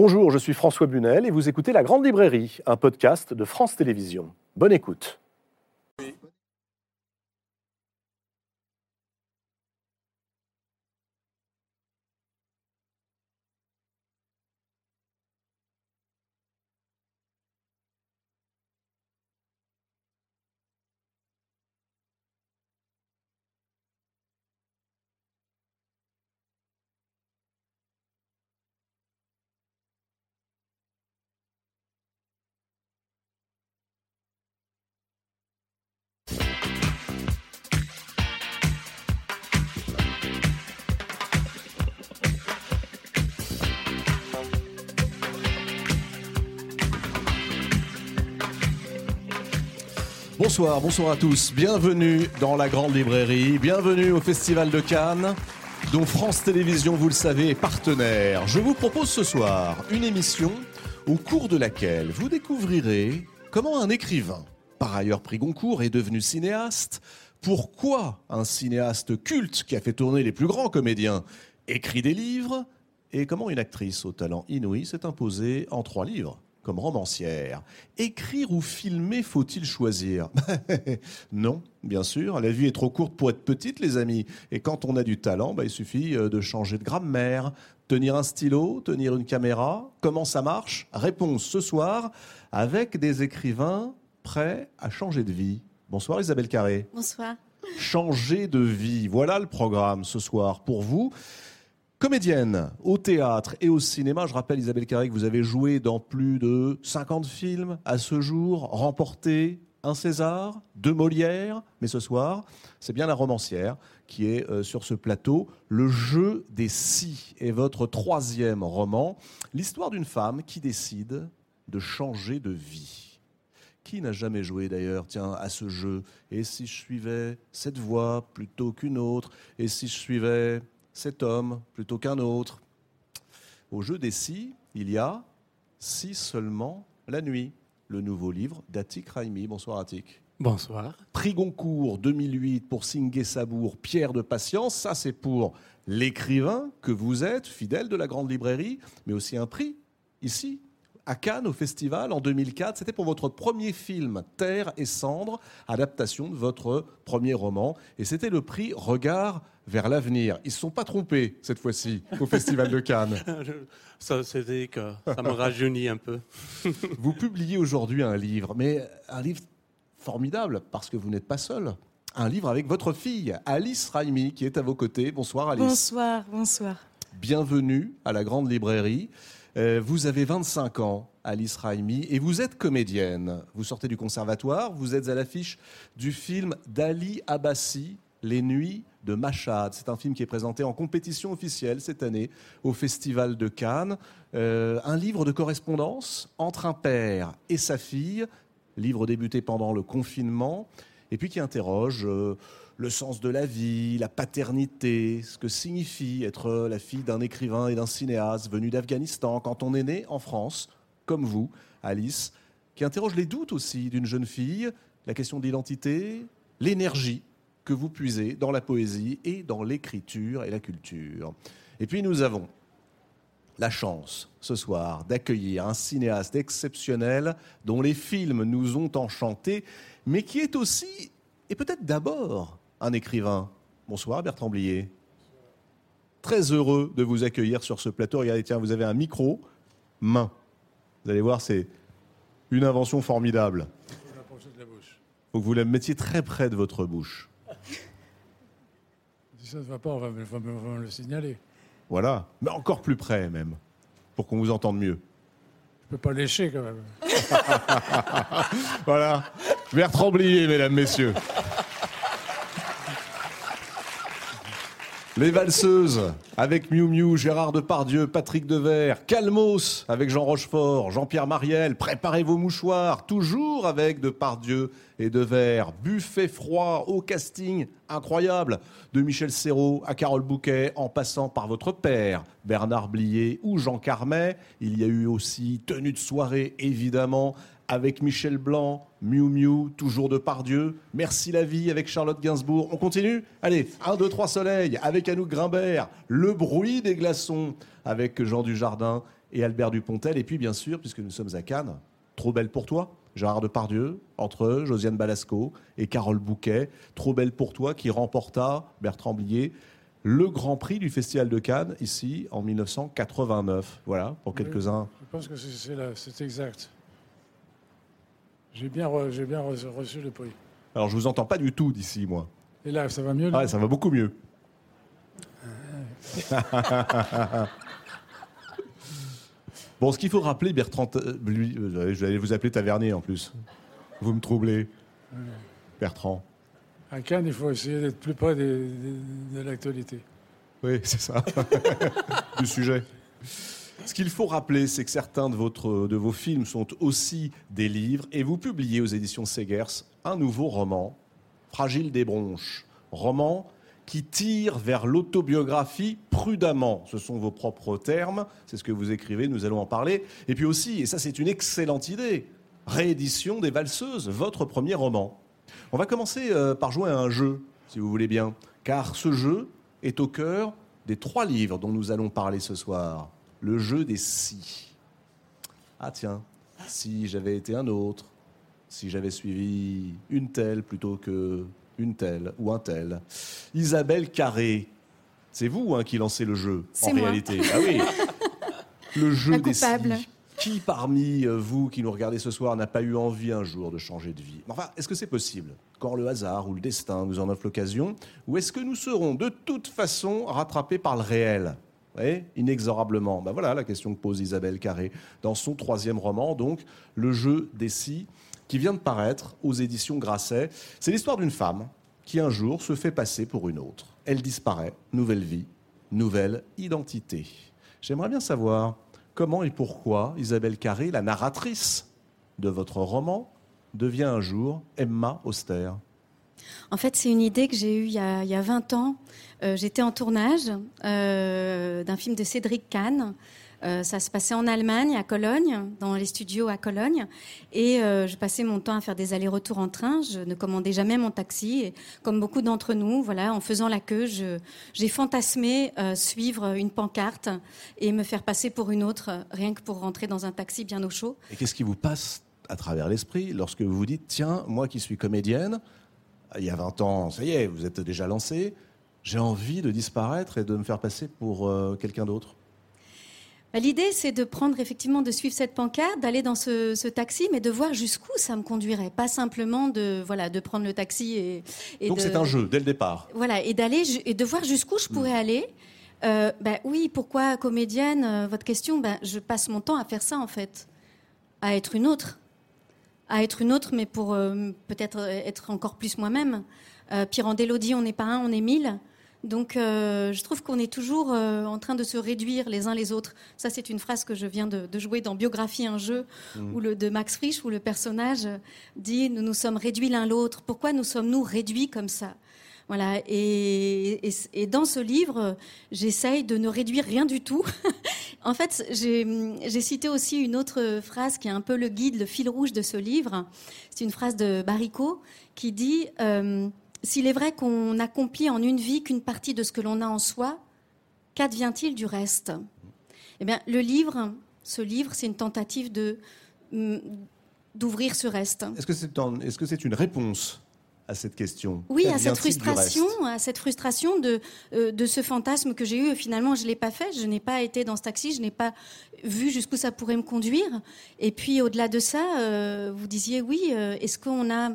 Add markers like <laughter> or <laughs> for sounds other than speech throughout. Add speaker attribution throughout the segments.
Speaker 1: Bonjour, je suis François Bunel et vous écoutez La Grande Librairie, un podcast de France Télévisions. Bonne écoute. Bonsoir, à tous. Bienvenue dans la Grande Librairie. Bienvenue au Festival de Cannes, dont France Télévisions, vous le savez, est partenaire. Je vous propose ce soir une émission au cours de laquelle vous découvrirez comment un écrivain, par ailleurs prix Goncourt, est devenu cinéaste. Pourquoi un cinéaste culte qui a fait tourner les plus grands comédiens écrit des livres et comment une actrice au talent inouï s'est imposée en trois livres comme romancière. Écrire ou filmer, faut-il choisir <laughs> Non, bien sûr. La vie est trop courte pour être petite, les amis. Et quand on a du talent, bah, il suffit euh, de changer de grammaire, tenir un stylo, tenir une caméra. Comment ça marche? Réponse ce soir avec des écrivains prêts à changer de vie. Bonsoir Isabelle Carré.
Speaker 2: Bonsoir.
Speaker 1: Changer de vie, voilà le programme ce soir pour vous. Comédienne au théâtre et au cinéma, je rappelle Isabelle Carré que vous avez joué dans plus de 50 films à ce jour, remporté un César, deux Molières, mais ce soir, c'est bien la romancière qui est euh, sur ce plateau. Le jeu des si est votre troisième roman, l'histoire d'une femme qui décide de changer de vie. Qui n'a jamais joué d'ailleurs, tiens, à ce jeu? Et si je suivais cette voie plutôt qu'une autre? Et si je suivais cet homme plutôt qu'un autre. Au jeu des si, il y a si seulement la nuit, le nouveau livre d'Atik Raimi. Bonsoir Atik.
Speaker 3: Bonsoir.
Speaker 1: Prix Goncourt 2008 pour Singué Sabour, Pierre de Patience. Ça, c'est pour l'écrivain que vous êtes, fidèle de la grande librairie, mais aussi un prix ici, à Cannes au festival en 2004. C'était pour votre premier film, Terre et Cendres, adaptation de votre premier roman. Et c'était le prix Regard vers l'avenir. Ils ne se sont pas trompés cette fois-ci au <laughs> festival de Cannes.
Speaker 3: ça, c'était que ça me rajeunit un peu. <laughs>
Speaker 1: vous publiez aujourd'hui un livre, mais un livre formidable parce que vous n'êtes pas seul. Un livre avec votre fille, Alice Raimi, qui est à vos côtés. Bonsoir Alice.
Speaker 2: Bonsoir, bonsoir.
Speaker 1: Bienvenue à la Grande Librairie. Euh, vous avez 25 ans, Alice Raimi, et vous êtes comédienne. Vous sortez du conservatoire, vous êtes à l'affiche du film d'Ali Abbasi, Les Nuits de Machad. C'est un film qui est présenté en compétition officielle cette année au Festival de Cannes. Euh, un livre de correspondance entre un père et sa fille, livre débuté pendant le confinement, et puis qui interroge... Euh, le sens de la vie, la paternité, ce que signifie être la fille d'un écrivain et d'un cinéaste venu d'Afghanistan quand on est né en France, comme vous, Alice, qui interroge les doutes aussi d'une jeune fille, la question d'identité, l'énergie que vous puisez dans la poésie et dans l'écriture et la culture. Et puis nous avons la chance ce soir d'accueillir un cinéaste exceptionnel dont les films nous ont enchantés, mais qui est aussi, et peut-être d'abord, un écrivain. Bonsoir Bertrand Blier. Très heureux de vous accueillir sur ce plateau. Regardez, tiens, vous avez un micro, main. Vous allez voir, c'est une invention formidable. Il faut que vous la mettiez très près de votre bouche.
Speaker 4: Si ça ne va pas, on va, me le signaler.
Speaker 1: Voilà, mais encore plus près même, pour qu'on vous entende mieux.
Speaker 4: Je peux pas lécher quand même. <laughs>
Speaker 1: voilà, Bertrand Blier, mesdames, messieurs. Les valseuses avec Miu Miu, Gérard Depardieu, Patrick Devers, Calmos avec Jean Rochefort, Jean-Pierre Mariel, préparez vos mouchoirs, toujours avec Depardieu et Devers, buffet froid au casting incroyable de Michel Serrault à Carole Bouquet, en passant par votre père, Bernard Blier ou Jean Carmet. Il y a eu aussi tenue de soirée, évidemment, avec Michel Blanc, Miu Miu, toujours de Pardieu. Merci la vie avec Charlotte Gainsbourg. On continue Allez, 1, 2, 3 soleil avec Anouk Grimbert. Le bruit des glaçons avec Jean Dujardin et Albert Dupontel. Et puis, bien sûr, puisque nous sommes à Cannes, Trop belle pour toi, Gérard Depardieu, entre Josiane Balasco et Carole Bouquet. Trop belle pour toi, qui remporta, Bertrand Blier, le Grand Prix du Festival de Cannes, ici, en 1989. Voilà, pour quelques-uns.
Speaker 4: Je pense que c'est exact. J'ai bien, re- bien reçu, reçu le prix.
Speaker 1: Alors, je vous entends pas du tout d'ici, moi.
Speaker 4: Et là, ça va mieux
Speaker 1: Ah,
Speaker 4: là?
Speaker 1: ouais, ça va beaucoup mieux. <laughs> bon, ce qu'il faut rappeler, Bertrand, euh, lui, euh, je vais aller vous appeler Tavernier en plus. Vous me troublez, Bertrand.
Speaker 4: À Cannes, il faut essayer d'être plus près des- des- de l'actualité.
Speaker 1: Oui, c'est ça. <laughs> du sujet. Ce qu'il faut rappeler, c'est que certains de, vos films sont aussi des livres et vous publiez aux éditions Segers un nouveau roman, Fragile des bronches. Roman qui tire vers l'autobiographie prudemment. Ce sont vos propres termes, c'est ce que vous écrivez, nous allons en parler. Et puis aussi, et ça c'est une excellente idée, réédition des Valseuses, votre premier roman. On va commencer euh, par jouer à un jeu, si vous voulez bien, car ce jeu est au cœur des trois livres dont nous allons parler ce soir. Le jeu des si. Ah tiens, si j'avais été un autre, si j'avais suivi une telle plutôt que une telle ou un tel. Isabelle Carré, c'est vous hein, qui lancez le jeu, en
Speaker 2: moi.
Speaker 1: réalité. Ah oui. Le <laughs> jeu des
Speaker 2: coupable.
Speaker 1: si. Qui parmi euh, vous qui nous regardez ce soir n'a pas eu envie un jour de changer de vie? Enfin, est-ce que c'est possible? Quand le hasard ou le destin nous en offre l'occasion Ou est-ce que nous serons de toute façon rattrapés par le réel? Voyez Inexorablement. Ben voilà la question que pose Isabelle Carré dans son troisième roman, donc Le jeu des si, qui vient de paraître aux éditions Grasset. C'est l'histoire d'une femme qui un jour se fait passer pour une autre. Elle disparaît, nouvelle vie, nouvelle identité. J'aimerais bien savoir comment et pourquoi Isabelle Carré, la narratrice de votre roman, devient un jour Emma Auster.
Speaker 2: En fait, c'est une idée que j'ai eue il y a, il y a 20 ans. Euh, J'étais en tournage euh, d'un film de Cédric Kahn. Euh, ça se passait en Allemagne, à Cologne, dans les studios à Cologne. Et je passais mon temps à faire des allers-retours en train. Je ne commandais jamais mon taxi. Et comme beaucoup d'entre nous, voilà, en faisant la queue, j'ai fantasmé suivre une pancarte et me faire passer pour une autre, rien que pour rentrer dans un taxi bien au chaud.
Speaker 1: Et qu'est-ce qui vous passe à travers l'esprit lorsque vous vous dites Tiens, moi qui suis comédienne, il y a 20 ans, ça y est, vous êtes déjà lancée, j'ai envie de disparaître et de me faire passer pour euh, quelqu'un d'autre
Speaker 2: Bah, L'idée, c'est de prendre effectivement, de suivre cette pancarte, d'aller dans ce, ce taxi, mais de voir jusqu'où ça me conduirait. Pas simplement de, voilà, de prendre le taxi et, et
Speaker 1: Donc
Speaker 2: de-
Speaker 1: c'est un jeu, dès le départ.
Speaker 2: Voilà, et d'aller et de voir jusqu'où je pourrais aller. Euh, bah oui, pourquoi comédienne euh, Votre question, bah, je passe mon temps à faire ça en fait, à être une autre, à être une autre, mais pour euh, peut-être être encore plus moi-même. Euh, Pirandélodie, on n'est pas un, on est mille. Donc, euh, je trouve qu'on est toujours euh, en train de se réduire les uns les autres. Ça, c'est une phrase que je viens de, de jouer dans Biographie, un jeu où le, de Max Frisch, où le personnage dit Nous nous sommes réduits l'un l'autre. Pourquoi nous sommes-nous réduits comme ça? Voilà, et, dans ce livre, j'essaye de ne réduire rien du tout. <laughs> en fait, j'ai cité aussi une autre phrase qui est un peu le guide, le fil rouge de ce livre. C'est une phrase de Baricot qui dit euh, S'il est vrai qu'on n'accomplit en une vie qu'une partie de ce que l'on a en soi, qu'advient-il du reste? Eh bien, le livre, ce livre, c'est une tentative hum, d'ouvrir ce reste.
Speaker 1: Est-ce que c'est une réponse? À cette question
Speaker 2: Oui, à cette frustration, à cette frustration de, euh, de ce fantasme que j'ai eu. Finalement, je l'ai pas fait. Je n'ai pas été dans ce taxi. Je n'ai pas vu jusqu'où ça pourrait me conduire. Et puis, au-delà de ça, euh, vous disiez oui. euh, Est-ce qu'on a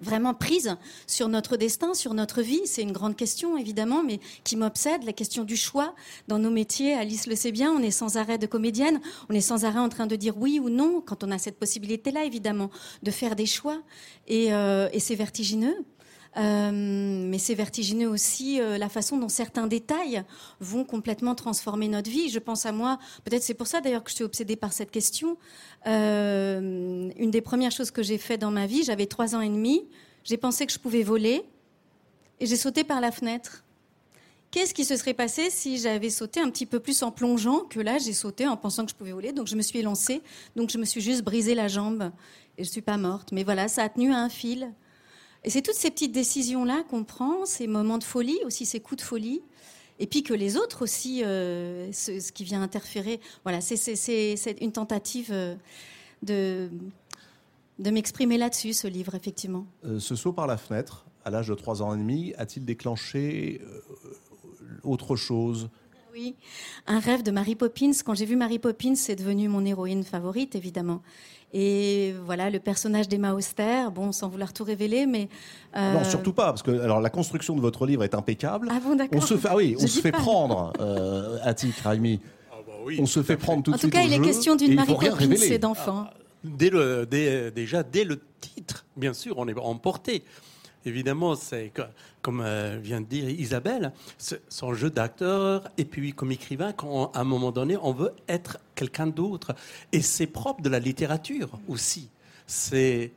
Speaker 2: vraiment prise sur notre destin, sur notre vie C'est une grande question, évidemment, mais qui m'obsède, la question du choix. Dans nos métiers, Alice le sait bien, on est sans arrêt de comédienne, on est sans arrêt en train de dire oui ou non, quand on a cette possibilité-là, évidemment, de faire des choix. Et, euh, et c'est vertigineux. Euh, mais c'est vertigineux aussi euh, la façon dont certains détails vont complètement transformer notre vie. Je pense à moi, peut-être c'est pour ça d'ailleurs que je suis obsédée par cette question. Euh, une des premières choses que j'ai fait dans ma vie, j'avais trois ans et demi, j'ai pensé que je pouvais voler et j'ai sauté par la fenêtre. Qu'est-ce qui se serait passé si j'avais sauté un petit peu plus en plongeant que là j'ai sauté en pensant que je pouvais voler? Donc je me suis lancée, donc je me suis juste brisé la jambe et je suis pas morte. Mais voilà, ça a tenu à un fil. Et c'est toutes ces petites décisions-là qu'on prend, ces moments de folie, aussi ces coups de folie, et puis que les autres aussi, euh, ce, qui vient interférer. Voilà, c'est- une tentative euh, de, de m'exprimer là-dessus, ce livre, effectivement.
Speaker 1: Euh, ce saut par la fenêtre, à l'âge de 3 ans et demi, a-t-il déclenché autre chose
Speaker 2: Oui, un rêve de Mary Poppins. Quand j'ai vu Mary Poppins, c'est devenu mon héroïne favorite, évidemment. Et voilà, le personnage d'Emma Auster, bon, sans vouloir tout révéler, mais... euh,
Speaker 1: Non, surtout pas, parce que alors, la construction de votre livre est impeccable.
Speaker 2: Ah bon, d'accord.
Speaker 1: On se fait, ah oui, on se fait prendre, euh, Attic, Raimi.
Speaker 3: Ah bah oui,
Speaker 1: On se fait prendre tout de
Speaker 2: En tout
Speaker 1: suite
Speaker 2: cas,
Speaker 1: au
Speaker 2: il est question d'une Mary Poppins et d'enfants.
Speaker 3: Dès dès- déjà, dès le titre, bien sûr, on est emporté. Évidemment, c'est comme euh, vient de dire Isabelle, son jeu d'acteur et puis comme écrivain, quand à un moment donné, on veut être quelqu'un d'autre. Et c'est propre de la littérature aussi. C'est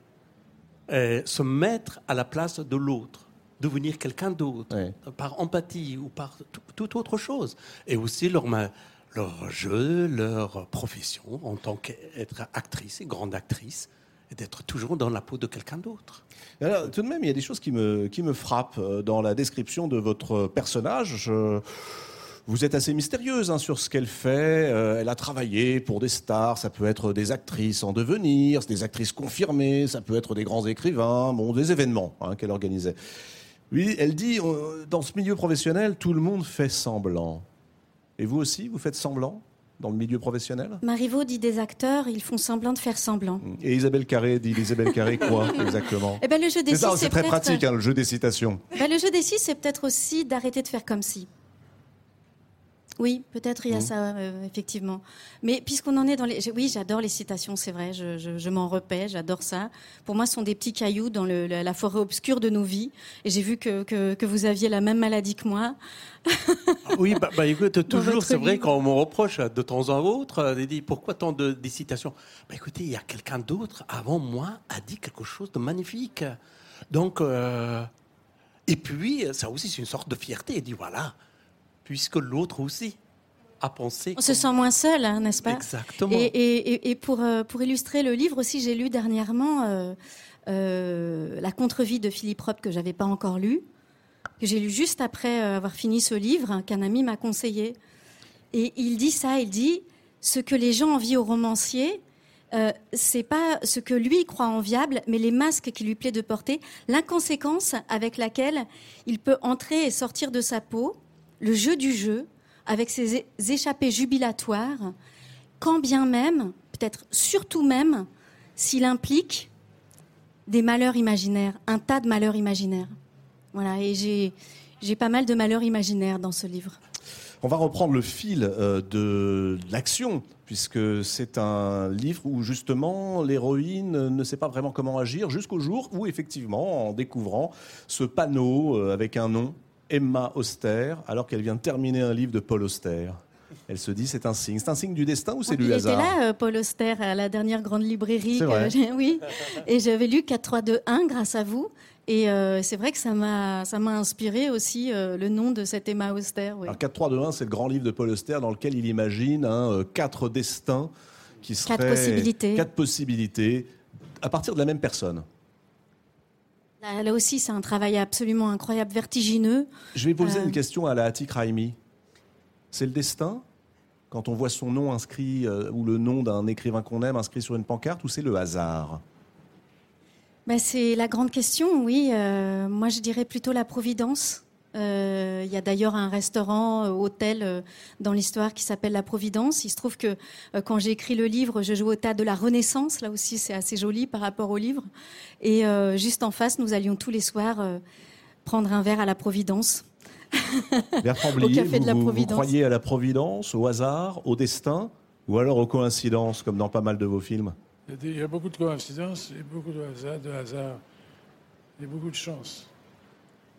Speaker 3: euh, se mettre à la place de l'autre, devenir quelqu'un d'autre, par empathie ou par tout- toute autre chose. Et aussi leur, leur jeu, leur profession en tant qu'être actrice et grande actrice, d'être toujours dans la peau de quelqu'un d'autre.
Speaker 1: Alors, tout de même, il y a des choses qui me, qui me frappent euh, dans la description de votre personnage. Vous êtes assez mystérieuse hein, sur ce qu'elle fait. Euh, elle a travaillé pour des stars, ça peut être des actrices en devenir, des actrices confirmées, ça peut être des grands écrivains, bon, des événements hein, qu'elle organisait. Oui, elle dit, dans ce milieu professionnel, tout le monde fait semblant. Et vous aussi, vous faites semblant? Dans le milieu professionnel
Speaker 2: Marivaux dit des acteurs, ils font semblant de faire semblant.
Speaker 1: Et Isabelle Carré dit Isabelle Carré quoi <laughs> exactement
Speaker 2: Eh ben, le jeu des
Speaker 1: C'est très pratique, hein, le jeu des citations.
Speaker 2: Ben, le jeu des six, c'est peut-être aussi d'arrêter de faire comme si. Oui, peut-être il y a
Speaker 1: Mhm.
Speaker 2: ça, euh, effectivement. Mais puisqu'on en est dans les... Oui, j'adore les citations, c'est vrai, je, je- je m'en repais, j'adore ça. Pour moi, ce sont des petits cailloux dans le- la, la forêt obscure de nos vies. Et j'ai vu que, que, que vous aviez la même maladie que moi.
Speaker 3: Oui, bah, bah, écoute, <laughs> toujours, c'est vrai
Speaker 2: livre.
Speaker 3: qu'on me reproche de temps en autre, euh, de dire pourquoi tant de, des citations? Bah, Écoutez, il y a quelqu'un d'autre avant moi a dit quelque chose de magnifique. Donc, euh, et puis, ça aussi, c'est une sorte de fierté. Il dit voilà, puisque l'autre aussi a pensé.
Speaker 2: On se sent moins seul, hein, n'est-ce pas?
Speaker 3: Exactement.
Speaker 2: Et, et- et- et pour, euh, pour illustrer le livre aussi, j'ai lu dernièrement euh, euh, La contre-vie de Philippe Roth que j'avais pas encore lu, que j'ai lu juste après avoir fini ce livre, hein, qu'un ami m'a conseillé. Et il dit ça, il dit ce que les gens envient au romancier, euh, c'est pas ce que lui croit enviable, mais les masques qui lui plaît de porter, l'inconséquence avec laquelle il peut entrer et sortir de sa peau, le jeu du jeu, avec ses échappées jubilatoires, quand bien même, peut-être surtout même, s'il implique des malheurs imaginaires, un tas de malheurs imaginaires. Voilà, et j'ai j'ai pas mal de malheurs imaginaires dans ce livre.
Speaker 1: On va reprendre le fil euh, de l'action, puisque c'est un livre où justement l'héroïne ne sait pas vraiment comment agir, jusqu'au jour où effectivement, en découvrant ce panneau euh, avec un nom, Emma Auster, alors qu'elle vient de terminer un livre de Paul Auster. Elle se dit c'est un signe. C'est un signe du destin ou c'est du hasard
Speaker 2: était là, euh, Paul Auster, à la dernière grande librairie. Que <laughs> oui, et j'avais lu 4, 3, 2, 1 grâce à vous. Et euh, c'est vrai que ça m'a ça m'a inspiré aussi euh, le nom de cette Emma Auster. oui.
Speaker 1: Alors 4 3 2 1, c'est le grand livre de Paul Auster dans lequel il imagine hein, quatre destins qui seraient
Speaker 2: Quatre possibilités.
Speaker 1: quatre possibilités à partir de la même personne.
Speaker 2: Là, là aussi, c'est un travail absolument incroyable, vertigineux.
Speaker 1: Je vais poser
Speaker 2: Euh.
Speaker 1: une question à la Atik Raimi. C'est le destin quand on voit son nom inscrit euh, ou le nom d'un écrivain qu'on aime inscrit sur une pancarte ou c'est le hasard?
Speaker 2: Ben, c'est la grande question, oui. Euh, moi, je dirais plutôt la providence. Euh, Il y a d'ailleurs un restaurant, euh, hôtel euh, dans l'histoire qui s'appelle La Providence. Il se trouve que euh, quand j'ai écrit le livre, je joue au théâtre de la Renaissance. Là aussi, c'est assez joli par rapport au livre. Et euh, juste en face, nous allions tous les soirs euh, prendre un verre à la Providence. <laughs>
Speaker 1: Bertrand
Speaker 2: Au
Speaker 1: Blier,
Speaker 2: café
Speaker 1: vous,
Speaker 2: de la
Speaker 1: vous- vous
Speaker 2: Providence.
Speaker 1: croyez à la providence, au hasard, au destin ou alors aux coïncidences comme dans pas mal de vos films?
Speaker 4: Il y, a des- il y a beaucoup de coïncidences et beaucoup de hasard, de hasard et beaucoup de chance.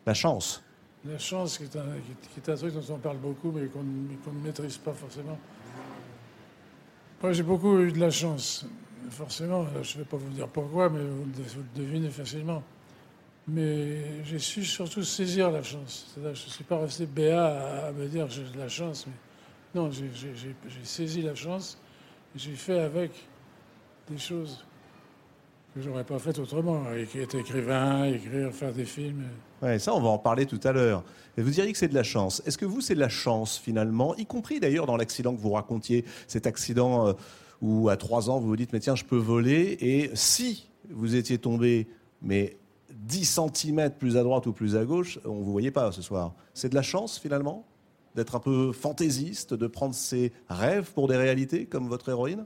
Speaker 1: La chance.
Speaker 4: La chance, qui est, un, truc dont on parle beaucoup, mais qu'on ne maîtrise pas forcément. Moi, j'ai beaucoup eu de la chance. Forcément, je ne vais pas vous dire pourquoi, mais vous le, devinez facilement. Mais j'ai su surtout saisir la chance. Je ne suis pas resté béat à, me dire j'ai de la chance. Mais non, j'ai saisi la chance j'ai fait avec des choses que j'aurais pas fait autrement. Être écrivain, écrire, faire des films.
Speaker 1: Ouais, ça, on va en parler tout à l'heure. Vous diriez que c'est de la chance. Est-ce que vous, c'est de la chance finalement, y compris d'ailleurs dans l'accident que vous racontiez, cet accident euh, où à trois ans vous vous dites mais tiens, je peux voler, et si vous étiez tombé, mais 10 cm plus à droite ou plus à gauche, on ne vous voyait pas ce soir. C'est de la chance finalement d'être un peu fantaisiste, de prendre ses rêves pour des réalités comme votre héroïne?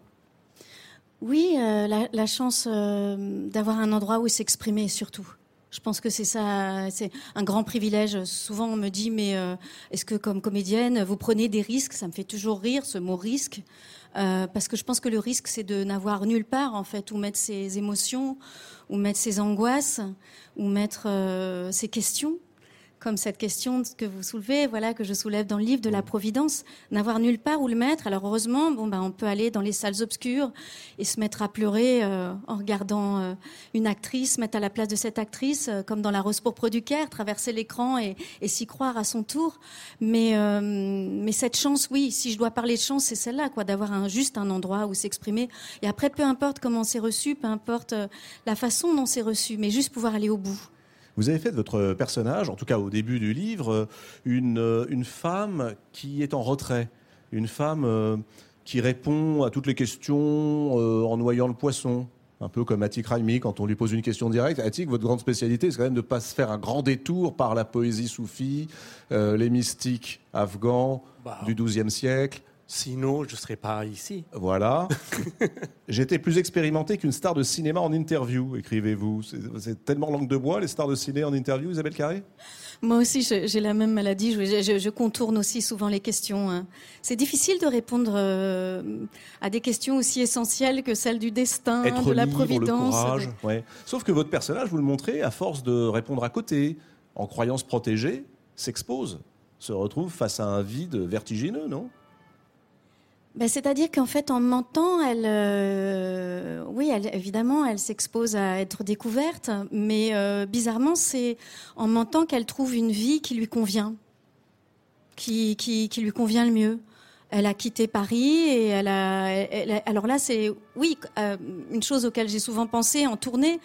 Speaker 2: Oui, euh, la, chance euh, d'avoir un endroit où s'exprimer surtout. Je pense que c'est ça, c'est un grand privilège. Souvent, on me dit, mais euh, est-ce que comme comédienne, vous prenez des risques? Ça me fait toujours rire, ce mot risque. parce que je pense que le risque, c'est de n'avoir nulle part, en fait, où mettre ses émotions, où mettre ses angoisses, où mettre ses questions comme cette question que vous soulevez, voilà, que je soulève dans le livre de la Providence, n'avoir nulle part où le mettre. Alors heureusement, bon, ben, on peut aller dans les salles obscures et se mettre à pleurer euh, en regardant euh, une actrice, mettre à la place de cette actrice, euh, comme dans La Rose pourpre du Caire, traverser l'écran et, s'y croire à son tour. Mais, mais cette chance, oui, si je dois parler de chance, c'est celle-là, quoi, d'avoir un, juste un endroit où s'exprimer. Et après, peu importe comment c'est reçu, peu importe la façon dont c'est reçu, mais juste pouvoir aller au bout.
Speaker 1: Vous avez fait de votre personnage, en tout cas au début du livre, une, euh, une femme qui est en retrait, une femme euh, qui répond à toutes les questions euh, en noyant le poisson. Un peu comme Atik Raimi, quand on lui pose une question directe. Atik, votre grande spécialité, c'est quand même de ne pas se faire un grand détour par la poésie soufie, les mystiques afghans bah. du XIIe siècle,
Speaker 3: Sinon, je ne serais pas ici.
Speaker 1: Voilà. <laughs> J'étais plus expérimenté qu'une star de cinéma en interview, écrivez-vous. C'est tellement langue de bois, les stars de ciné en interview, Isabelle Carré?
Speaker 2: Moi aussi, j'ai la même maladie. Je, contourne aussi souvent les questions. Hein. C'est difficile de répondre euh, à des questions aussi essentielles que celles du destin, de la providence.
Speaker 1: Le courage, ouais. Sauf que votre personnage, vous le montrez, à force de répondre à côté, en croyant se protéger, s'expose, se retrouve face à un vide vertigineux, non?
Speaker 2: Ben, C'est-à-dire qu'en fait, en mentant, elle, euh, oui, elle, évidemment, elle s'expose à être découverte, mais euh, bizarrement, c'est en mentant qu'elle trouve une vie qui lui convient, qui, lui convient le mieux elle a quitté Paris et elle a. alors là, c'est oui euh, une chose auquel j'ai souvent pensé en tournée.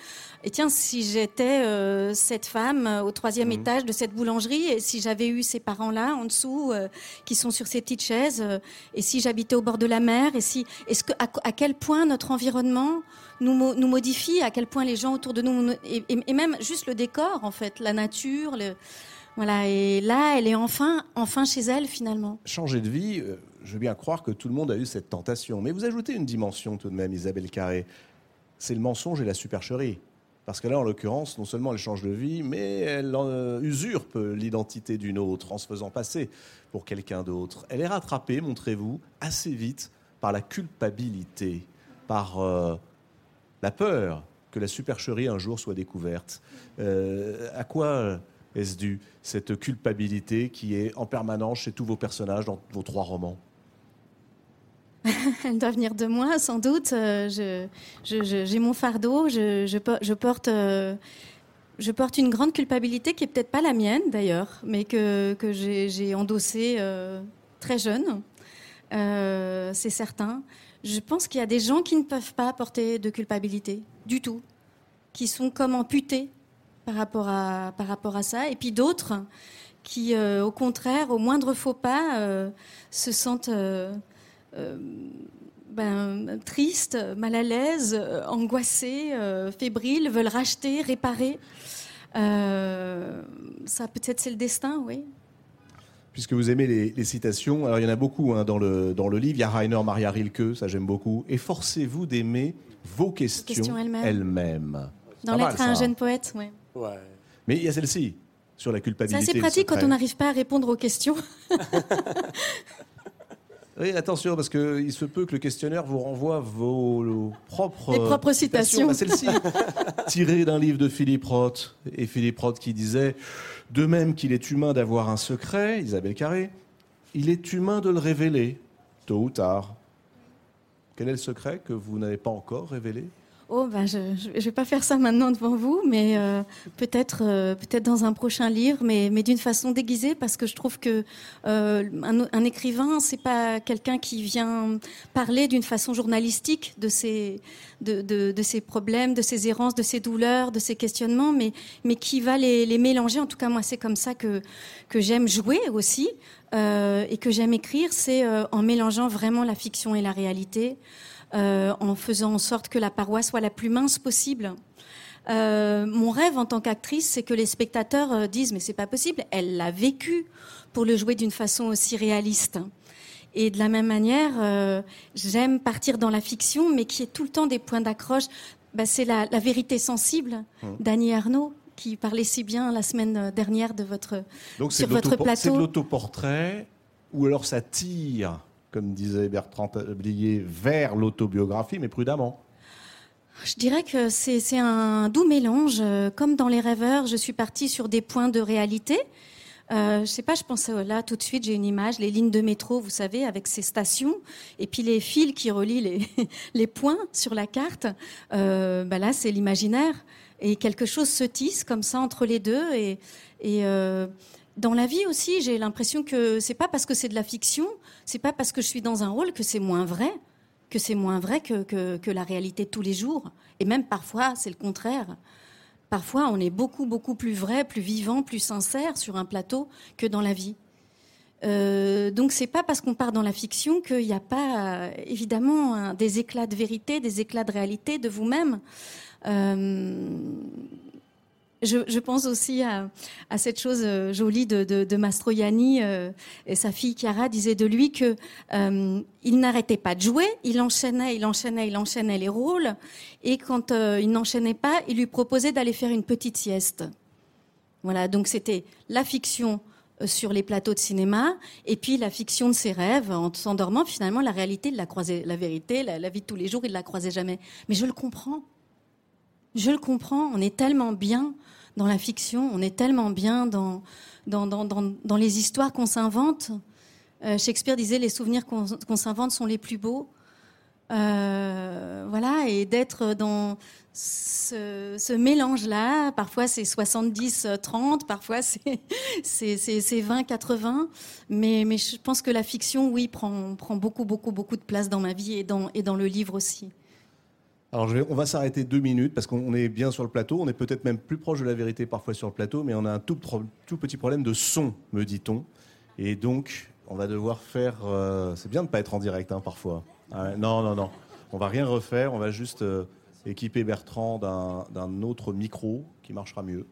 Speaker 2: Et tiens, si j'étais euh, cette femme euh, au troisième mhm. étage de cette boulangerie et si j'avais eu ces parents-là en dessous qui sont sur ces petites chaises et si j'habitais au bord de la mer et si est-ce que à, quel point notre environnement nous, nous modifie, à quel point les gens autour de nous et, et même juste le décor en fait, la nature. Le, voilà, et là, elle est enfin, enfin chez elle finalement.
Speaker 1: Changer de vie, je veux bien croire que tout le monde a eu cette tentation. Mais vous ajoutez une dimension tout de même, Isabelle Carré. C'est le mensonge et la supercherie. Parce que là, en l'occurrence, non seulement elle change de vie, mais elle euh, usurpe l'identité d'une autre en se faisant passer pour quelqu'un d'autre. Elle est rattrapée, montrez-vous, assez vite par la culpabilité, par euh, la peur que la supercherie un jour soit découverte. Euh, à quoi est-ce dû, cette culpabilité qui est en permanence chez tous vos personnages dans vos trois romans <laughs>
Speaker 2: Elle doit venir de moi, sans doute. Euh, j'ai mon fardeau, je, porte, euh, je porte une grande culpabilité qui est peut-être pas la mienne d'ailleurs, mais que, que j'ai endossée euh, très jeune. C'est certain. Je pense qu'il y a des gens qui ne peuvent pas porter de culpabilité du tout, qui sont comme amputés par rapport à, par rapport à ça, et puis d'autres qui, au contraire, au moindre faux pas, se sentent euh, ben, tristes, mal à l'aise, euh, angoissés, euh, fébriles, veulent racheter, réparer. ça, peut-être, c'est le destin, oui.
Speaker 1: Puisque vous aimez les, citations, alors il y en a beaucoup hein, dans, le, dans le livre. Il y a Rainer Maria Rilke, ça j'aime beaucoup. Et forcez-vous d'aimer vos questions, elles-mêmes.
Speaker 2: dans L'être à un jeune poète, oui.
Speaker 3: Ouais.
Speaker 1: Mais il y a celle-ci, sur la culpabilité.
Speaker 2: C'est assez pratique quand on n'arrive pas à répondre aux questions. <laughs>
Speaker 1: Oui, attention, parce qu'il se peut que le questionnaire vous renvoie vos, propres,
Speaker 2: propres citations.
Speaker 1: Bah, celle-ci, <laughs> tirée d'un livre de Philippe Roth. Et Philippe Roth qui disait De même qu'il est humain d'avoir un secret, Isabelle Carré, il est humain de le révéler, tôt ou tard. Quel est le secret que vous n'avez pas encore révélé?
Speaker 2: Oh, ben je ne vais pas faire ça maintenant devant vous, mais euh, peut-être euh, peut-être dans un prochain livre, mais, mais d'une façon déguisée, parce que je trouve que euh, un, un, écrivain, c'est pas quelqu'un qui vient parler d'une façon journalistique de ses, de, de, de, problèmes, de ses errances, de ses douleurs, de ses questionnements, mais, mais qui va les, les mélanger. En tout cas, moi, c'est comme ça que, que j'aime jouer aussi et que j'aime écrire, c'est en mélangeant vraiment la fiction et la réalité. Euh, en faisant en sorte que la paroi soit la plus mince possible. Euh, mon rêve en tant qu'actrice, c'est que les spectateurs euh, disent mais c'est pas possible, elle l'a vécu pour le jouer d'une façon aussi réaliste. Et de la même manière, j'aime partir dans la fiction, mais qui est tout le temps des points d'accroche. Bah, c'est la, vérité sensible mmh. d'Annie Arnaud qui parlait si bien la semaine dernière de votre
Speaker 1: Donc
Speaker 2: sur votre plateau.
Speaker 1: C'est de l'autoportrait ou alors ça tire comme disait Bertrand Tablier, vers l'autobiographie, mais prudemment.
Speaker 2: Je dirais que c'est un doux mélange. Comme dans Les Rêveurs, je suis partie sur des points de réalité. Euh, je sais pas, je pense là tout de suite, j'ai une image, les lignes de métro, vous savez, avec ces stations, et puis les fils qui relient les, <laughs> points sur la carte. Euh, bah là, c'est l'imaginaire, et quelque chose se tisse comme ça entre les deux. Et, et euh, dans la vie aussi, j'ai l'impression que c'est pas parce que c'est de la fiction, c'est pas parce que je suis dans un rôle que c'est moins vrai, que c'est moins vrai que, la réalité de tous les jours. Et même parfois, c'est le contraire. Parfois, on est beaucoup, beaucoup plus vrai, plus vivant, plus sincère sur un plateau que dans la vie. Euh, donc c'est pas parce qu'on part dans la fiction qu'il n'y a pas évidemment des éclats de vérité, des éclats de réalité de vous-même. Euh, je, pense aussi à, cette chose euh, jolie de, Mastroianni euh, et sa fille Chiara disait de lui que euh, il n'arrêtait pas de jouer, il enchaînait, il enchaînait, il enchaînait les rôles et quand il n'enchaînait pas, il lui proposait d'aller faire une petite sieste. Voilà, donc c'était la fiction sur les plateaux de cinéma, et puis la fiction de ses rêves, en s'endormant, finalement, la réalité, il la croisait, la vérité, la, la, vie de tous les jours, il la croisait jamais. Mais je le comprends. Je le comprends. On est tellement bien dans la fiction, on est tellement bien dans, dans, dans, dans, les histoires qu'on s'invente. Euh, Shakespeare disait les souvenirs qu'on s'invente sont les plus beaux. Euh, voilà, et d'être dans ce, ce mélange-là, parfois c'est 70-30, parfois <laughs> c'est 20-80, mais, mais je pense que la fiction, oui, prend, prend beaucoup, beaucoup, beaucoup de place dans ma vie et dans, et dans le livre aussi.
Speaker 1: Alors on va s'arrêter deux minutes parce qu'on est bien sur le plateau. On est peut-être même plus proche de la vérité parfois sur le plateau, mais on a un tout, petit problème de son, me dit-on. Et donc on va devoir faire. Euh, c'est bien de ne pas être en direct hein, parfois. Ah non, non, non. On va rien refaire. On va juste euh, équiper Bertrand d'un autre micro qui marchera mieux.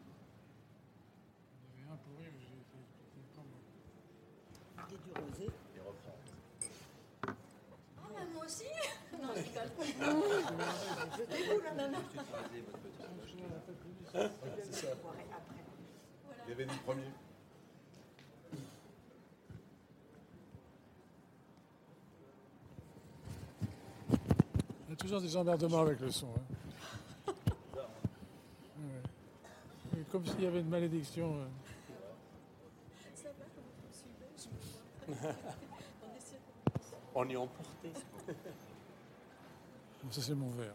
Speaker 1: Il y avait dit premier.
Speaker 4: Il y a toujours des emmerdements avec le son. Hein. Comme s'il y avait une malédiction. Euh.
Speaker 3: On est emporté.
Speaker 4: Ça, c'est mon verre.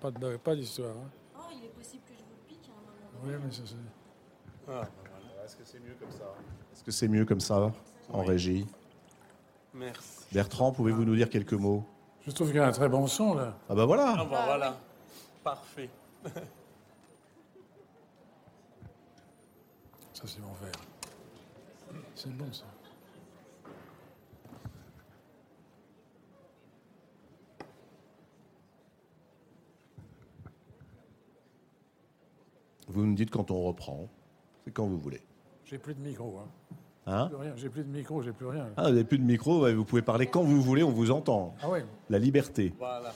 Speaker 4: Pas, de, pas d'histoire. Hein.
Speaker 2: Oh, il est possible que je vous le pique à un
Speaker 4: moment. Oui, mais ça, c'est.
Speaker 1: Ah, Est-ce que c'est mieux comme ça Est-ce que c'est mieux comme ça, en régie
Speaker 3: Merci.
Speaker 1: Bertrand, pouvez-vous nous dire quelques mots?
Speaker 4: Je trouve qu'il y a un très bon son, là.
Speaker 1: Ah, bah voilà
Speaker 3: Ah, bah voilà. Parfait.
Speaker 4: ça, c'est mon verre. C'est bon, ça.
Speaker 1: Vous me dites quand on reprend. C'est quand vous voulez.
Speaker 4: J'ai plus de micro. Hein.
Speaker 1: Hein
Speaker 4: j'ai plus de micro, j'ai plus rien.
Speaker 1: Ah, vous n'avez plus de micro, vous pouvez parler quand vous voulez, on vous entend.
Speaker 4: Ah oui.
Speaker 1: La liberté.
Speaker 3: Voilà.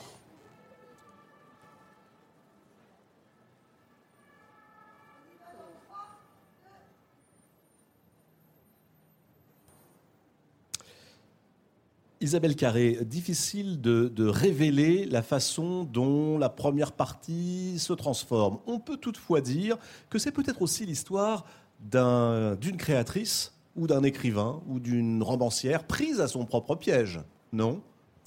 Speaker 1: Isabelle Carré, difficile de, révéler la façon dont la première partie se transforme. On peut toutefois dire que c'est peut-être aussi l'histoire d'une créatrice ou d'un écrivain ou d'une romancière prise à son propre piège, non?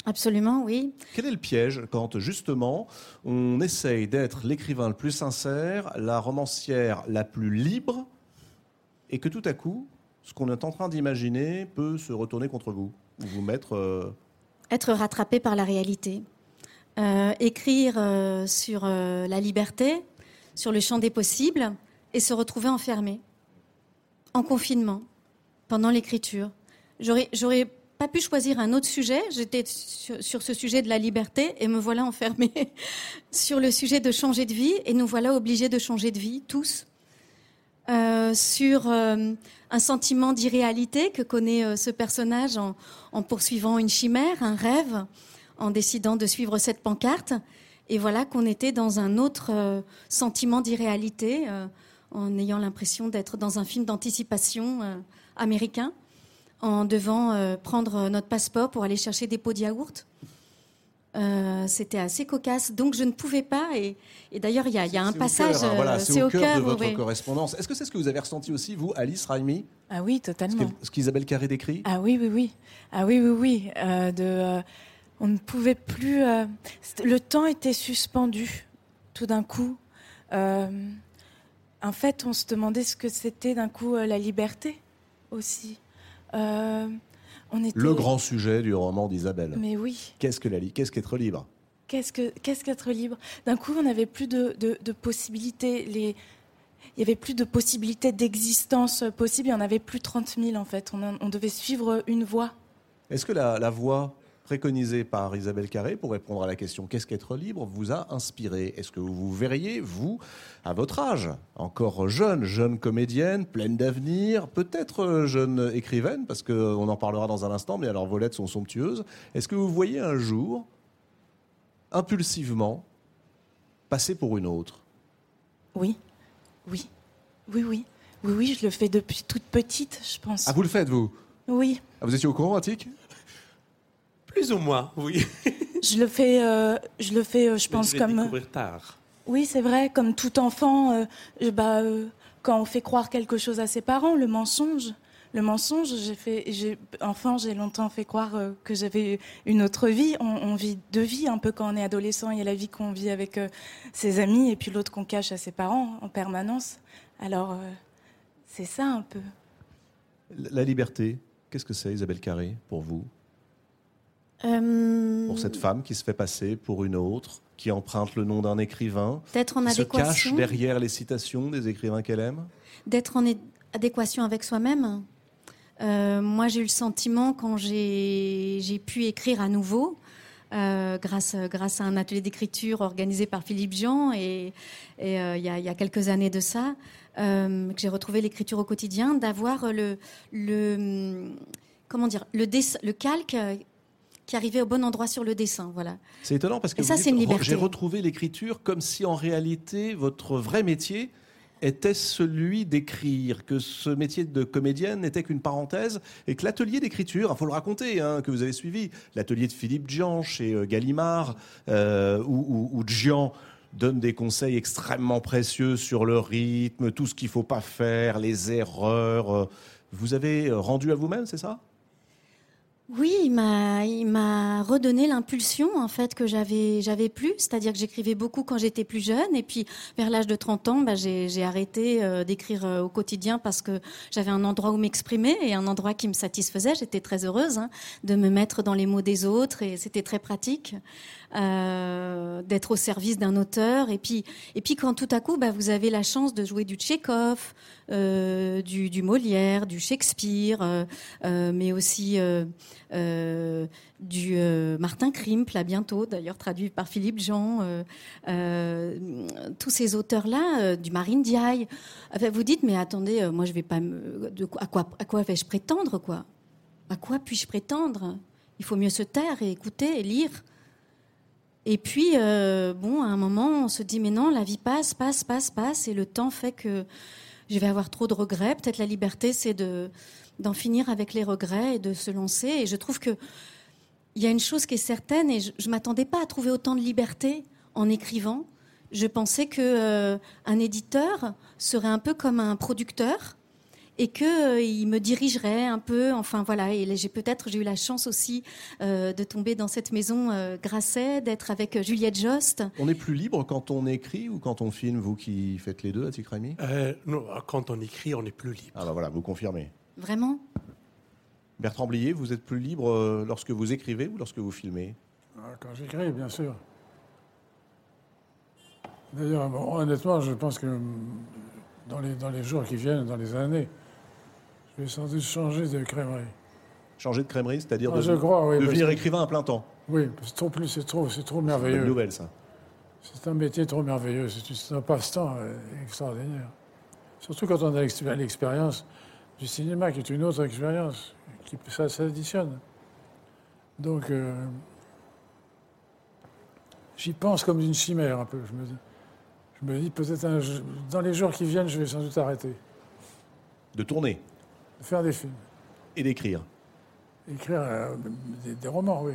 Speaker 2: Absolument, oui.
Speaker 1: Quel est le piège quand justement on essaye d'être l'écrivain le plus sincère, la romancière la plus libre, et que tout à coup, ce qu'on est en train d'imaginer peut se retourner contre vous, ou euh,
Speaker 2: Être rattrapé par la réalité. Euh, écrire euh, sur la liberté, sur le champ des possibles, et se retrouver enfermé, en confinement, pendant l'écriture. J'aurais, pas pu choisir un autre sujet. J'étais sur, sur ce sujet de la liberté et me voilà enfermée <laughs> sur le sujet de changer de vie et nous voilà obligés de changer de vie, tous. Euh, sur euh, un sentiment d'irréalité que connaît euh, ce personnage en, en poursuivant une chimère, un rêve, en décidant de suivre cette pancarte. Et voilà qu'on était dans un autre sentiment d'irréalité, en ayant l'impression d'être dans un film d'anticipation américain, en devant prendre notre passeport pour aller chercher des pots de yaourt. Euh, C'était assez cocasse, donc je ne pouvais pas. Et, et d'ailleurs, il y a, il y a un passage,
Speaker 1: hein, voilà,
Speaker 2: euh,
Speaker 1: c'est au cœur de votre correspondance. Est-ce que c'est ce que vous avez ressenti aussi, vous, Alice Raimi,
Speaker 5: Ah oui,
Speaker 1: ce
Speaker 5: totalement.
Speaker 1: ce qu'Isabelle Carré décrit
Speaker 5: Ah oui, oui, oui. Ah oui, oui, oui. Euh, de, euh, on ne pouvait plus. euh, le temps était suspendu, tout d'un coup. Euh, en fait, on se demandait ce que c'était d'un coup euh, la liberté aussi. On était.
Speaker 1: Le grand sujet du roman d'Isabelle.
Speaker 5: Mais oui.
Speaker 1: Qu'est-ce que la li- Qu'est-ce qu'être libre?
Speaker 5: Qu'est-ce que qu'est-ce qu'être libre? D'un coup, on n'avait plus de, de, de possibilités. Les, il y avait plus de possibilités d'existence possible. Il y en avait plus 30 000 en fait. On, en- on devait suivre une voie.
Speaker 1: Est-ce que la, la voie préconisée par Isabelle Carré pour répondre à la question qu'est-ce qu'être libre vous a inspiré? Est-ce que vous vous verriez, vous, à votre âge, encore jeune, jeune comédienne, pleine d'avenir, peut-être euh, jeune écrivaine, parce qu'on en parlera dans un instant, mais alors vos lettres sont somptueuses. Est-ce que vous voyez un jour, impulsivement, passer pour une autre?
Speaker 5: Oui, oui, oui, oui, oui, oui. Je le fais depuis toute petite, je pense.
Speaker 1: Ah, vous le faites, vous?
Speaker 5: Oui,
Speaker 1: Ah, Vous étiez au courant, Attic?
Speaker 3: Plus ou moins, oui.
Speaker 5: je le fais. euh, je le fais. euh, je pense
Speaker 3: je l'ai
Speaker 5: comme.
Speaker 3: découvert tard.
Speaker 5: Oui, c'est vrai. Comme tout enfant, euh, je- bah, euh, quand on fait croire quelque chose à ses parents, le mensonge. Le mensonge, j'ai fait, j'ai, enfant, j'ai longtemps fait croire euh, que j'avais une autre vie. On, on vit deux vies, un peu quand on est adolescent. Il y a la vie qu'on vit avec euh, ses amis et puis l'autre qu'on cache à ses parents en permanence. Alors, euh, c'est ça un peu.
Speaker 1: La liberté, qu'est-ce que c'est, Isabelle Carré, pour vous?
Speaker 2: Euh,
Speaker 1: Pour cette femme qui se fait passer pour une autre, qui emprunte le nom d'un écrivain,
Speaker 2: D'être en
Speaker 1: qui se cache derrière les citations des écrivains qu'elle aime
Speaker 2: d'être en adéquation avec soi-même. Euh, moi, j'ai eu le sentiment quand j'ai pu écrire à nouveau, euh, grâce, grâce à un atelier d'écriture organisé par Philippe Jean, et, euh, il y, a, il y a quelques années de ça, que j'ai retrouvé l'écriture au quotidien, d'avoir le, le comment dire le, dess- le calque qui arrivait au bon endroit sur le dessin. Voilà.
Speaker 1: C'est étonnant parce que j'ai retrouvé l'écriture comme si en réalité votre vrai métier était celui d'écrire, que ce métier de comédienne n'était qu'une parenthèse et que l'atelier d'écriture, il faut le raconter, hein, que vous avez suivi, l'atelier de Philippe Jean chez euh, Gallimard, euh, où, où- donne des conseils extrêmement précieux sur le rythme, tout ce qu'il faut pas faire, les erreurs. euh, Vous avez euh, rendu à vous-même, c'est ça?
Speaker 2: Oui, il m'a, redonné l'impulsion en fait que j'avais, plus. C'est-à-dire que j'écrivais beaucoup quand j'étais plus jeune, et puis vers l'âge de 30 ans, bah, j'ai, j'ai arrêté euh, d'écrire euh, au quotidien parce que j'avais un endroit où m'exprimer et un endroit qui me satisfaisait. J'étais très heureuse hein, de me mettre dans les mots des autres et c'était très pratique euh, d'être au service d'un auteur. Et puis, et puis quand tout à coup, bah, vous avez la chance de jouer du Tchekhov, euh, du, Molière, du Shakespeare, euh, mais aussi du Martin Krimp, là bientôt, d'ailleurs traduit par Philippe Jean, tous ces auteurs-là, du Marine Diaye. Vous dites, mais attendez, moi je vais pas à quoi, à quoi vais-je prétendre, quoi? À quoi puis-je prétendre? Il faut mieux se taire et écouter et lire. Et puis, euh, bon, à un moment, on se dit, mais non, la vie passe, passe, passe, passe, et le temps fait que je vais avoir trop de regrets. Peut-être la liberté, c'est de d'en finir avec les regrets et de se lancer. Et je trouve que il y a une chose qui est certaine, et je, je m'attendais pas à trouver autant de liberté en écrivant. Je pensais que euh, un éditeur serait un peu comme un producteur et que il me dirigerait un peu. Enfin voilà, et j'ai peut-être j'ai eu la chance aussi de tomber dans cette maison Grasset, d'être avec Juliette Jost.
Speaker 1: On est plus libre quand on écrit ou quand on filme, vous qui faites les deux, Atik Rami
Speaker 3: Non, quand on écrit, on est plus libre.
Speaker 1: Ah bah voilà, vous confirmez.
Speaker 2: Vraiment?
Speaker 1: Bertrand Blier, vous êtes plus libre lorsque vous écrivez ou lorsque vous filmez?
Speaker 4: Ah, Quand j'écris, bien sûr. D'ailleurs, honnêtement, je pense que dans les, dans les jours qui viennent, dans les années, je vais sans doute changer de crèmerie.
Speaker 1: Changer de crèmerie, c'est-à-dire
Speaker 4: ah,
Speaker 1: de, devenir écrivain à plein temps
Speaker 4: Oui, c'est trop, plus, c'est trop, c'est trop merveilleux.
Speaker 1: C'est une nouvelle, ça.
Speaker 4: C'est un métier trop merveilleux, c'est un passe-temps euh, extraordinaire. Surtout quand on a l'expérience du cinéma, qui est une autre expérience, qui ça s'additionne. Donc, euh, j'y pense comme d'une chimère un peu. Je me dis, je me dis peut-être dans les jours qui viennent, je vais sans doute arrêter.
Speaker 1: De tourner
Speaker 4: faire des films.
Speaker 1: Et d'écrire
Speaker 4: Écrire euh, des, romans, oui.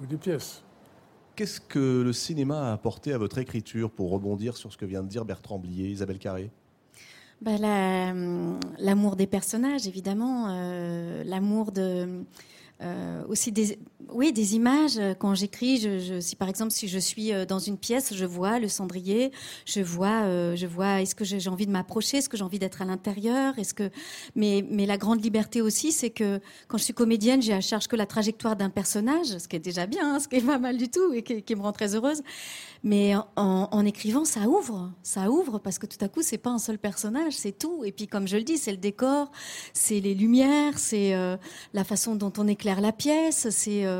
Speaker 4: Ou des pièces.
Speaker 1: Qu'est-ce que le cinéma a apporté à votre écriture pour rebondir sur ce que vient de dire Bertrand Blier, Isabelle Carré?
Speaker 2: Bah, L'amour des personnages, évidemment. Euh, l'amour de euh, aussi des, oui, des images. Quand j'écris, si par exemple si je suis euh, dans une pièce, je vois le cendrier, je vois, euh, je vois. Est-ce que j'ai envie de m'approcher Est-ce que j'ai envie d'être à l'intérieur Est-ce que mais mais la grande liberté aussi, c'est que quand je suis comédienne, j'ai à charge que la trajectoire d'un personnage, ce qui est déjà bien, hein, ce qui est pas mal du tout et qui, me rend très heureuse. Mais en, écrivant, ça ouvre, ça ouvre parce que tout à coup, c'est pas un seul personnage, c'est tout. Et puis, comme je le dis, c'est le décor, c'est les lumières, c'est euh, la façon dont on éclaire la pièce, c'est euh, euh,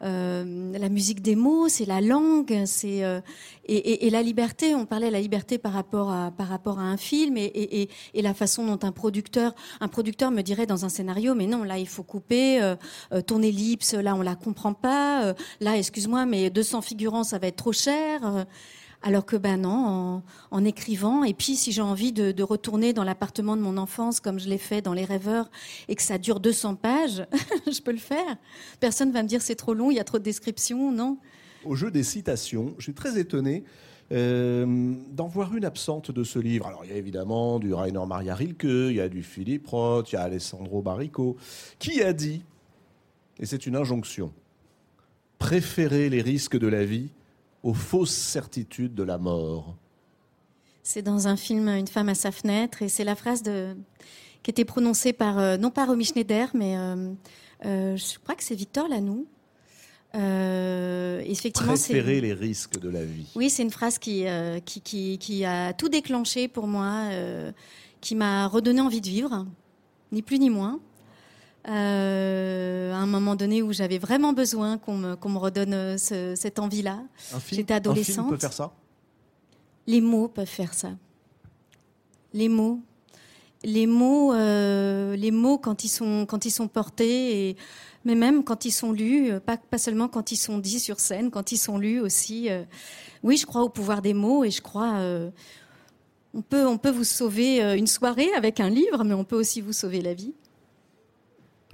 Speaker 2: la musique des mots, c'est la langue, c'est euh, et, la liberté. On parlait de la liberté par rapport à par rapport à un film et, et, la façon dont un producteur un producteur me dirait dans un scénario, mais non, là, il faut couper euh, ton ellipse, là, on la comprend pas. là, excuse-moi, mais 200 figurants, ça va être trop cher. Alors que ben non, en, écrivant, et puis si j'ai envie de, retourner dans l'appartement de mon enfance comme je l'ai fait dans Les Rêveurs et que ça dure 200 pages, <laughs> je peux le faire. Personne va me dire c'est trop long, il y a trop de descriptions, non
Speaker 1: Au jeu des citations, je suis très étonné euh, d'en voir une absente de ce livre. Alors il y a évidemment du Rainer Maria Rilke, il y a du Philippe Roth, il y a Alessandro Barrico, qui a dit, et c'est une injonction, préférer les risques de la vie aux fausses certitudes de la mort.
Speaker 2: C'est dans un film Une femme à sa fenêtre et c'est la phrase de... qui était prononcée par, euh, non pas Romy Schneider, mais euh, euh, je crois que c'est Victor Lanoux.
Speaker 1: effectivement, Préférer les risques de la vie.
Speaker 2: Oui, c'est une phrase qui, qui, qui, qui, a tout déclenché pour moi, qui m'a redonné envie de vivre, ni plus ni moins. Euh, à un moment donné où j'avais vraiment besoin qu'on me, me, redonne euh, cette envie-là. J'étais adolescente. Un film
Speaker 1: peut faire ça?
Speaker 2: Les mots peuvent faire ça. Les mots. Les mots, euh, les mots quand ils sont quand ils sont portés, et, mais même quand ils sont lus, pas pas seulement quand ils sont dits sur scène, quand ils sont lus aussi. oui, je crois au pouvoir des mots et je crois on peut on peut vous sauver une soirée avec un livre, mais on peut aussi vous sauver la vie.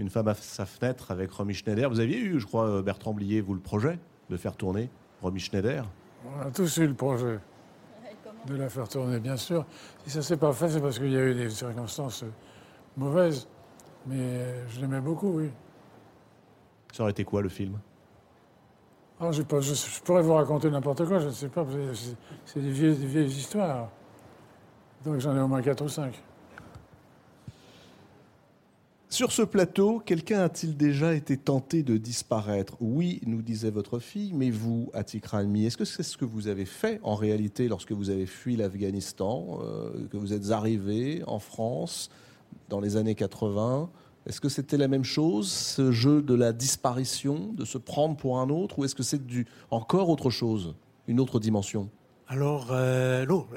Speaker 1: Une femme à sa fenêtre avec Romy Schneider. Vous aviez eu, je crois, euh, Bertrand Blier, vous, le projet de faire tourner Romy Schneider?
Speaker 4: On a tous eu le projet de la faire tourner, bien sûr. Si ça s'est pas fait, c'est parce qu'il y a eu des circonstances mauvaises. Mais euh, je l'aimais beaucoup, oui.
Speaker 1: Ça aurait été quoi, le film?
Speaker 4: Ah, je, pas, je, pourrais vous raconter n'importe quoi, je ne sais pas. C'est des vieilles, des vieilles histoires. Donc j'en ai au moins quatre ou cinq.
Speaker 1: Sur ce plateau, quelqu'un a-t-il déjà été tenté de disparaître? Oui, nous disait votre fille, mais vous, Atik Ralmi, est-ce que c'est ce que vous avez fait en réalité lorsque vous avez fui l'Afghanistan, euh, que vous êtes arrivé en France dans les années 80 Est-ce que c'était la même chose, ce jeu de la disparition, de se prendre pour un autre, ou est-ce que c'est du encore autre chose, une autre dimension?
Speaker 3: Alors, euh, non,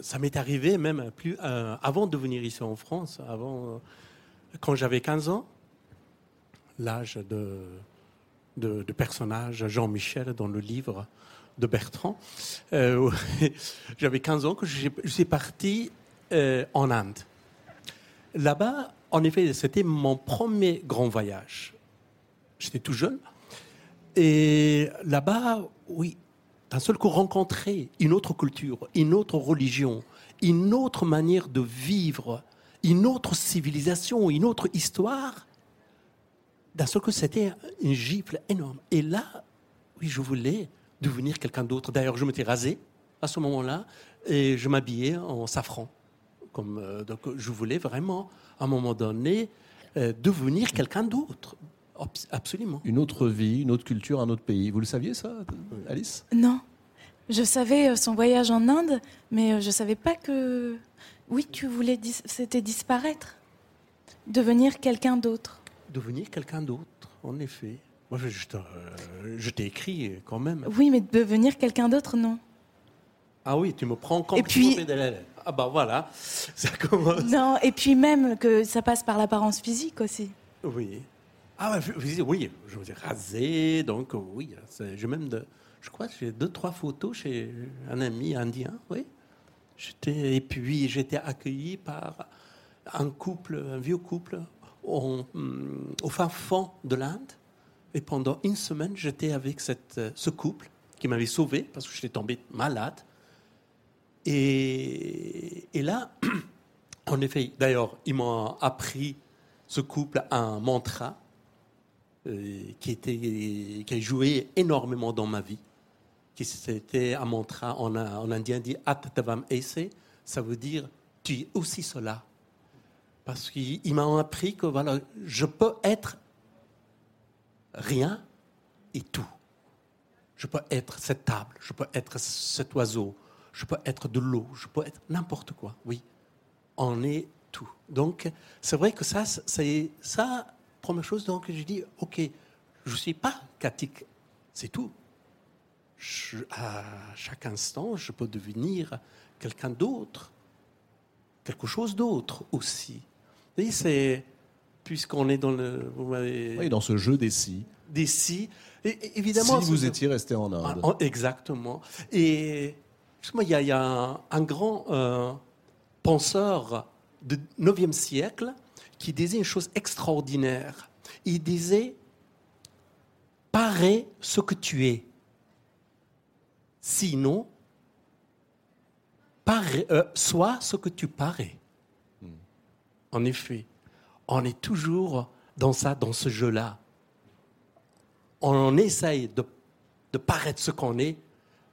Speaker 3: ça m'est arrivé même plus euh, avant de venir ici en France, avant quand j'avais 15 ans, l'âge de, de, personnage Jean-Michel dans le livre de Bertrand, euh, <laughs> j'avais 15 ans que je suis parti euh, en Inde. Là-bas, en effet, c'était mon premier grand voyage. J'étais tout jeune. Et là-bas, oui, d'un seul coup, rencontrer une autre culture, une autre religion, une autre manière de vivre une autre civilisation, une autre histoire. D'un seul coup, c'était une gifle énorme. Et là, oui, je voulais devenir quelqu'un d'autre. D'ailleurs, je m'étais rasé à ce moment-là et je m'habillais en safran. Comme, euh, donc, je voulais vraiment, à un moment donné, euh, devenir quelqu'un d'autre. Abs- Absolument.
Speaker 1: Une autre vie, une autre culture, un autre pays. Vous le saviez ça, Alice?
Speaker 5: Non. Je savais euh, son voyage en Inde, mais je savais pas que. Oui, tu voulais. dis- C'était disparaître. Devenir quelqu'un d'autre.
Speaker 3: Devenir quelqu'un d'autre, en effet. Moi, je, euh, je t'ai écrit quand même.
Speaker 5: Oui, mais devenir quelqu'un d'autre, non.
Speaker 3: Ah oui, tu me prends comme
Speaker 5: Et puis-.
Speaker 3: Ah bah voilà, <laughs> ça commence.
Speaker 5: Non, et puis même que ça passe par l'apparence physique aussi.
Speaker 3: Oui. Ah je- oui, je me dis rasé, donc euh, oui, j'ai même de, je crois que j'ai deux trois photos chez un ami indien, oui. Et puis j'étais accueilli par un couple, un vieux couple, au, au fin fond de l'Inde. Et pendant une semaine, j'étais avec ce couple qui m'avait sauvé parce que j'étais tombé malade. Et, là, <clears throat> en effet, d'ailleurs, ils m'ont appris ce couple un mantra euh, qui, était, qui a joué énormément dans ma vie. Qui c'était un mantra en, en indien dit Atatavam Ese, ça veut dire tu es aussi cela. Parce ils m'ont appris que voilà, je peux être rien et tout. Je peux être cette table, je peux être cet oiseau, je peux être de l'eau, je peux être n'importe quoi. Oui, on est tout. Donc, c'est vrai que ça, c'est ça, première chose, donc je dis, ok, je ne suis pas catholique, c'est tout. Je- à chaque instant, je peux devenir quelqu'un d'autre, quelque chose d'autre aussi. Vous voyez, c'est, puisqu'on est dans le, vous
Speaker 1: Oui, dans ce jeu des si.
Speaker 3: des si, et- et évidemment,
Speaker 1: si vous étiez resté en Inde.
Speaker 3: ah, exactement. Et il y a, il y a un, un grand euh, penseur du 9e siècle qui disait une chose extraordinaire. Il disait Parais ce que tu es. Sinon, parais- euh, sois ce que tu parais. En effet, on est toujours dans ça, dans ce jeu-là on essaye de, de paraître ce qu'on est,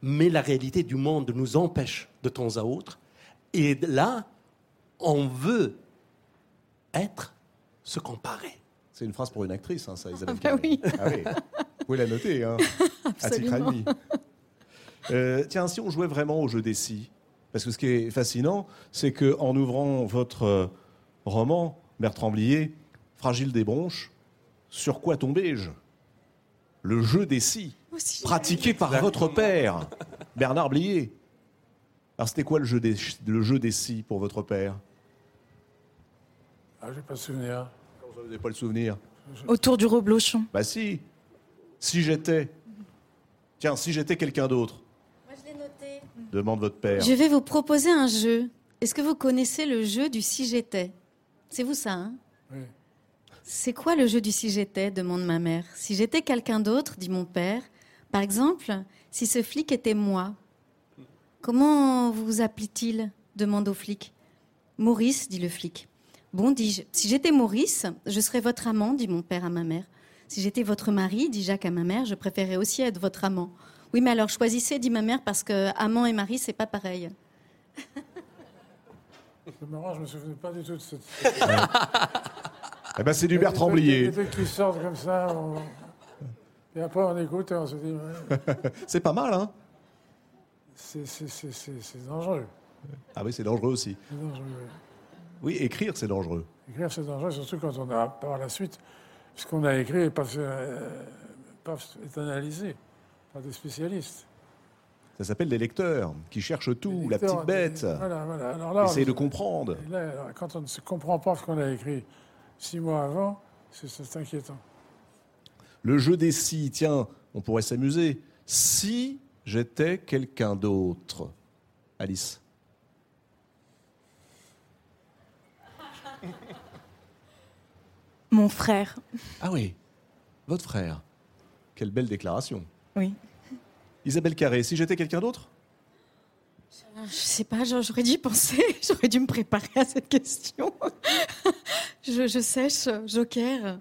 Speaker 3: mais la réalité du monde nous empêche de temps à autre. Et là, on veut être ce qu'on paraît.
Speaker 1: C'est une phrase pour une actrice, hein, ça, Isabelle.
Speaker 2: bah
Speaker 1: Carré.
Speaker 2: oui.
Speaker 1: Ah oui. Vous pouvez la noter. Hein. <laughs> À titre
Speaker 2: Absolument.
Speaker 1: Euh, tiens, si on jouait vraiment au jeu des si, parce que ce qui est fascinant, c'est que en ouvrant votre euh, roman, Bertrand Blier, Fragile des bronches, sur quoi tombais-je? Le jeu des si,
Speaker 2: Aussi.
Speaker 1: pratiqué par votre père, Bernard Blier. Alors c'était quoi le jeu des, le jeu des si pour votre père?
Speaker 4: Ah, j'ai pas de souvenir.
Speaker 1: Vous n'avez pas le souvenir?
Speaker 5: Autour du reblochon.
Speaker 1: Bah si. Si j'étais. Tiens, si j'étais quelqu'un d'autre,
Speaker 2: Moi, je l'ai noté.
Speaker 1: Demande votre père.
Speaker 2: Je vais vous proposer un jeu. Est-ce que vous connaissez le jeu du si j'étais? C'est vous ça, hein?
Speaker 4: Oui.
Speaker 2: C'est quoi le jeu du si j'étais demande ma mère. Si j'étais quelqu'un d'autre, dit mon père. Par exemple, si ce flic était moi. Comment vous appelait-il demande au flic. Maurice, dit le flic. Bon, dis-je, si j'étais Maurice, je serais votre amant, dit mon père à ma mère. Si j'étais votre mari, dit Jacques à ma mère, je préférerais aussi être votre amant. Oui, mais alors choisissez, dit ma mère, parce que amant et mari, c'est pas pareil.
Speaker 4: C'est marrant, je me souvenais pas du tout de cette.
Speaker 1: Eh ben, c'est du Bertrand Blier.
Speaker 4: Les trucs qui sortent comme ça. on- Et après, on écoute et on se dit, ouais, <laughs>
Speaker 1: C'est pas mal, hein
Speaker 4: c'est- c'est c'est- c'est- c'est dangereux.
Speaker 1: Ah oui, c'est dangereux aussi.
Speaker 4: C'est dangereux.
Speaker 1: Oui, écrire, c'est dangereux.
Speaker 4: Écrire, c'est dangereux, surtout quand on a par la suite. Ce qu'on a écrit n'est pas, euh, pas est analysé par des spécialistes.
Speaker 1: Ça s'appelle des lecteurs qui cherchent tout, la petite bête.
Speaker 4: des- Voilà, voilà. Alors là,
Speaker 1: Essayez
Speaker 4: on-
Speaker 1: de comprendre.
Speaker 4: et là, alors, quand on ne se comprend pas ce qu'on a écrit six mois avant, c'est- c'est inquiétant.
Speaker 1: Le jeu des si, tiens, on pourrait s'amuser. Si j'étais quelqu'un d'autre. Alice.
Speaker 5: Mon frère.
Speaker 1: Ah oui, votre frère. Quelle belle déclaration.
Speaker 5: Oui.
Speaker 1: Isabelle Carré, si j'étais quelqu'un d'autre?
Speaker 2: Je sais pas, j'aurais dû y penser, <laughs> j'aurais dû me préparer à cette question. <laughs> je, je sèche, Joker.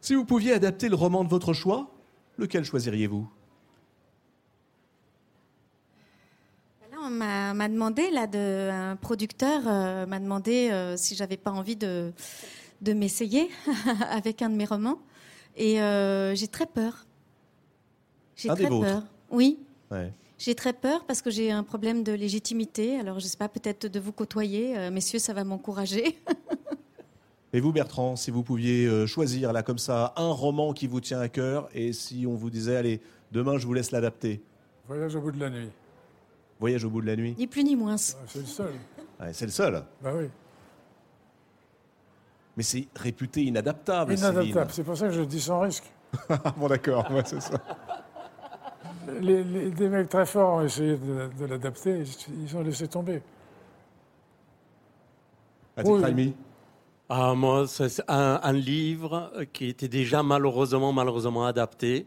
Speaker 1: Si vous pouviez adapter le roman de votre choix, lequel choisiriez-vous?
Speaker 2: On m'a demandé, là, de, un producteur euh, m'a demandé euh, si j'avais pas envie de, de m'essayer <laughs> avec un de mes romans. Et euh, j'ai très peur. J'ai très peur. Oui. J'ai très peur parce que j'ai un problème de légitimité. Alors, je sais pas, peut-être de vous côtoyer. messieurs, ça va m'encourager. <laughs>
Speaker 1: Et vous, Bertrand, si vous pouviez choisir, là, comme ça, un roman qui vous tient à cœur, et si on vous disait, allez, demain, je vous laisse l'adapter
Speaker 4: Voyage au bout de la nuit.
Speaker 1: Voyage au bout de la nuit
Speaker 2: Ni plus ni moins.
Speaker 4: Ah, c'est le seul.
Speaker 1: c'est le seul.
Speaker 4: Bah oui.
Speaker 1: Mais c'est réputé inadaptable.
Speaker 4: Inadaptable, c'est pour ça que je dis sans risque. <laughs>
Speaker 1: bon, d'accord, ouais, c'est ça.
Speaker 4: Les, des mecs très forts ont essayé de, l'adapter, ils ont laissé tomber.
Speaker 1: Oui.
Speaker 3: Ah, moi, c'est un, un, livre qui était déjà malheureusement, malheureusement adapté,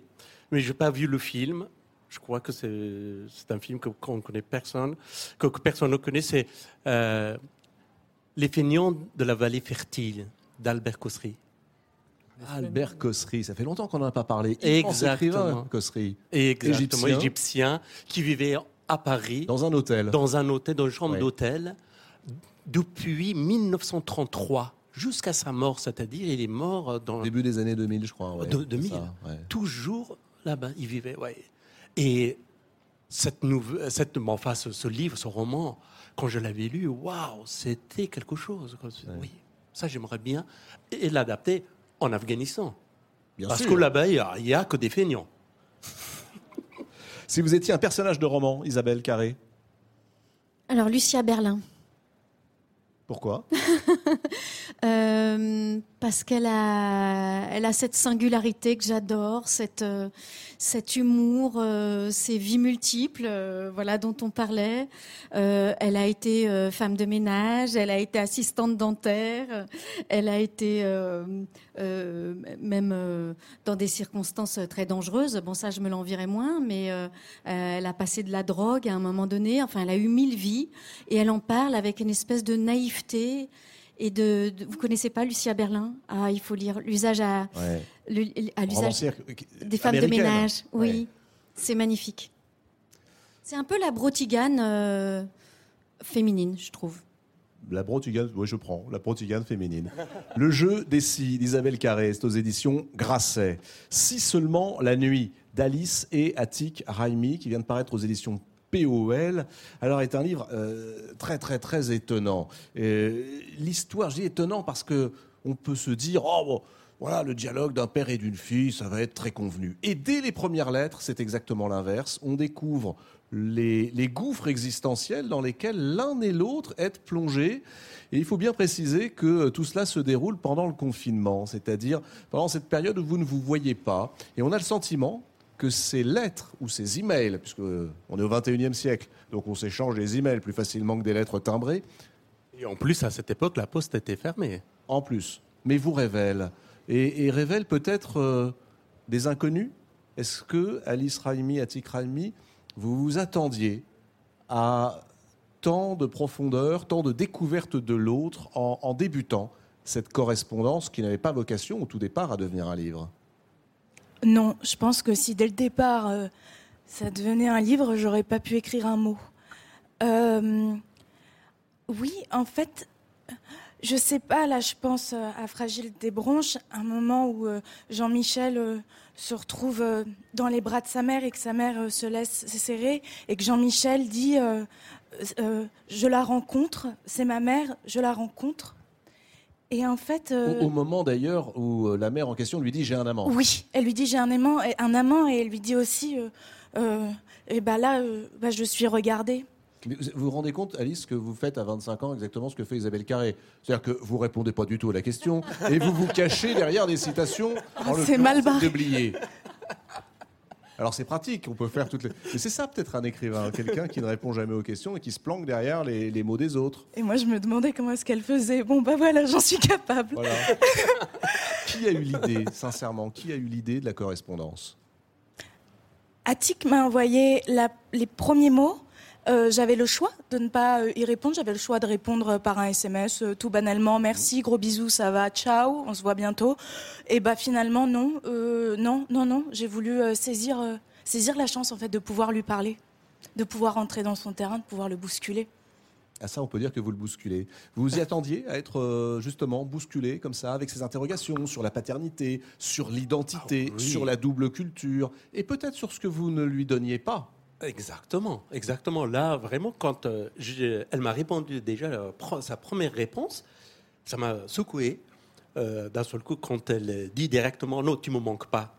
Speaker 3: mais je n'ai pas vu le film. Je crois que c'est un film qu'on ne connaît personne, que, personne ne connaît. C'est euh, Les feignants de la vallée fertile d'Albert Cossery.
Speaker 1: Albert Cossery, ça fait longtemps qu'on n'en a pas parlé.
Speaker 3: Exactement.
Speaker 1: Cossery.
Speaker 3: Exactement, égyptien. égyptien, qui vivait à Paris.
Speaker 1: Dans un hôtel.
Speaker 3: Dans un hôtel, dans une chambre d'hôtel, depuis 1933 jusqu'à sa mort, c'est-à-dire il est mort dans...
Speaker 1: Début des années 2000, je crois. Ouais,
Speaker 3: 2000. Toujours là-bas, il vivait. Ouais. Et cette nouvelle, cette, enfin, ce, ce, livre, ce roman, quand je l'avais lu, waouh, c'était quelque chose. Oui, ça j'aimerais bien et, l'adapter en Afghanistan. Bien Parce que là-bas, il n'y a, que des feignants. <laughs>
Speaker 1: si vous étiez un personnage de roman, Isabelle Carré
Speaker 2: Alors, Lucia Berlin.
Speaker 1: Pourquoi? <laughs>
Speaker 2: euh, Parce qu'elle a, elle a cette singularité que j'adore, cette, euh, cet humour, euh, ces vies multiples, voilà dont on parlait. elle a été femme de ménage, elle a été assistante dentaire, elle a été même dans des circonstances très dangereuses. Bon, ça, je me l'envirais moins, mais elle a passé de la drogue à un moment donné. Enfin, elle a eu mille vies et elle en parle avec une espèce de naïveté et de, vous connaissez pas Lucia Berlin? Ah, il faut lire l'usage à, l'usage des femmes de ménage. Oui, c'est magnifique. C'est un peu la brotigane euh, féminine, je trouve.
Speaker 1: La brotigane, oui, je prends, la brotigane féminine. Le jeu des six d'Isabelle Carré, c'est aux éditions Grasset. Si seulement la nuit d'Alice et Attic Raimi, qui vient de paraître aux éditions POL. Alors, est un livre euh, très, très, très étonnant. L'histoire, je dis étonnant parce que on peut se dire, oh, voilà, le dialogue d'un père et d'une fille, ça va être très convenu. Et dès les premières lettres, c'est exactement l'inverse. On découvre les, les, gouffres existentiels dans lesquels l'un et l'autre est plongés. Et il faut bien préciser que tout cela se déroule pendant le confinement, c'est-à-dire pendant cette période où vous ne vous voyez pas. Et on a le sentiment, que ces lettres ou ces emails, puisque on est au 21e siècle, donc on s'échange des emails plus facilement que des lettres timbrées.
Speaker 3: Et en plus, à cette époque, la poste était fermée.
Speaker 1: En plus. Mais vous révèle. Et, révèle peut-être euh, des inconnus? Est-ce que Alice Raimi, Atik Raimi, vous vous attendiez à tant de profondeur, tant de découverte de l'autre en, en débutant cette correspondance qui n'avait pas vocation au tout départ à devenir un livre?
Speaker 5: Non, je pense que si dès le départ euh, ça devenait un livre, j'aurais pas pu écrire un mot. Euh, oui, en fait, je sais pas, là je pense euh, à Fragile des bronches, un moment où Jean-Michel se retrouve dans les bras de sa mère et que sa mère se laisse serrer et que Jean-Michel dit Je la rencontre, c'est ma mère, je la rencontre. Et en fait,
Speaker 1: euh, au, moment d'ailleurs où euh, la mère en question lui dit j'ai un amant.
Speaker 5: Oui, elle lui dit j'ai un amant, un amant, et elle lui dit aussi, euh, et ben là, bah, je suis regardée.
Speaker 1: vous vous rendez compte, Alice, que vous faites à 25 ans exactement ce que fait Isabelle Carré C'est-à-dire que vous répondez pas du tout à la question et vous vous cachez derrière des citations
Speaker 5: en <laughs> C'est mal barré. <laughs>
Speaker 1: Alors c'est pratique, on peut faire toutes les. Mais c'est ça peut-être un écrivain, quelqu'un qui ne répond jamais aux questions et qui se planque derrière les, mots des autres.
Speaker 5: Et moi je me demandais comment est-ce qu'elle faisait. Bon bah voilà, j'en suis capable. <laughs>
Speaker 1: qui a eu l'idée, sincèrement, qui a eu l'idée de la correspondance?
Speaker 5: Attic m'a envoyé les premiers mots euh, j'avais le choix de ne pas euh, y répondre. J'avais le choix de répondre par un SMS, euh, tout banalement, merci, gros bisous, ça va, ciao, on se voit bientôt. Et bah finalement non, non, non, non. J'ai voulu saisir, saisir la chance en fait de pouvoir lui parler, de pouvoir entrer dans son terrain, de pouvoir le bousculer.
Speaker 1: À ça, on peut dire que vous le bousculez. Vous y attendiez à être justement bousculé comme ça, avec ces interrogations sur la paternité, sur l'identité,
Speaker 3: Ah oui.
Speaker 1: sur la double culture, et peut-être sur ce que vous ne lui donniez pas.
Speaker 3: Exactement, exactement. Là, vraiment, quand euh, elle m'a répondu déjà euh, sa première réponse, ça m'a secoué. euh, D'un seul coup, quand elle dit directement non, tu me manques pas.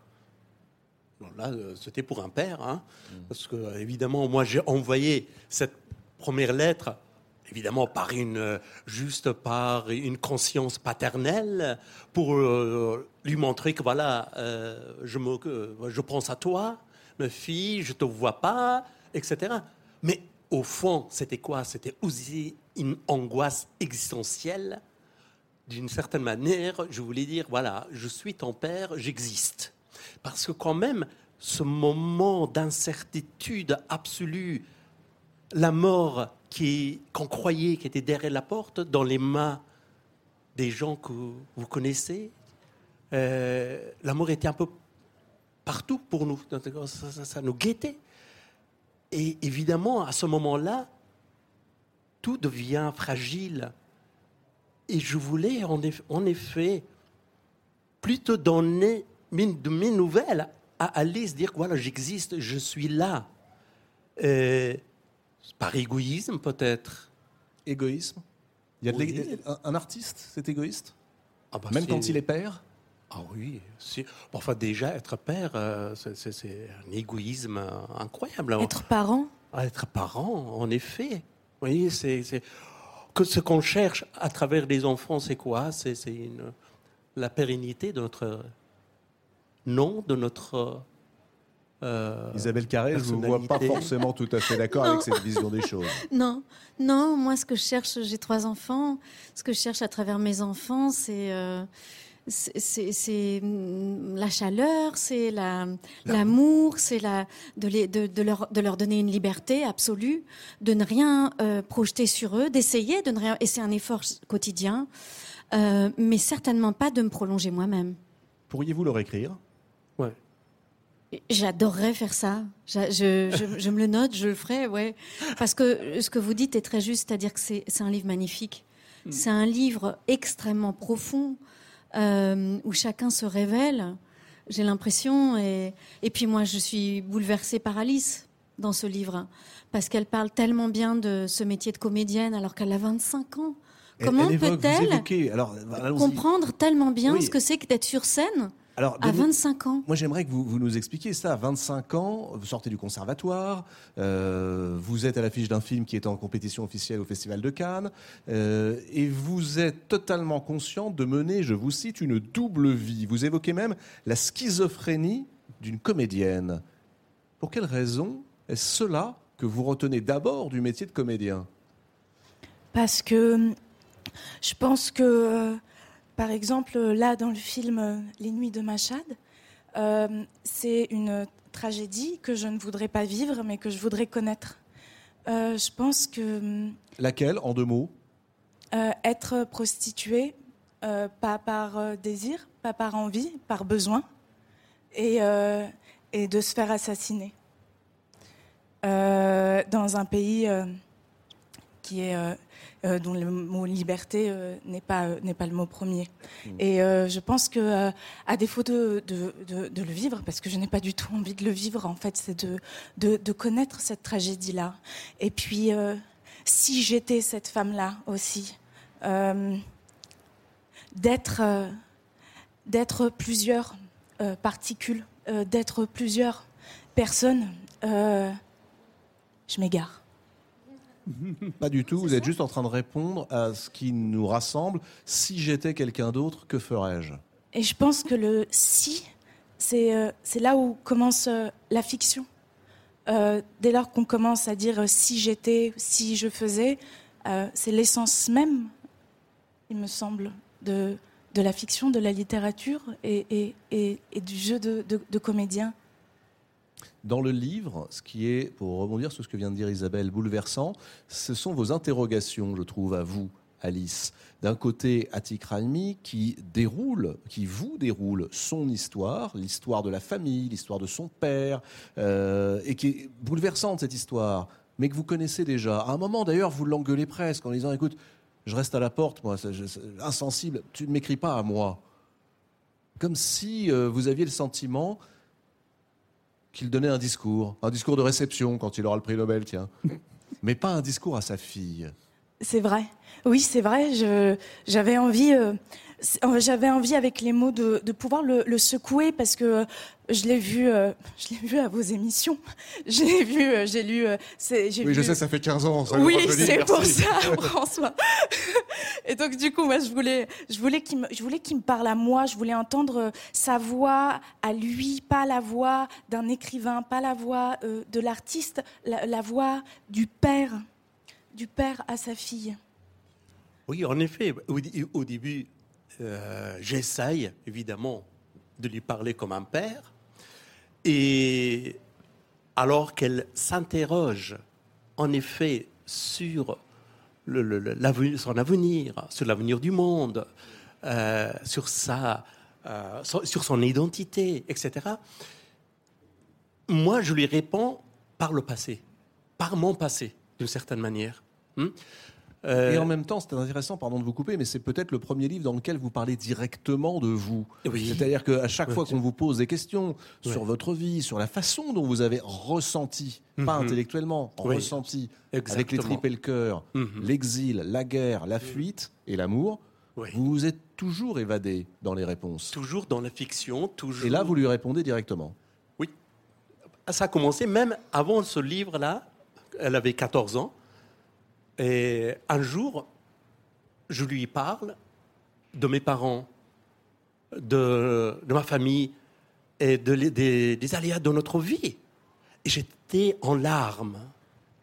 Speaker 3: Là, euh, c'était pour un père, hein, parce que évidemment, moi, j'ai envoyé cette première lettre. Évidemment, par une, juste par une conscience paternelle, pour euh, lui montrer que voilà, je, me, que je pense à toi, ma fille, je te vois pas, etc. Mais au fond, c'était quoi? C'était aussi une angoisse existentielle. D'une certaine manière, je voulais dire, voilà, je suis ton père, j'existe. Parce que quand même, ce moment d'incertitude absolue, la mort qu'on croyait qui était derrière la porte, dans les mains des gens que vous connaissez, euh, la mort était un peu partout pour nous. Ça, ça- ça nous guettait. Et évidemment, à ce moment-là, tout devient fragile. Et je voulais, en eff- en effet, plutôt donner mes- de mes nouvelles à Alice, dire voilà, j'existe, je suis là. Euh, par égoïsme, peut-être.
Speaker 1: Égoïsme? Il y a de
Speaker 3: Oui.
Speaker 1: l'ég- un, un artiste, c'est égoïste?
Speaker 3: Ah bah,
Speaker 1: Même quand il est père?
Speaker 3: Ah oui, si. Bon, enfin déjà être père, euh, c'est- un égoïsme incroyable.
Speaker 2: Être parent,
Speaker 3: Ah, être parent, en effet. Vous voyez, c'est que ce qu'on cherche à travers les enfants, c'est quoi? C'est une la pérennité de notre nom, de notre euh,
Speaker 1: Isabelle Carré, je ne vous vois pas forcément tout à fait d'accord <laughs>
Speaker 2: Non.
Speaker 1: avec cette vision des choses.
Speaker 2: Non, non, moi ce que je cherche, j'ai trois enfants, ce que je cherche à travers mes enfants, c'est euh, c'est- mm, la chaleur, c'est la- l'amour, c'est la, de, les- de, de leur, de leur donner une liberté absolue, de ne rien euh, projeter sur eux, d'essayer, de ne rien, et c'est un effort quotidien, euh, mais certainement pas de me prolonger moi-même.
Speaker 1: Pourriez-vous leur écrire?
Speaker 3: Ouais.
Speaker 2: J'adorerais faire ça. Je, je, je- <laughs> je me le note, je le ferai, ouais. Parce que ce que vous dites est très juste, c'est-à-dire que c'est c'est un livre magnifique. C'est un livre extrêmement profond euh, où chacun se révèle. J'ai l'impression, et, et puis moi, je suis bouleversée par Alice dans ce livre parce qu'elle parle tellement bien de ce métier de comédienne alors qu'elle a 25 ans. Comment peut-elle
Speaker 1: allons-y.
Speaker 2: comprendre tellement bien
Speaker 1: Oui.
Speaker 2: ce que c'est que d'être sur scène
Speaker 1: Alors,
Speaker 2: à
Speaker 1: donnez-
Speaker 2: 25 ans
Speaker 1: Moi, j'aimerais que vous, vous nous expliquiez ça. À 25 ans, vous sortez du conservatoire, euh, vous êtes à l'affiche d'un film qui est en compétition officielle au Festival de Cannes, euh, et vous êtes totalement conscient de mener, je vous cite, une double vie. Vous évoquez même la schizophrénie d'une comédienne. Pour quelle raison est-ce cela que vous retenez d'abord du métier de comédien?
Speaker 5: Parce que je pense que, euh, par exemple, là, dans le film euh, Les Nuits de Machad, euh, c'est une tragédie que je ne voudrais pas vivre, mais que je voudrais connaître. Euh, je pense que
Speaker 1: Laquelle, en deux mots?
Speaker 5: euh, être prostituée, pas par désir, pas par envie, par besoin, et, et de se faire assassiner. Dans un pays qui est, euh, dont le mot liberté euh, n'est pas, euh, n'est pas le mot premier. Et euh, je pense que, à défaut de, de, de- de le vivre, parce que je n'ai pas du tout envie de le vivre, en fait, c'est de, connaître cette tragédie-là. Et puis, si j'étais cette femme-là aussi, d'être d'être plusieurs particules, d'être plusieurs personnes, je m'égare. <laughs>
Speaker 1: Pas du tout, vous êtes juste en train de répondre à ce qui nous rassemble. Si j'étais quelqu'un d'autre, que ferais-je?
Speaker 5: Et je pense que le si, c'est euh, là où commence euh, la fiction. Euh, dès lors qu'on commence à dire euh, si j'étais, si je faisais, euh, c'est l'essence même, il me semble, de, de la fiction, de la littérature et, et- et- et du jeu de, de- de comédien.
Speaker 1: Dans le livre, ce qui est, pour rebondir sur ce que vient de dire Isabelle, bouleversant, ce sont vos interrogations, je trouve, à vous, Alice. D'un côté, Atik Raimi qui déroule, qui vous déroule son histoire, l'histoire de la famille, l'histoire de son père, euh, et qui est bouleversante cette histoire, mais que vous connaissez déjà. À un moment, d'ailleurs, vous l'engueulez presque en disant "Écoute, je reste à la porte, moi, insensible. Tu ne m'écris pas à moi." Comme si euh, vous aviez le sentiment qu'il donnait un discours, un discours de réception quand il aura le prix Nobel, tiens, <laughs> mais pas un discours à sa fille.
Speaker 5: C'est vrai. Oui, c'est vrai. J'avais envie, euh, j'avais envie avec les mots de, de pouvoir le, le secouer parce que euh, je l'ai vu, euh, <laughs> je l'ai vu à vos émissions. <laughs> Je l'ai vu, euh, j'ai lu. euh,
Speaker 1: Oui, je sais, ça fait 15 ans. ça,
Speaker 5: Oui, c'est pour ça, <laughs> François. Et donc du coup, moi, je voulais, je voulais qu'il me, je voulais qu'il me parle à moi. Je voulais entendre euh, sa voix à lui, pas la voix d'un écrivain, pas la voix euh, de l'artiste, la, la voix du père, du père à sa fille.
Speaker 3: Oui, en effet. Au début, euh, j'essaye évidemment de lui parler comme un père. Et alors qu'elle s'interroge, en effet, sur son avenir, sur l'avenir du monde, euh, sur, sa, euh, sur son identité, etc., moi, je lui réponds par le passé, par mon passé, d'une certaine manière. Hmm? Euh,
Speaker 1: Et en même temps, c'est intéressant, pardon de vous couper, mais c'est peut-être le premier livre dans lequel vous parlez directement de vous.
Speaker 3: Oui.
Speaker 1: C'est-à-dire qu'à chaque
Speaker 3: Oui,
Speaker 1: fois qu'on vous pose des questions
Speaker 3: Oui.
Speaker 1: sur votre vie, sur la façon dont vous avez ressenti, pas
Speaker 3: Mhm.
Speaker 1: intellectuellement, ressenti, avec les
Speaker 3: Exactement.
Speaker 1: tripes et le cœur,
Speaker 3: Mhm.
Speaker 1: l'exil, la guerre, la fuite et l'amour, vous vous êtes toujours évadé dans les réponses.
Speaker 3: Toujours dans la fiction, toujours.
Speaker 1: Et là, vous lui répondez directement.
Speaker 3: Oui. Ça a commencé même avant ce livre-là. Elle avait 14 ans. Et un jour, je lui parle de mes parents, de, ma famille et des, des aléas de notre vie. Et j'étais en larmes.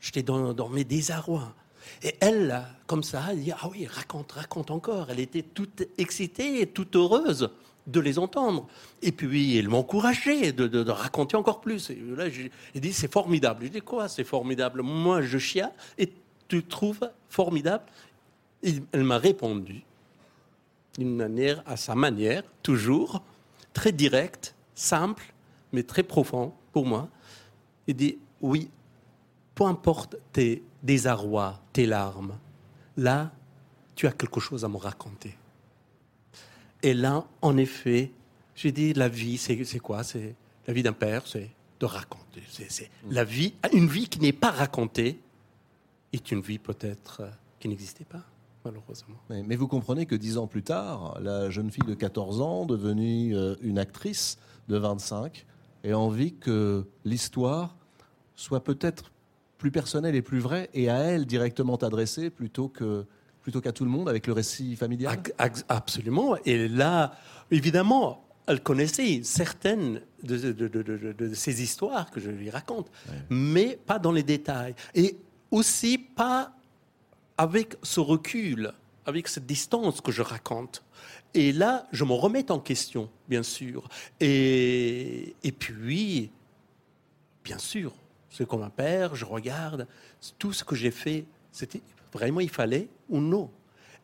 Speaker 3: J'étais dans, mes désarrois. Et elle, comme ça, elle dit Ah oui, raconte, raconte encore. Elle était toute excitée toute heureuse de les entendre. Et puis, elle m'encourageait de, raconter encore plus. Et là, j'ai dit C'est formidable. Je dis Quoi, c'est formidable? Moi, je chia et tu trouves formidable Elle m'a répondu d'une manière, à sa manière, toujours, très directe, simple, mais très profond pour moi. Il dit Oui, peu importe tes désarrois, tes larmes, là, tu as quelque chose à me raconter. Et là, en effet, j'ai dit la vie, c'est quoi? C'est la vie d'un père, c'est de raconter. C'est la vie, une vie qui n'est pas racontée est une vie peut-être euh, qui n'existait pas, malheureusement.
Speaker 1: Mais, vous comprenez que dix ans plus tard, la jeune fille de 14 ans, devenue euh, une actrice de 25, ait envie que l'histoire soit peut-être plus personnelle et plus vraie, et à elle directement adressée plutôt que plutôt qu'à tout le monde avec le récit familial?
Speaker 3: Absolument. Et là, évidemment, elle connaissait certaines de, de- de- de- de- de ces histoires que je lui raconte, mais pas dans les détails. Et aussi pas avec ce recul, avec cette distance que je raconte. Et là, je me remets en question, bien sûr. Et, et puis, bien sûr, c'est comme un père, je regarde tout ce que j'ai fait, c'était vraiment il fallait ou non.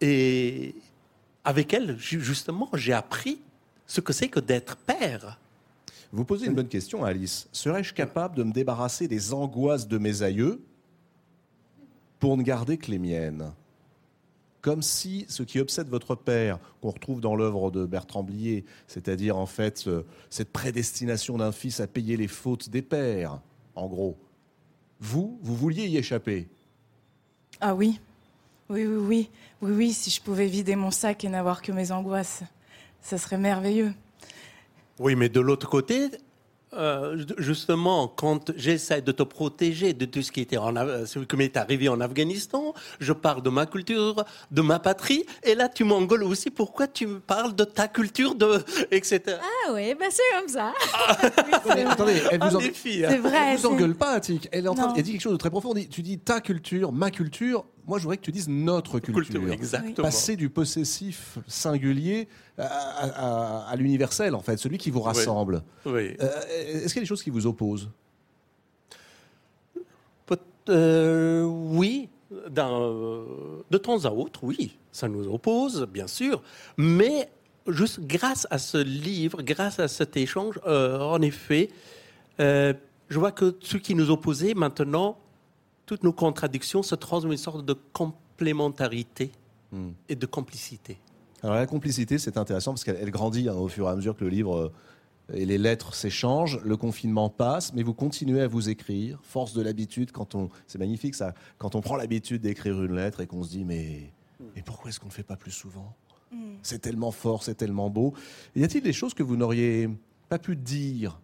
Speaker 3: Et avec elle, ju- justement, j'ai appris ce que c'est que d'être père.
Speaker 1: Vous posez une bonne question, Alice. Serais-je capable de me débarrasser des angoisses de mes aïeux pour ne garder que les miennes Comme si ce qui obsède votre père, qu'on retrouve dans l'œuvre de Bertrand Blier, c'est-à-dire en fait cette prédestination d'un fils à payer les fautes des pères, en gros, vous, vous vouliez y échapper.
Speaker 5: Ah oui, oui, oui, oui, oui, oui. Si je pouvais vider mon sac et n'avoir que mes angoisses, ça serait merveilleux.
Speaker 3: Oui, mais de l'autre côté, euh, justement, quand j'essaie de te protéger de tout ce qui était en, Af- ce qui m'est arrivé en Afghanistan, je parle de ma culture, de ma patrie, et là tu m'engueules aussi. Pourquoi tu me parles de ta culture, de etc.
Speaker 2: Ah oui, bah c'est comme ça. <laughs>
Speaker 1: Mais attendez, elle vous,
Speaker 3: Ah,
Speaker 1: en-
Speaker 3: filles, hein.
Speaker 5: Vrai.
Speaker 1: elle vous engueule pas, Attic. Elle est en train,
Speaker 5: Non.
Speaker 1: elle dit quelque chose de très profond. Tu dis ta culture, ma culture. Moi, je voudrais que tu dises notre culture.
Speaker 3: exactement.
Speaker 1: Passer du possessif singulier à, à- à- à l'universel, en fait, celui qui vous rassemble.
Speaker 3: Oui.
Speaker 1: Euh, Est-ce qu'il y a des choses qui vous opposent?
Speaker 3: Peut- euh, oui, de temps à autre, oui, ça nous oppose, bien sûr, mais juste grâce à ce livre, grâce à cet échange, euh, en effet, euh, je vois que ce qui nous opposait, maintenant, toutes nos contradictions se transforment en une sorte de complémentarité
Speaker 1: Hmm.
Speaker 3: et de complicité.
Speaker 1: Alors la complicité, c'est intéressant parce qu'elle elle grandit hein, au fur et à mesure que le livre euh, et les lettres s'échangent. Le confinement passe, mais vous continuez à vous écrire. Force de l'habitude, quand on, c'est magnifique ça, quand on prend l'habitude d'écrire une lettre et qu'on se dit mais, mais pourquoi est-ce qu'on ne le fait pas plus souvent? C'est tellement fort, c'est tellement beau. Y a-t-il des choses que vous n'auriez pas pu dire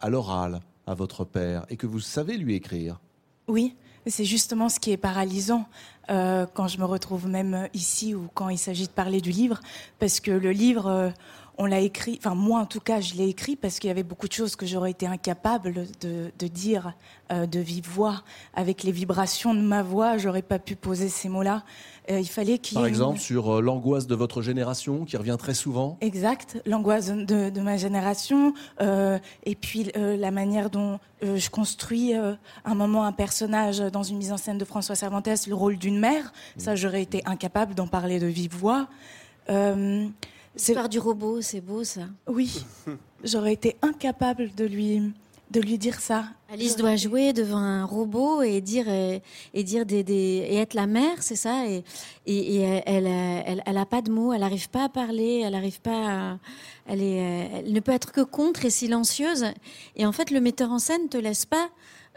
Speaker 1: à l'oral à votre père et que vous savez lui écrire?
Speaker 5: Oui, c'est justement ce qui est paralysant euh, quand je me retrouve même ici ou quand il s'agit de parler du livre, parce que le livre, euh, on l'a écrit, enfin moi en tout cas, je l'ai écrit parce qu'il y avait beaucoup de choses que j'aurais été incapable de, de dire euh, de vive voix. Avec les vibrations de ma voix, j'aurais pas pu poser ces mots-là. Euh, il fallait qu'il
Speaker 1: Par
Speaker 5: une-
Speaker 1: exemple, sur euh, l'angoisse de votre génération qui revient très souvent
Speaker 5: Exact, l'angoisse de, de ma génération, et puis la manière dont je construis un moment un personnage dans une mise en scène de François Cervantes, le rôle d'une mère. Ça, j'aurais été incapable d'en parler de vive voix. C'est-
Speaker 2: L'histoire du robot, c'est beau ça.
Speaker 5: oui, j'aurais été incapable de lui de lui dire ça.
Speaker 2: Alice doit jouer devant un robot et dire et dire des, des- et être la mère, c'est ça? Et, et, et elle, elle, elle, elle a pas de mots, elle n'arrive pas à parler, elle arrive pas, à- elle est, elle ne peut être que contre et silencieuse. Et en fait, le metteur en scène te laisse pas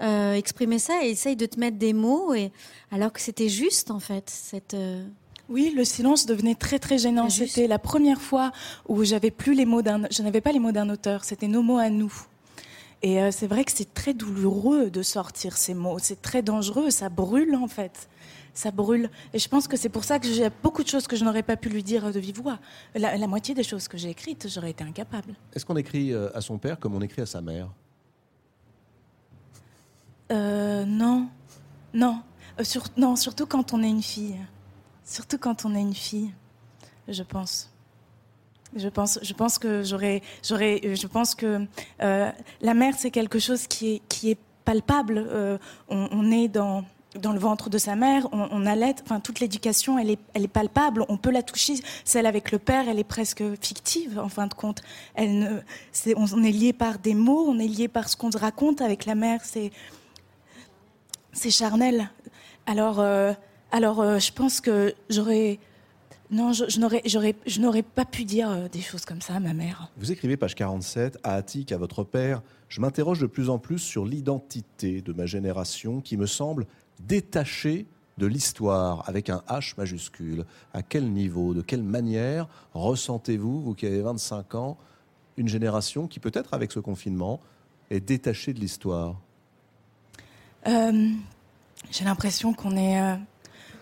Speaker 2: euh, exprimer ça et essaye de te mettre des mots, et alors que c'était juste en fait. Cette euh,
Speaker 5: Oui, le silence devenait très très gênant. C'était la première fois où j'avais plus les mots d'un, je n'avais pas les mots d'un auteur. C'était nos mots à nous. Et euh, c'est vrai que c'est très douloureux de sortir ces mots. C'est très dangereux. Ça brûle en fait. Ça brûle. Et je pense que c'est pour ça que j'ai beaucoup de choses que je n'aurais pas pu lui dire de vive voix. La, la moitié des choses que j'ai écrites, j'aurais été incapable.
Speaker 1: Est-ce qu'on écrit euh, à son père comme on écrit à sa mère?
Speaker 5: Euh, non, non, Euh, sur- non, surtout quand on est une fille. Surtout quand on est une fille, je pense. Je pense, que j'aurais, euh, je pense que euh, la mère c'est quelque chose qui est palpable. Euh, on, est dans le ventre de sa mère, on, on allait, enfin toute l'éducation, elle est, palpable, on peut la toucher. Celle avec le père, elle est presque fictive en fin de compte. On, est lié par des mots, on est lié par ce qu'on se raconte. Avec la mère, c'est charnel. Alors, euh, alors euh, je pense que j'aurais. Non, je, je n'aurais, j'aurais, je n'aurais pas pu dire euh, des choses comme ça à ma mère.
Speaker 1: Vous écrivez, page 47, à Attic, à votre père, je m'interroge de plus en plus sur l'identité de ma génération qui me semble détachée de l'histoire avec un H majuscule. À quel niveau, de quelle manière ressentez-vous, vous qui avez 25 ans, une génération qui peut-être avec ce confinement est détachée de l'histoire?
Speaker 5: Euh, j'ai l'impression qu'on est, euh,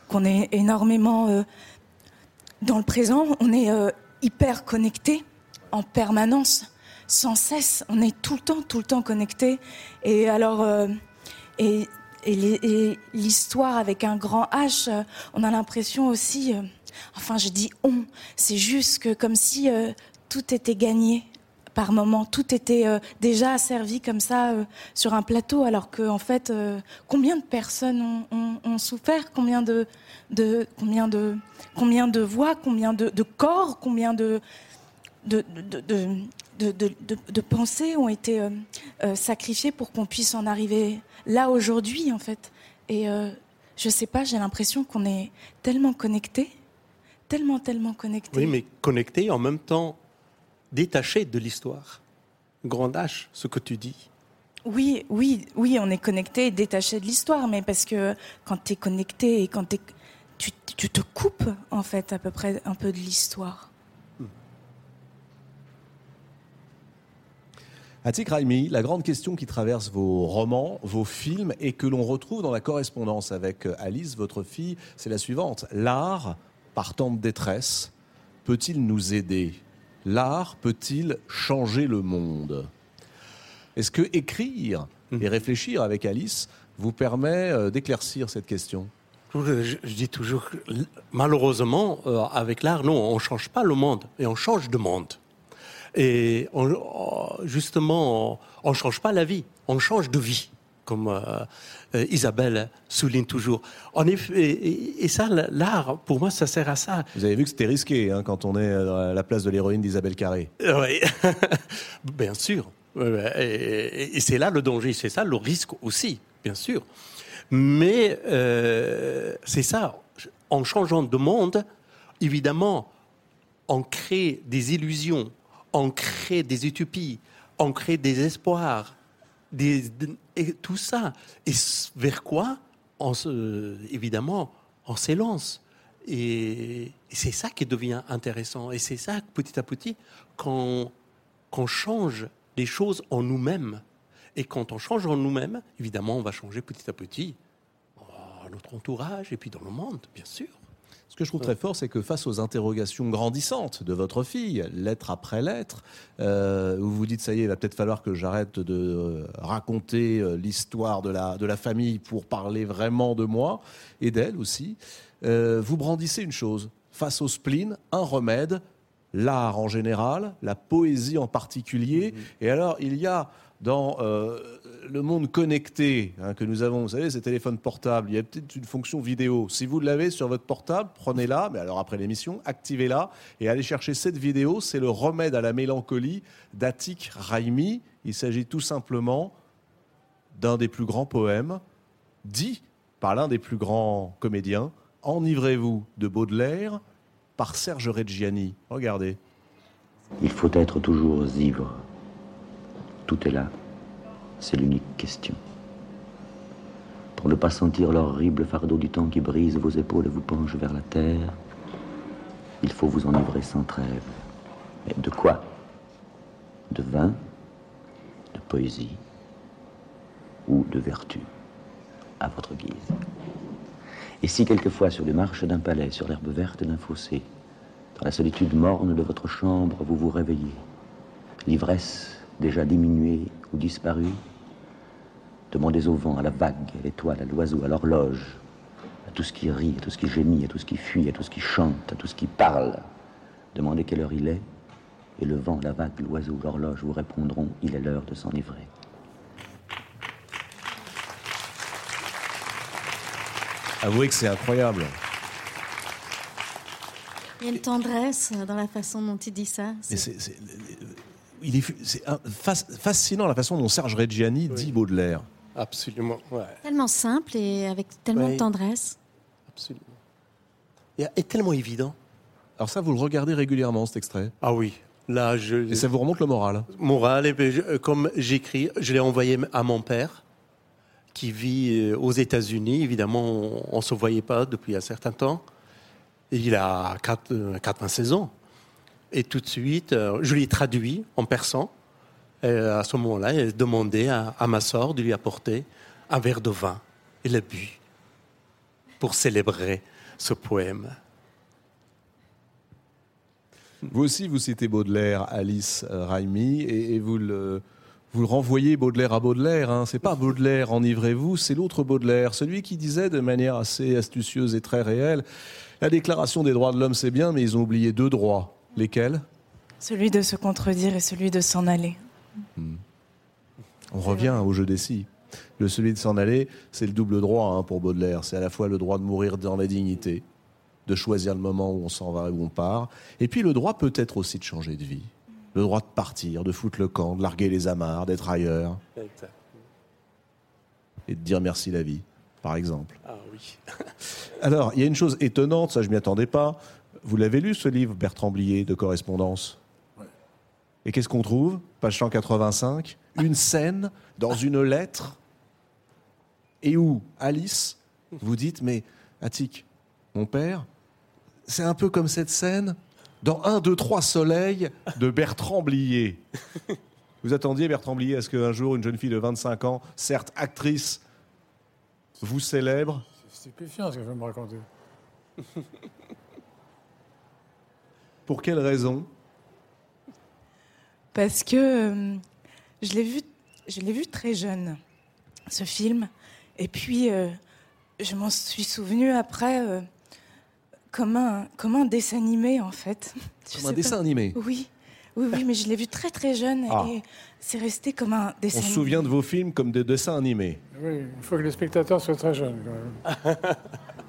Speaker 5: qu'on est énormément euh, dans le présent. On est euh, hyper connecté en permanence, sans cesse. On est tout le temps, tout le temps connecté. Et alors, euh, et, et l'histoire avec un grand H, on a l'impression aussi. enfin, je dis on. C'est juste que comme si tout était gagné par moment. Tout était euh, déjà servi comme ça euh, sur un plateau, alors que en fait, euh, combien de personnes ont, souffert, combien de, combien de, combien de voix, combien de, corps, combien de, de, de, pensées ont été sacrifiées pour qu'on puisse en arriver là aujourd'hui, en fait. Et je sais pas, j'ai l'impression qu'on est tellement connectés, tellement, tellement connectés.
Speaker 3: Oui, mais connecté en même temps détaché de l'histoire. Grand H, ce que tu dis.
Speaker 5: Oui, oui, oui, on est connecté et détaché de l'histoire, mais parce que quand tu es connecté et quand t'es- tu, tu te coupes, en fait, à peu près un peu de l'histoire.
Speaker 1: Atik Raimi, la grande question qui traverse vos romans, vos films et que l'on retrouve dans la correspondance avec euh, Alice, votre fille, c'est la suivante. L'art, par temps de détresse, peut-il nous aider? L'art peut-il changer le monde? Est-ce que écrire et réfléchir avec Alice vous permet euh, d'éclaircir cette question?
Speaker 3: Je, dis toujours, que, malheureusement, euh, avec l'art, non, on ne change pas le monde, et on change de monde. Et on- justement, on ne change pas la vie, on change de vie, comme euh, euh, Isabelle souligne toujours. En effet, et, ça, l'art, pour moi, ça sert à ça.
Speaker 1: Vous avez vu que c'était risqué hein, quand on est à la place de l'héroïne d'Isabelle Carré.
Speaker 3: Euh, Oui, <laughs> bien sûr. Et, et- et c'est là le danger, c'est ça le risque aussi, bien sûr. Mais euh, c'est ça, en changeant de monde, évidemment, on crée des illusions, on crée des utopies, on crée des espoirs, et tout ça. Et vers quoi on se, Évidemment, on s'élance. Et, c'est ça qui devient intéressant. Et c'est ça, petit à petit, qu'on change les choses en nous-mêmes. Et quand on change en nous-mêmes, évidemment, on va changer petit à petit dans notre entourage et puis dans le monde, bien sûr.
Speaker 1: Ce que je trouve très fort, c'est que face aux interrogations grandissantes de votre fille, lettre après lettre, euh, où vous vous dites ça y est, il va peut-être falloir que j'arrête de euh, raconter euh, l'histoire de la, de la famille pour parler vraiment de moi et d'elle aussi, euh, vous brandissez une chose. Face au spleen, un remède, l'art en général, la poésie en particulier. Et alors, il y a dans euh, le monde connecté hein, que nous avons, vous savez, ces téléphones portables, il y a peut-être une fonction vidéo. Si vous l'avez sur votre portable, prenez-la, mais alors après l'émission, activez-la et allez chercher cette vidéo. C'est le remède à la mélancolie d'Atik Raimi. Il s'agit tout simplement d'un des plus grands poèmes, dit par l'un des plus grands comédiens, Enivrez-vous de Baudelaire, par Serge Reggiani. Regardez.
Speaker 6: Il faut être toujours ivre. Tout est là. C'est l'unique question. Pour ne pas sentir l'horrible fardeau du temps qui brise vos épaules et vous penche vers la terre, il faut vous enivrer sans trêve. Mais de quoi? De vin, de poésie? Ou de vertu, à votre guise. Et si quelquefois sur les marches d'un palais, sur l'herbe verte d'un fossé, dans la solitude morne de votre chambre, vous vous réveillez, l'ivresse déjà diminuée ou disparue, demandez au vent, à la vague, à l'étoile, à l'oiseau, à l'horloge, à tout ce qui rit, à tout ce qui gémit, à tout ce qui fuit, à tout ce qui chante, à tout ce qui parle. Demandez quelle heure il est, et le vent, la vague, l'oiseau, l'horloge vous répondront, il est l'heure de s'enivrer.
Speaker 1: Avouez que c'est incroyable.
Speaker 2: Il y a une tendresse dans la façon dont il dit ça.
Speaker 1: Mais
Speaker 2: C'est-
Speaker 1: c'est, c'est- il est, c'est un- fas- fascinant la façon dont Serge Reggiani dit Baudelaire.
Speaker 3: Absolument, ouais,
Speaker 2: tellement simple et avec tellement
Speaker 3: Oui.
Speaker 2: de tendresse.
Speaker 3: absolument. Et, et tellement évident.
Speaker 1: Alors ça, vous le regardez régulièrement, cet extrait?
Speaker 3: Ah oui, là, je...
Speaker 1: Et ça vous remonte le moral.
Speaker 3: Moral, et je- euh, comme j'écris, je l'ai envoyé à mon père, qui vit euh, aux États-Unis. Évidemment, on ne se voyait pas depuis un certain temps. Et il a 4, euh, 96 ans. Et tout de suite, euh, je l'ai traduit en persan. Et à ce moment-là, il a demandé à, à ma sœur de lui apporter un verre de vin. Il a bu pour célébrer ce poème.
Speaker 1: Vous aussi, vous citez Baudelaire, Alice euh, Raimi, et, et vous, le, vous renvoyez Baudelaire à Baudelaire. Hein. C'est pas Baudelaire, enivrez-vous, c'est l'autre Baudelaire, celui qui disait de manière assez astucieuse et très réelle La déclaration des droits de l'homme, c'est bien, mais ils ont oublié deux droits. Lesquels?
Speaker 5: Celui de se contredire et celui de s'en aller.
Speaker 1: On revient au jeu des si. Le celui de s'en aller, c'est le double droit hein, pour Baudelaire. C'est à la fois le droit de mourir dans la dignité, de choisir le moment où on s'en va et où on part, et puis le droit peut-être aussi de changer de vie. Le droit de partir, de foutre le camp, de larguer les amarres, d'être ailleurs, et de dire merci la vie, par exemple.
Speaker 3: Ah oui. <laughs>
Speaker 1: Alors, il y a une chose étonnante, ça je m'y attendais pas. Vous l'avez lu ce livre, Bertrand Blier, de correspondance Et qu'est-ce qu'on trouve? Page 185, une scène dans une lettre et où Alice, vous dites, mais Attic, mon père, c'est un peu comme cette scène dans un, deux, trois soleils de Bertrand Blier. Vous attendiez Bertrand Blier à ce qu'un jour une jeune fille de 25 ans, certes actrice, vous célèbre?
Speaker 4: C'est stupéfiant ce que vous me racontez.
Speaker 1: Pour quelle raison?
Speaker 5: Parce que euh, je l'ai vu, je l'ai vu très jeune, ce film. Et puis, euh, je m'en suis souvenu après euh, comme, un, comme un dessin animé, en fait. <laughs> Je
Speaker 1: Comme un dessin
Speaker 5: pas.
Speaker 1: animé?
Speaker 5: Oui, oui, oui, mais je l'ai vu très très jeune
Speaker 1: Ah.
Speaker 5: et c'est resté comme un dessin
Speaker 1: On se souvient de vos films comme des dessins animés.
Speaker 4: Oui, il faut que les spectateurs soient très jeunes. Quand même. <laughs>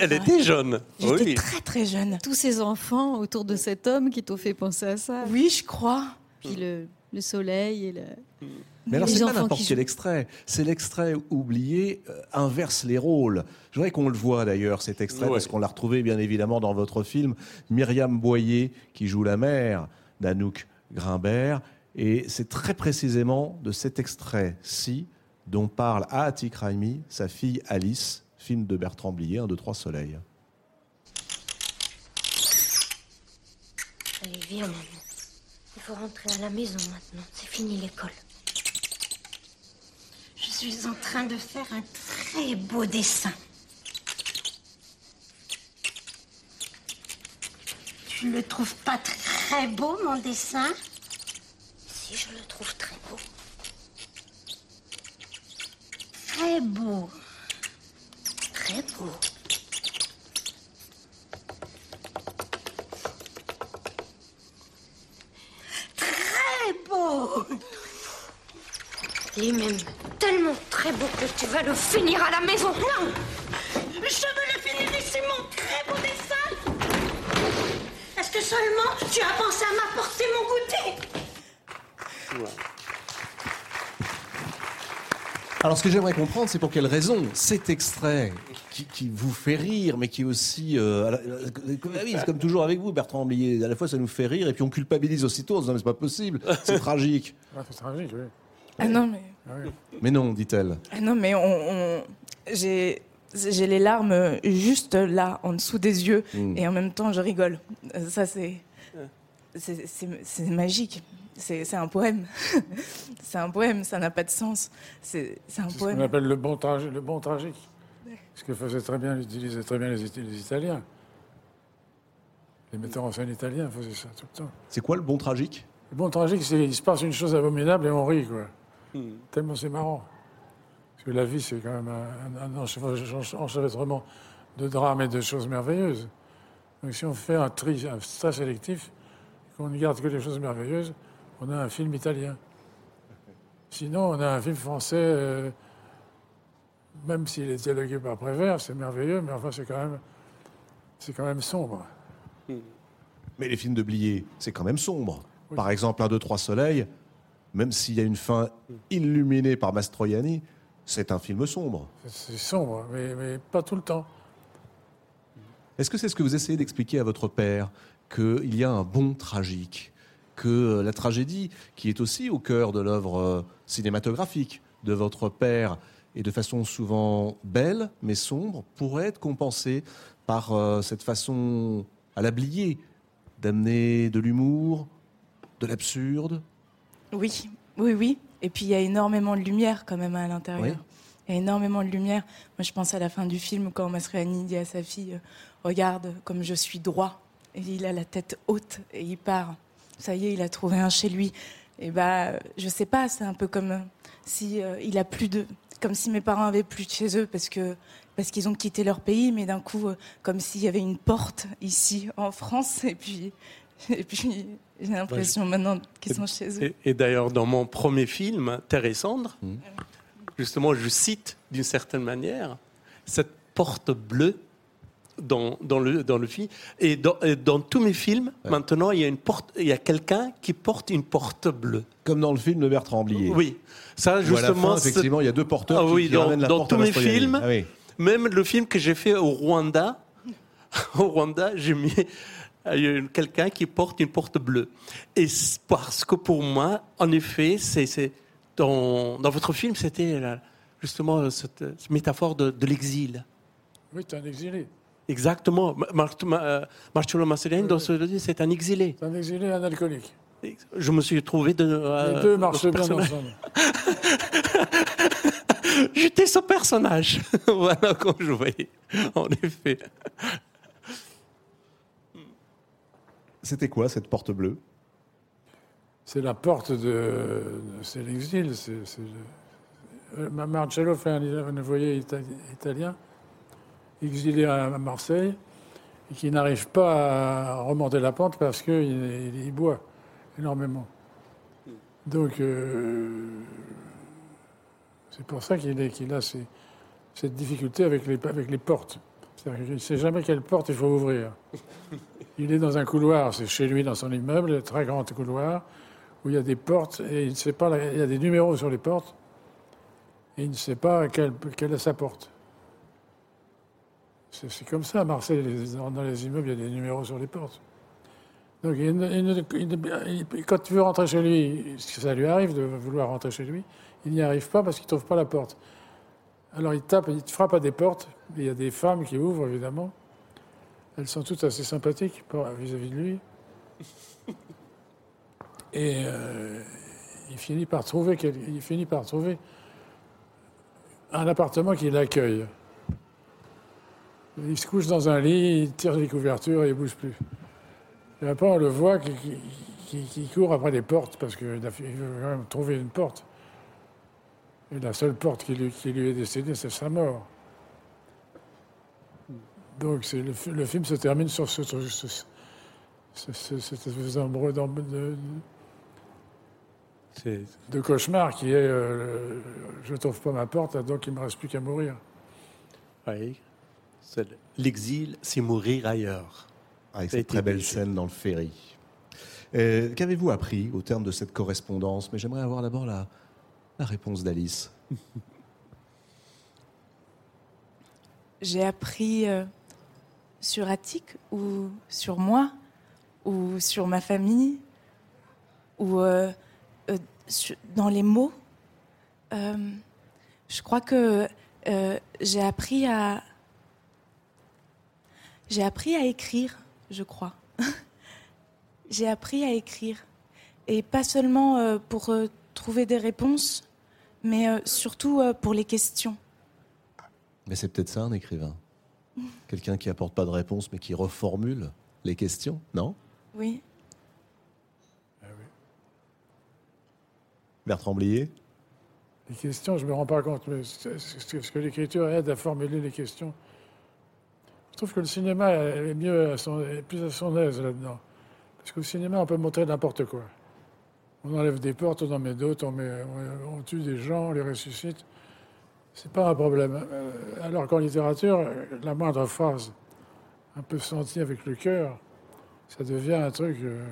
Speaker 3: Elle
Speaker 5: vrai.
Speaker 3: était jeune.
Speaker 5: J'étais
Speaker 3: Oui.
Speaker 5: très très jeune.
Speaker 2: Tous ces enfants autour de cet homme qui t'ont fait penser à ça.
Speaker 5: Oui, je crois.
Speaker 2: Puis le, le soleil et le.
Speaker 1: Mais alors, c'est pas n'importe quel
Speaker 2: jouent.
Speaker 1: extrait. C'est l'extrait oublié, euh, inverse les rôles. Je voudrais qu'on le voit d'ailleurs, cet extrait,
Speaker 3: Ouais.
Speaker 1: parce qu'on l'a retrouvé bien évidemment dans votre film. Myriam Boyer, qui joue la mère d'Anouk Grimbert. Et c'est très précisément de cet extrait-ci dont parle Atik Raimi, sa fille Alice, film de Bertrand Blier, un de trois soleils.
Speaker 7: Allez, viens, maman. Il faut rentrer à la maison maintenant. C'est fini l'école. Je suis en train de faire un très beau dessin. Tu le trouves pas très beau, mon dessin? Si, je le trouve très beau. Très beau. Très beau. Très beau. Il est même tellement très beau que tu vas le finir à la maison. Non Je veux le finir c'est mon très beau dessin. Est-ce que seulement tu as pensé à m'apporter mon goûter?
Speaker 1: Alors, ce que j'aimerais comprendre, c'est pour quelle raison cet extrait qui, qui vous fait rire, mais qui est aussi. euh, ah oui, c'est comme toujours avec vous, Bertrand Blier. À la fois, ça nous fait rire, et puis on culpabilise aussitôt en se disant, mais c'est pas possible, <laughs> c'est tragique.
Speaker 4: Ouais, c'est tragique, oui.
Speaker 5: Ah non, mais,
Speaker 4: Ah oui.
Speaker 1: Mais non, dit-elle.
Speaker 5: ah non, mais on, on- j'ai, j'ai les larmes juste là, en dessous des yeux,
Speaker 1: Mm.
Speaker 5: et en même temps, je rigole. Euh, Ça, c'est, c'est, magique. C'est, un poème. <laughs> c'est un poème, ça n'a pas de sens. C'est, un
Speaker 4: C'est ce qu'on
Speaker 5: poème.
Speaker 4: appelle le bon, tragi- le bon tragique. Ce que faisaient très bien, utilisaient très bien les, Ita- les Italiens. Les metteurs en scène italiens faisaient ça tout le temps.
Speaker 1: C'est quoi le bon tragique?
Speaker 4: Le bon tragique, c'est qu'il se passe une chose abominable et on rit, quoi. Tellement c'est marrant. Parce que la vie, c'est quand même un, un- un enchevêtrement- de drames et de choses merveilleuses. Donc si on fait un tri, un sélectif, qu'on ne garde que les choses merveilleuses, on a un film italien. Sinon, on a un film français, euh, même s'il est dialogué par Prévert, c'est merveilleux, mais enfin, c'est quand même, c'est quand même sombre.
Speaker 1: Mais les films de Blier, c'est quand même sombre.
Speaker 4: Oui.
Speaker 1: Par exemple, Un, deux, trois soleils, même s'il y a une fin illuminée par Mastroianni, c'est un film sombre.
Speaker 4: C'est- sombre, mais, mais pas tout le temps.
Speaker 1: Est-ce que c'est ce que vous essayez d'expliquer à votre père Qu'il y a un bon tragique Que la tragédie, qui est aussi au cœur de l'œuvre euh, cinématographique de votre père, et de façon souvent belle, mais sombre, pourrait être compensée par euh, cette façon à l'ablier d'amener de l'humour, de l'absurde
Speaker 5: Oui, oui, oui. Et puis il y a énormément de lumière quand même à l'intérieur.
Speaker 1: Oui.
Speaker 5: Il y a énormément de lumière. Moi, je pense à la fin du film quand Mastroianni dit à sa fille euh, Regarde comme je suis droit. Et il a la tête haute et il part. Ça y est, il a trouvé un chez lui. Et bah, je sais pas, c'est un peu comme si euh, il a plus de, comme si mes parents avaient plus de chez eux parce que parce qu'ils ont quitté leur pays, mais d'un coup, euh, comme s'il y avait une porte ici en France. Et puis, et puis, j'ai l'impression maintenant qu'ils sont chez eux.
Speaker 3: Et, et d'ailleurs, dans mon premier film, Terre et Cendre,
Speaker 1: Mhm.
Speaker 3: justement, je cite d'une certaine manière cette porte bleue dans, dans, le, dans le film. Et dans, et dans tous mes films,
Speaker 1: Ouais.
Speaker 3: maintenant, il y a, une porte, il y a quelqu'un qui porte une porte bleue.
Speaker 1: Comme dans le film de Bertrand Blier.
Speaker 3: Oui, ça, justement,
Speaker 1: fin, effectivement, il y a deux porteurs
Speaker 3: Ah
Speaker 1: qui,
Speaker 3: oui,
Speaker 1: qui
Speaker 3: dans-
Speaker 1: la
Speaker 3: dans tous mes films,
Speaker 1: Ah oui.
Speaker 3: Même le film que j'ai fait au Rwanda, <laughs> au Rwanda, j'ai mis <laughs> quelqu'un qui porte une porte bleue. Et c'est parce que pour moi, en effet, c'est dans, dans votre film, c'était justement cette, cette métaphore de, de l'exil.
Speaker 4: Oui, tu es un exilé.
Speaker 3: Exactement. Ma- Mar- ma- Marcello Mastroianni, dans ce livre, c'est un exilé.
Speaker 4: Es un exilé, un alcoolique.
Speaker 3: Je me suis trouvé de. euh,
Speaker 4: Les deux
Speaker 3: dans
Speaker 4: marchent bien ensemble. <laughs>
Speaker 3: J'étais ce personnage. <laughs> voilà quand je voyais. En effet.
Speaker 1: C'était quoi cette porte bleue?
Speaker 4: C'est la porte de. C'est l'exil. c'est- c'est euh, Marcello fait un, un voyer italien, exilé à Marseille, et qui n'arrive pas à remonter la pente parce qu'il il boit énormément. Donc, euh, c'est pour ça qu'il qu'il a cette difficulté avec les, portes. Il ne sait jamais quelle porte il faut ouvrir. Il est dans un couloir, c'est chez lui, dans son immeuble, très grand couloir, où il y a des portes, et il ne sait pas, il y a des numéros sur les portes, et il ne sait pas quelle est sa porte. C'est comme ça à Marseille, dans les immeubles, il y a des numéros sur les portes. Donc, quand tu veux rentrer chez lui, ça lui arrive de vouloir rentrer chez lui, il n'y arrive pas parce qu'il ne trouve pas la porte. Alors il tape, il frappe à des portes, il y a des femmes qui ouvrent évidemment. Elles sont toutes assez sympathiques vis-à-vis de lui. Et euh, il, finit par trouver, il finit par trouver un appartement qui l'accueille. Il se couche dans un lit, il tire les couvertures et il ne bouge plus. Et après, on le voit qui, court après les portes parce qu'il veut quand même trouver une porte. Et la seule porte qui lui, est décédée, c'est sa mort. Donc le, le, film se termine sur ce, ce, ce, de, de, cauchemar qui est euh, je ne trouve pas ma porte, donc il ne me reste plus qu'à mourir.
Speaker 3: Oui. L'exil, c'est mourir ailleurs.
Speaker 1: Avec cette très belle scène dans le ferry. Euh, qu'avez-vous appris au terme de cette correspondance? Mais j'aimerais avoir d'abord la, la réponse d'Alice. <laughs>
Speaker 5: J'ai appris euh, sur Attic ou sur moi ou sur ma famille ou euh, dans les mots. je crois que j'ai appris à j'ai appris à écrire, je crois. <laughs> j'ai appris à écrire. Et pas seulement euh, pour euh, trouver des réponses, mais euh, surtout pour les questions.
Speaker 1: Mais c'est peut-être ça un écrivain. <laughs> Quelqu'un qui apporte pas de réponse, mais qui reformule les questions, non?
Speaker 5: Oui.
Speaker 4: Ah oui.
Speaker 1: Bertrand Blier?
Speaker 4: Les questions, je ne me rends pas compte, mais ce que l'écriture aide à formuler les questions que le cinéma est mieux, à son, plus à son aise là-dedans. Parce qu'au cinéma, on peut montrer n'importe quoi. On enlève des portes, on en met d'autres, on, tue des gens, on les ressuscite. C'est pas un problème. Euh, alors qu'en littérature, la moindre phrase, un peu sentie avec le cœur, ça devient un truc euh,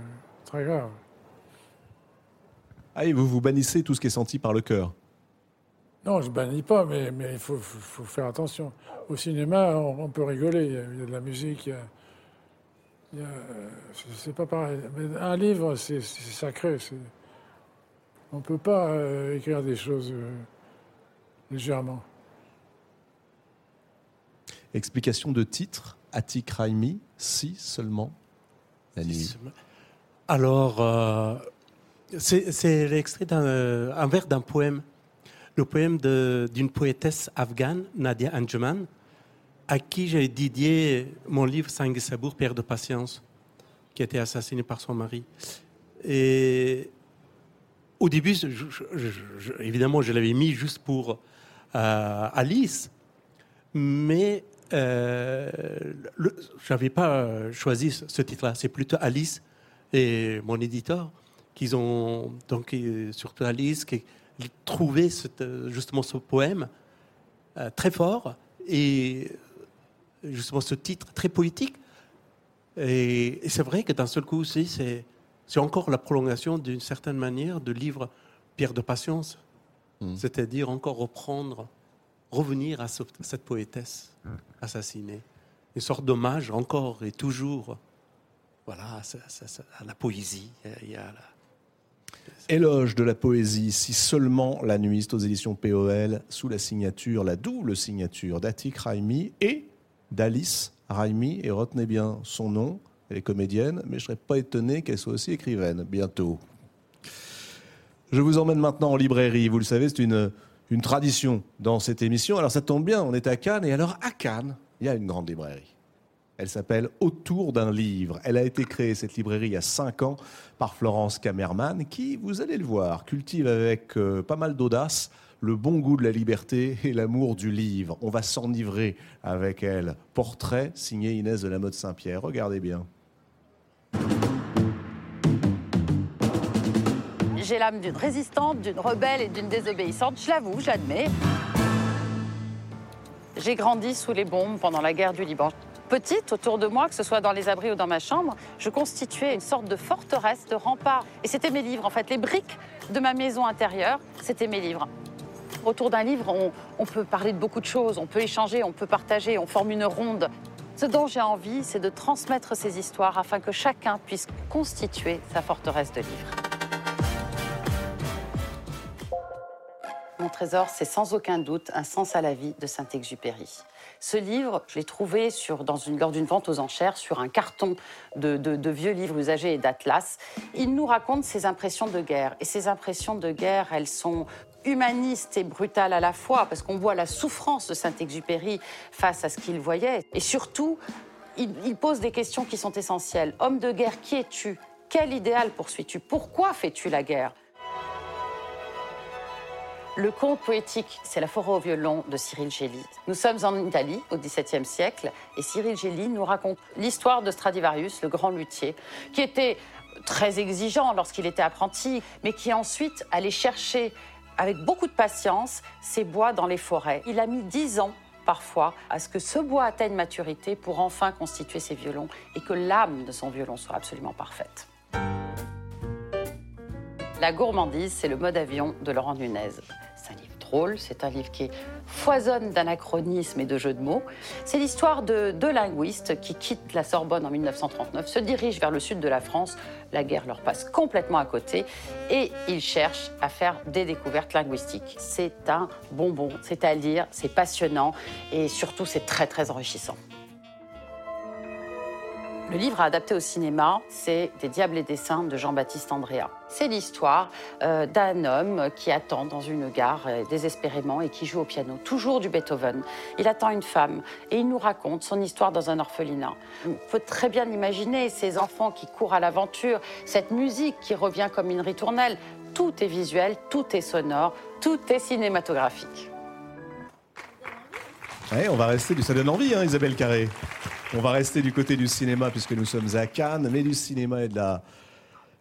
Speaker 4: très grave.
Speaker 1: Ah, et vous vous bannissez tout ce qui est senti par le cœur
Speaker 4: non, je bannis pas, mais, mais il faut, faut, faire attention. Au cinéma, on, peut rigoler, il y, a, de la musique, il y a, c'est pas pareil. Mais un livre, c'est sacré. On ne peut pas euh, écrire des choses euh, légèrement.
Speaker 1: Explication de titre, Attic Raimi, si seulement la nuit.
Speaker 3: Alors, euh, c'est l'extrait d'un vers d'un poème le poème d'une poétesse afghane, Nadia Anjuman, à qui j'ai dédié mon livre Sang Sabour, Père de patience, qui a été assassiné par son mari. Et au début, évidemment, je l'avais mis juste pour euh, Alice, mais euh, je n'avais pas choisi ce titre-là. C'est plutôt Alice et mon éditeur qui ont, donc surtout Alice, qui, trouvé euh, justement ce poème euh, très fort et justement ce titre très poétique. Et, c'est vrai que d'un seul coup aussi, c'est, c'est encore la prolongation d'une certaine manière de livre Pierre de Patience, hmm. c'est-à-dire encore reprendre, revenir à, cette poétesse assassinée. Une sorte d'hommage encore et toujours voilà, à, la poésie. Il y a
Speaker 1: Éloge de la poésie, si seulement la nuit, aux éditions POL, sous la signature, la double signature d'Atik Raimi et d'Alice Raimi. Et retenez bien son nom, elle est comédienne, mais je ne serais pas étonné qu'elle soit aussi écrivaine, bientôt. Je vous emmène maintenant en librairie. Vous le savez, c'est une, une tradition dans cette émission. Alors ça tombe bien, on est à Cannes. Et alors à Cannes, il y a une grande librairie. Elle s'appelle Autour d'un livre. Elle a été créée, cette librairie, il y a cinq ans par Florence Kamerman, qui, vous allez le voir, cultive avec euh, pas mal d'audace le bon goût de la liberté et l'amour du livre. On va s'enivrer avec elle. Portrait signé Inès de la Mode Saint-Pierre. Regardez bien.
Speaker 8: J'ai l'âme d'une résistante, d'une rebelle et d'une désobéissante, je l'avoue, je l'admets. J'ai grandi sous les bombes pendant la guerre du Liban. Petite, autour de moi, que ce soit dans les abris ou dans ma chambre, je constituais une sorte de forteresse, de rempart. Et c'était mes livres, en fait. Les briques de ma maison intérieure, c'était mes livres. Autour d'un livre, on, peut parler de beaucoup de choses, on peut échanger, on peut partager, on forme une ronde. Ce dont j'ai envie, c'est de transmettre ces histoires afin que chacun puisse constituer sa forteresse de livres. Mon trésor, c'est sans aucun doute Un sens à la vie de Saint-Exupéry. Ce livre, je l'ai trouvé dans une, lors d'une vente aux enchères sur un carton de, vieux livres usagés et d'atlas. Il nous raconte ses impressions de guerre. Et ces impressions de guerre, elles sont humanistes et brutales à la fois, parce qu'on voit la souffrance de Saint-Exupéry face à ce qu'il voyait. Et surtout, il pose des questions qui sont essentielles. Homme de guerre, qui es-tu? Quel idéal poursuis-tu? Pourquoi fais-tu la guerre? Le conte poétique, c'est La forêt au violon de Cyril Gelli. Nous sommes en Italie au XVIIe siècle et Cyril Gelli nous raconte l'histoire de Stradivarius, le grand luthier, qui était très exigeant lorsqu'il était apprenti, mais qui ensuite allait chercher avec beaucoup de patience ses bois dans les forêts. Il a mis dix ans parfois à ce que ce bois atteigne maturité pour enfin constituer ses violons et que l'âme de son violon soit absolument parfaite. La gourmandise, c'est le mode avion de Laurent Nunez. C'est un livre qui foisonne d'anachronismes et de jeux de mots. C'est l'histoire de deux linguistes qui quittent la Sorbonne en 1939, se dirigent vers le sud de la France. La guerre leur passe complètement à côté et ils cherchent à faire des découvertes linguistiques. C'est un bonbon, c'est à lire, c'est passionnant et surtout c'est très très enrichissant. Le livre adapté au cinéma, c'est Des Diables et des Saints de Jean-Baptiste Andrea. C'est l'histoire euh, d'un homme qui attend dans une gare euh, désespérément et qui joue au piano, toujours du Beethoven. Il attend une femme et il nous raconte son histoire dans un orphelinat. On peut très bien imaginer ces enfants qui courent à l'aventure, cette musique qui revient comme une ritournelle. Tout est visuel, tout est sonore, tout est cinématographique.
Speaker 1: Ouais, on va rester, du- ça donne envie, hein, Isabelle Carré. On va rester du côté du cinéma puisque nous sommes à Cannes, mais du cinéma et de la,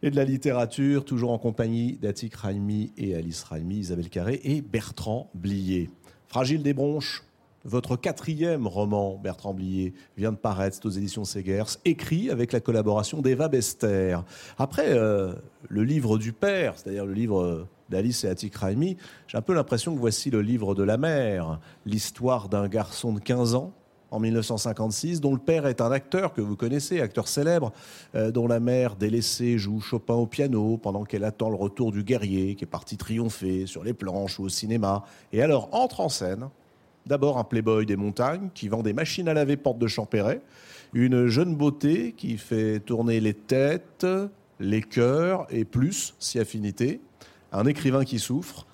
Speaker 1: et de la littérature, toujours en compagnie d'Atik Raimi et Alice Raimi, Isabelle Carré et Bertrand Blier. Fragile des bronches, votre quatrième roman, Bertrand Blier, vient de paraître aux éditions Segers, écrit avec la collaboration d'Eva Bester. Après euh, le livre du père, c'est-à-dire le livre d'Alice et Atik Raimi, j'ai un peu l'impression que voici le livre de la mère, l'histoire d'un garçon de 15 ans en 1956, dont le père est un acteur que vous connaissez, acteur célèbre, euh, dont la mère délaissée joue Chopin au piano pendant qu'elle attend le retour du guerrier qui est parti triompher sur les planches ou au cinéma. Et alors entre en scène, d'abord un playboy des montagnes qui vend des machines à laver porte de Champéret, une jeune beauté qui fait tourner les têtes, les cœurs et plus, si affinité, un écrivain qui souffre,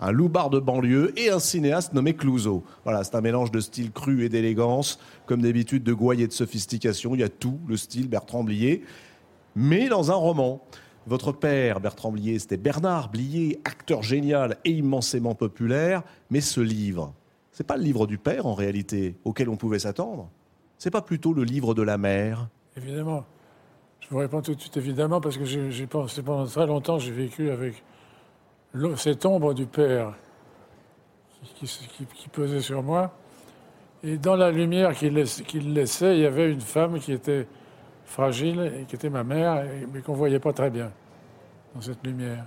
Speaker 1: un loupard de banlieue et un cinéaste nommé Clouseau. Voilà, c'est un mélange de style cru et d'élégance, comme d'habitude de gouaille et de sophistication. Il y a tout, le style Bertrand Blier, mais dans un roman. Votre père, Bertrand Blier, c'était Bernard Blier, acteur génial et immensément populaire. Mais ce livre, c'est pas le livre du père en réalité, auquel on pouvait s'attendre. C'est pas plutôt le livre de la mère.
Speaker 4: Évidemment. Je vous réponds tout de suite évidemment parce que pendant très longtemps, j'ai vécu avec cette ombre du père qui, pesait sur moi. Et dans la lumière qu'il laissait, il y avait une femme qui était fragile et qui était ma mère, mais qu'on ne voyait pas très bien dans cette lumière.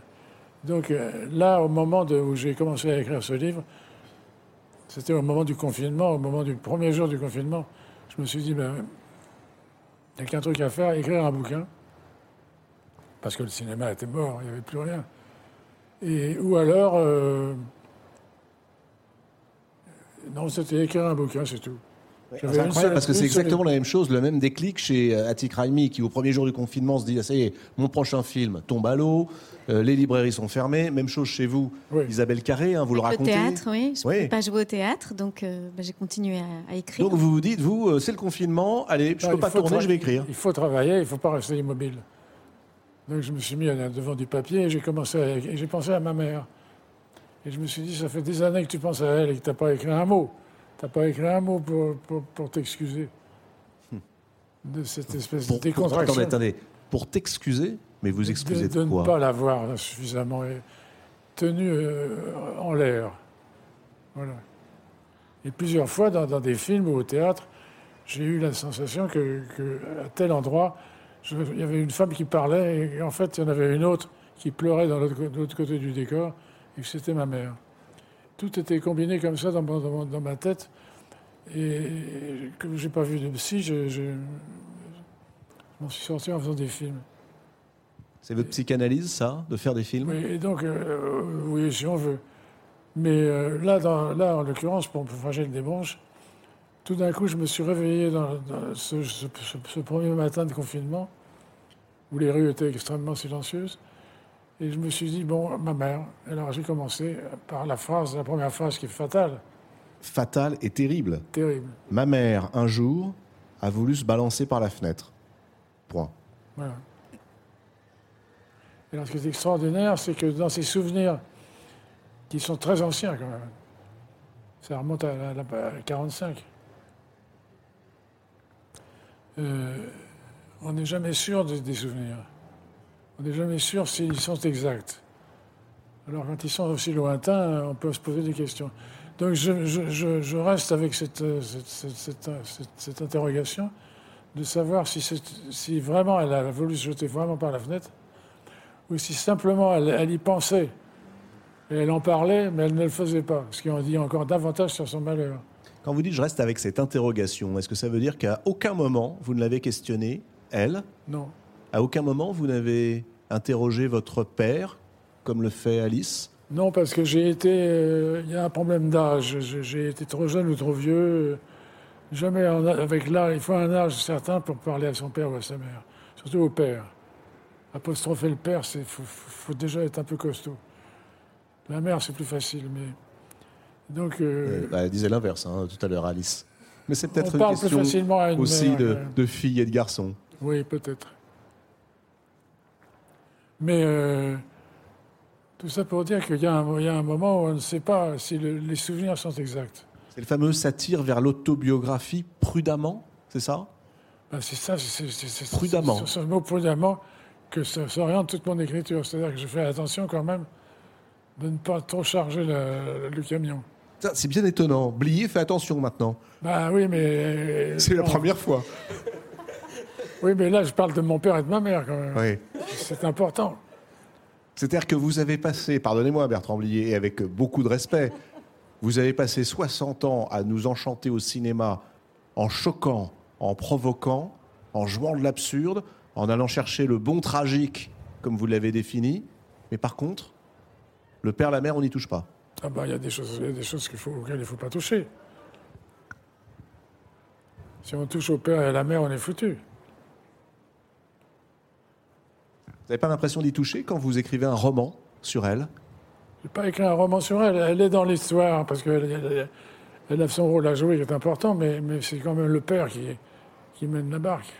Speaker 4: Donc euh, là, au moment où j'ai commencé à écrire ce livre, c'était au moment du confinement, au moment du premier jour du confinement, je me suis dit, ben, il n'y a qu'un truc à faire, écrire un bouquin. Parce que le cinéma était mort, il n'y avait plus rien. Et, ou alors. euh, non, c'était écrire un bouquin, c'est tout.
Speaker 1: C'est incroyable
Speaker 4: seule-
Speaker 1: parce que c'est
Speaker 4: seule-
Speaker 1: exactement la même chose, le même déclic chez euh, Atik Raimi qui, au premier jour du confinement, se dit ah, ça y est, mon prochain film tombe à l'eau, euh, les librairies sont fermées. Même chose chez vous,
Speaker 4: Oui.
Speaker 1: Isabelle Carré, hein, vous le
Speaker 2: Le
Speaker 1: racontez.
Speaker 2: théâtre, oui. Je ne
Speaker 1: Oui.
Speaker 2: pouvais pas jouer au théâtre, donc euh, bah, j'ai continué à, à écrire.
Speaker 1: Donc vous vous dites, vous, euh, c'est le confinement, allez, je
Speaker 4: Ah,
Speaker 1: peux
Speaker 4: il
Speaker 1: pas tourner, je vais écrire.
Speaker 4: Il faut travailler, il ne faut pas rester immobile. Donc je me suis mis à- devant du papier et j'ai commencé à- et j'ai pensé à ma mère. Et je me suis dit, ça fait des années que tu penses à elle et que tu n'as pas écrit un mot. Tu n'as pas écrit un mot pour, pour, pour t'excuser de cette espèce
Speaker 1: Pour,
Speaker 4: de
Speaker 1: pour-
Speaker 4: décontraction.
Speaker 1: attendez, attendez. Pour t'excuser, mais vous excusez
Speaker 4: de,
Speaker 1: de,
Speaker 4: de ne pas l'avoir suffisamment tenu euh, en l'air. Voilà. Et plusieurs fois, dans, dans des films ou au théâtre, j'ai eu la sensation que, que à tel endroit, je- il y avait une femme qui parlait et en fait, il y en avait une autre qui pleurait dans l'autre de l'autre côté du décor et c'était ma mère. Tout était combiné comme ça dans, dans ma tête. Et comme j'ai pas vu de psy, je, je- je m'en suis sorti en faisant des films.
Speaker 1: C'est votre psychanalyse, ça, de faire des films?
Speaker 4: Oui, et donc, euh, oui, si on veut. Mais euh, là, dans, là, en l'occurrence, pour Fragile des Branches, tout d'un coup, je me suis réveillé dans, dans ce, ce- ce- ce premier matin de confinement, où les rues étaient extrêmement silencieuses. Et je me suis dit, bon, ma mère. Alors j'ai commencé par la phrase, la première phrase qui est fatale,
Speaker 1: Fatal et terrible.
Speaker 4: terrible.
Speaker 1: Ma mère, un jour, a voulu se balancer par la fenêtre. Point.
Speaker 4: Voilà. Et alors, ce qui est extraordinaire, c'est que dans ces souvenirs, qui sont très anciens quand même, ça remonte à, la- la- à 45, euh, on n'est jamais sûr des, des souvenirs. On n'est jamais sûr s'ils sont exacts. Alors, quand ils sont aussi lointains, on peut se poser des questions. Donc, je, reste avec cette, euh, cette- interrogation de savoir si, vraiment elle a voulu se jeter vraiment par la fenêtre ou si simplement elle y pensait. Et elle en parlait, mais elle ne le faisait pas, ce qui en dit encore davantage sur son malheur.
Speaker 1: Quand vous dites je reste avec cette interrogation, est-ce que ça veut dire qu'à aucun moment vous ne l'avez questionnée, elle?
Speaker 4: Non.
Speaker 1: À aucun moment vous n'avez interrogé votre père, comme le fait Alice?
Speaker 4: Non, parce que j'ai été. euh, Il y a un problème d'âge. J'ai été trop jeune ou trop vieux. Jamais en avec l'âge. Il faut un âge certain pour parler à son père ou à sa mère. Surtout au père. Apostropher le père, il faut déjà être un peu costaud. La mère, c'est plus facile, mais. Donc. euh,
Speaker 1: Euh, bah, Elle disait l'inverse hein, tout à l'heure, Alice. Mais c'est peut-être une question
Speaker 4: facilement à une
Speaker 1: aussi
Speaker 4: mère,
Speaker 1: de,
Speaker 4: euh,
Speaker 1: de filles et de garçons.
Speaker 4: Oui, peut-être. Mais euh, tout ça pour dire qu'il y, a un- il y a un moment où on ne sait pas si le- les souvenirs sont exacts.
Speaker 1: C'est le fameux satire vers l'autobiographie prudemment, c'est ça?
Speaker 4: Ben, c'est ça, c'est
Speaker 1: Prudemment.
Speaker 4: sur ce mot prudemment que ça s'oriente toute mon écriture. C'est-à-dire que je fais attention quand même de ne pas trop charger le, le camion.
Speaker 1: C'est bien étonnant. Blier fait attention maintenant.
Speaker 4: Ben oui, mais...
Speaker 1: C'est la première fois.
Speaker 4: Oui, mais là, je parle de mon père et de ma mère quand même.
Speaker 1: Oui.
Speaker 4: C'est important.
Speaker 1: C'est-à-dire que vous avez passé, pardonnez-moi Bertrand Blier, et avec beaucoup de respect, vous avez passé 60 ans à nous enchanter au cinéma en choquant, en provoquant, en jouant de l'absurde, en allant chercher le bon tragique, comme vous l'avez défini. Mais par contre, le père, la mère, on n'y touche pas.
Speaker 4: Ah ben, il y a des choses, il y a des choses faut, auxquelles il ne faut pas toucher. Si on touche au père et à la mère, on est foutu.
Speaker 1: Vous n'avez pas l'impression d'y toucher quand vous écrivez un roman sur elle?
Speaker 4: Je n'ai pas écrit un roman sur elle. Elle est dans l'histoire parce qu'elle elle, elle a son rôle à jouer qui est important, mais, mais c'est quand même le père qui, qui mène la barque.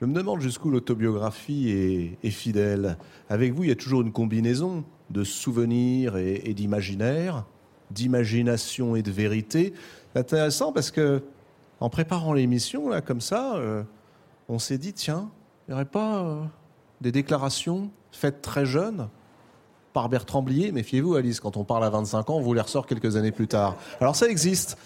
Speaker 1: Je me demande jusqu'où l'autobiographie est, fidèle. Avec vous, il y a toujours une combinaison de souvenirs et, et d'imaginaire, d'imagination et de vérité. C'est intéressant parce que, en préparant l'émission, là, comme ça, euh, on s'est dit, tiens, il n'y aurait pas euh, des déclarations faites très jeunes par Bertrand Blier Méfiez-vous, Alice, quand on parle à 25 ans, on vous les ressort quelques années plus tard. Alors ça existe.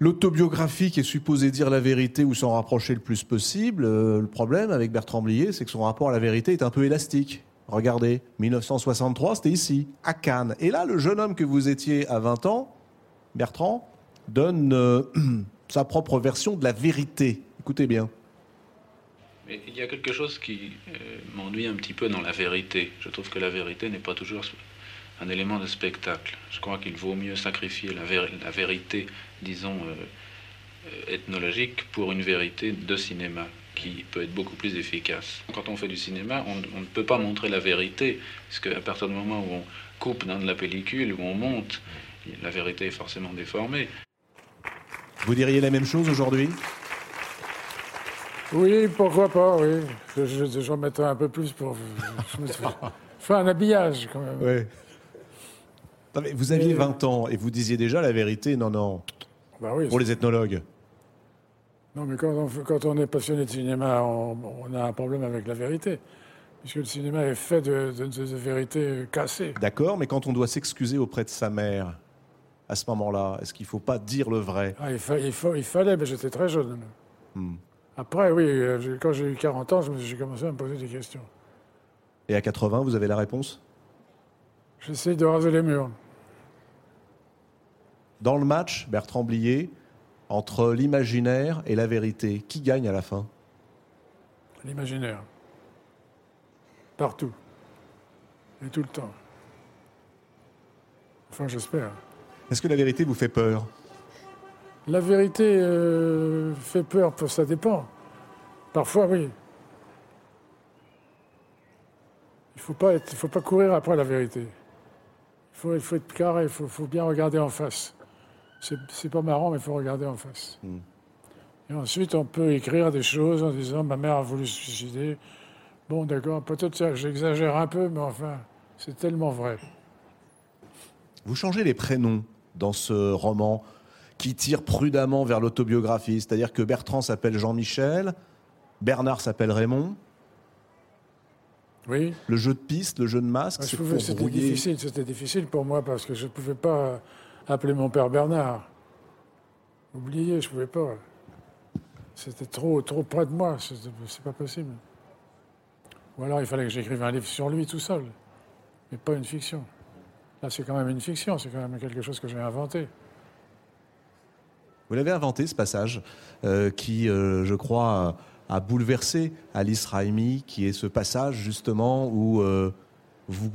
Speaker 1: L'autobiographie qui est supposée dire la vérité ou s'en rapprocher le plus possible, euh, le problème avec Bertrand Blier, c'est que son rapport à la vérité est un peu élastique. Regardez, 1963, c'était ici, à Cannes. Et là, le jeune homme que vous étiez à 20 ans, Bertrand, donne euh, <clears throat> sa propre version de la vérité. Écoutez bien.
Speaker 9: Mais il y a quelque chose qui euh, m'ennuie un petit peu dans la vérité. Je trouve que la vérité n'est pas toujours un élément de spectacle. Je crois qu'il vaut mieux sacrifier la, vér- la vérité, disons, euh, euh, ethnologique pour une vérité de cinéma qui peut être beaucoup plus efficace. Quand on fait du cinéma, on, on ne peut pas montrer la vérité, parce qu'à partir du moment où on coupe dans de la pellicule, où on monte, la vérité est forcément déformée.
Speaker 1: Vous diriez la même chose aujourd'hui?
Speaker 4: Oui, pourquoi pas, oui. Je, je, j'en mettrai un peu plus pour. Je me Enfin, un habillage, quand même.
Speaker 1: Ouais. Non, mais vous aviez 20 ans et vous disiez déjà la vérité, non, non,
Speaker 4: Bah oui.
Speaker 1: pour les ethnologues.
Speaker 4: Non, mais quand on, fait- quand on est passionné de cinéma, on, on a un problème avec la vérité. Puisque le cinéma est fait de, de, de- de vérités cassées.
Speaker 1: D'accord, mais quand on doit s'excuser auprès de sa mère, à ce moment-là, est-ce qu'il ne faut pas dire le vrai?
Speaker 4: Ah, il, fa- il, fa- il fallait, mais j'étais très jeune.
Speaker 1: Hmm.
Speaker 4: Après, oui, euh, quand j'ai eu 40 ans, j'ai commencé à me poser des questions.
Speaker 1: Et à 80, vous avez la réponse?
Speaker 4: J'essaie de raser les murs.
Speaker 1: Dans le match, Bertrand Blier, entre l'imaginaire et la vérité, qui gagne à la fin?
Speaker 4: L'imaginaire. Partout. Et tout le temps. Enfin, j'espère.
Speaker 1: Est-ce que la vérité vous fait peur?
Speaker 4: La vérité euh, fait peur, ça dépend. Parfois, oui. Il ne faut, pas être- il faut pas courir après la vérité. Il faut, il faut être carré, il faut, faut bien regarder en face. C'est pas marrant, mais il faut regarder en face.
Speaker 1: Mm.
Speaker 4: Et ensuite, on peut écrire des choses en disant ma mère a voulu se suicider. Bon, d'accord, peut-être ça, j'exagère un peu, mais enfin, c'est tellement vrai.
Speaker 1: Vous changez les prénoms dans ce roman qui tire prudemment vers l'autobiographie, c'est-à-dire que Bertrand s'appelle Jean-Michel, Bernard s'appelle Raymond.
Speaker 4: Oui.
Speaker 1: Le jeu de piste, le jeu de masque,
Speaker 4: Ah,
Speaker 1: c'est pour
Speaker 4: C'était difficile, c'était difficile pour moi parce que je ne pouvais pas appeler mon père Bernard. Oubliez, je ne pouvais pas. C'était trop, trop près de moi, c'est pas possible. Ou alors il fallait que j'écrive un livre sur lui tout seul, mais pas une fiction. Là, c'est quand même une fiction, c'est quand même quelque chose que j'ai inventé.
Speaker 1: Vous l'avez inventé, ce passage, euh, qui, euh, je crois, a bouleversé Alice Raimi, qui est ce passage, justement, où euh, vous,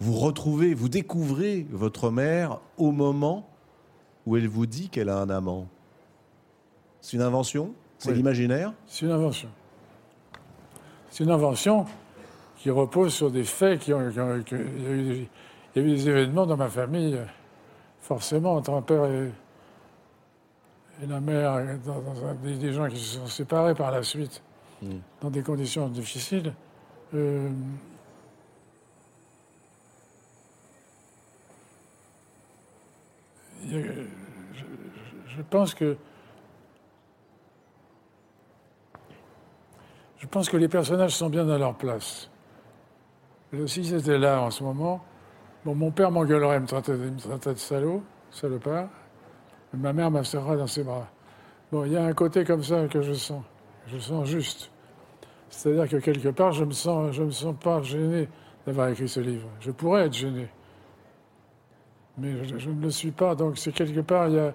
Speaker 1: vous retrouvez, vous découvrez votre mère au moment où elle vous dit qu'elle a un amant. C'est une invention? C'est
Speaker 4: Oui.
Speaker 1: l'imaginaire?
Speaker 4: C'est une invention. C'est une invention qui repose sur des faits qui ont. qui ont- qui- il, y a eu des, il y a eu des événements dans ma famille, forcément, entre un père et, et la mère, dans, dans un- des, des gens qui se sont séparés par la suite,
Speaker 1: Mm.
Speaker 4: dans des conditions difficiles. Euh, il y a- je, pense que Je pense que les personnages sont bien à leur place. Et S'ils étaient là en ce moment, bon, mon père m'engueulerait, me traitait de salaud, salopard, mais ma mère me serra dans ses bras. Bon, il y a un côté comme ça que je sens, je sens juste. C'est-à-dire que quelque part, je me me sens pas gêné d'avoir écrit ce livre. Je pourrais être gêné, mais je, je ne le suis pas. Donc c'est quelque part, il y a.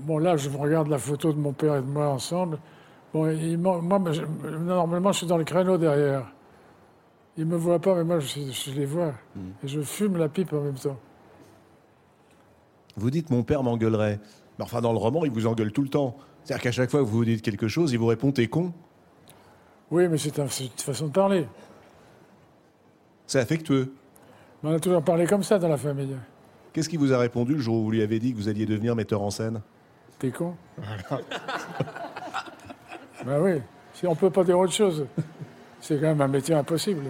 Speaker 4: Bon, là, je regarde la photo de mon père et de moi ensemble. Bon, il moi, je- normalement, je suis dans le créneau derrière. Ils me voient pas, mais moi, je, je les vois. Et je fume la pipe en même temps.
Speaker 1: Vous dites mon père m'engueulerait. Mais enfin, dans le roman, il vous engueule tout le temps. C'est-à-dire qu'à chaque fois que vous vous dites quelque chose, il vous répond T'es con.
Speaker 4: Oui, mais c'est une façon de parler.
Speaker 1: C'est affectueux.
Speaker 4: On a toujours parlé comme ça dans la famille.
Speaker 1: Qu'est-ce qu'il vous a répondu le jour où vous lui avez dit que vous alliez devenir metteur en scène?
Speaker 4: T'es con <laughs> Ben oui, si on peut pas dire autre chose. C'est quand même un métier impossible.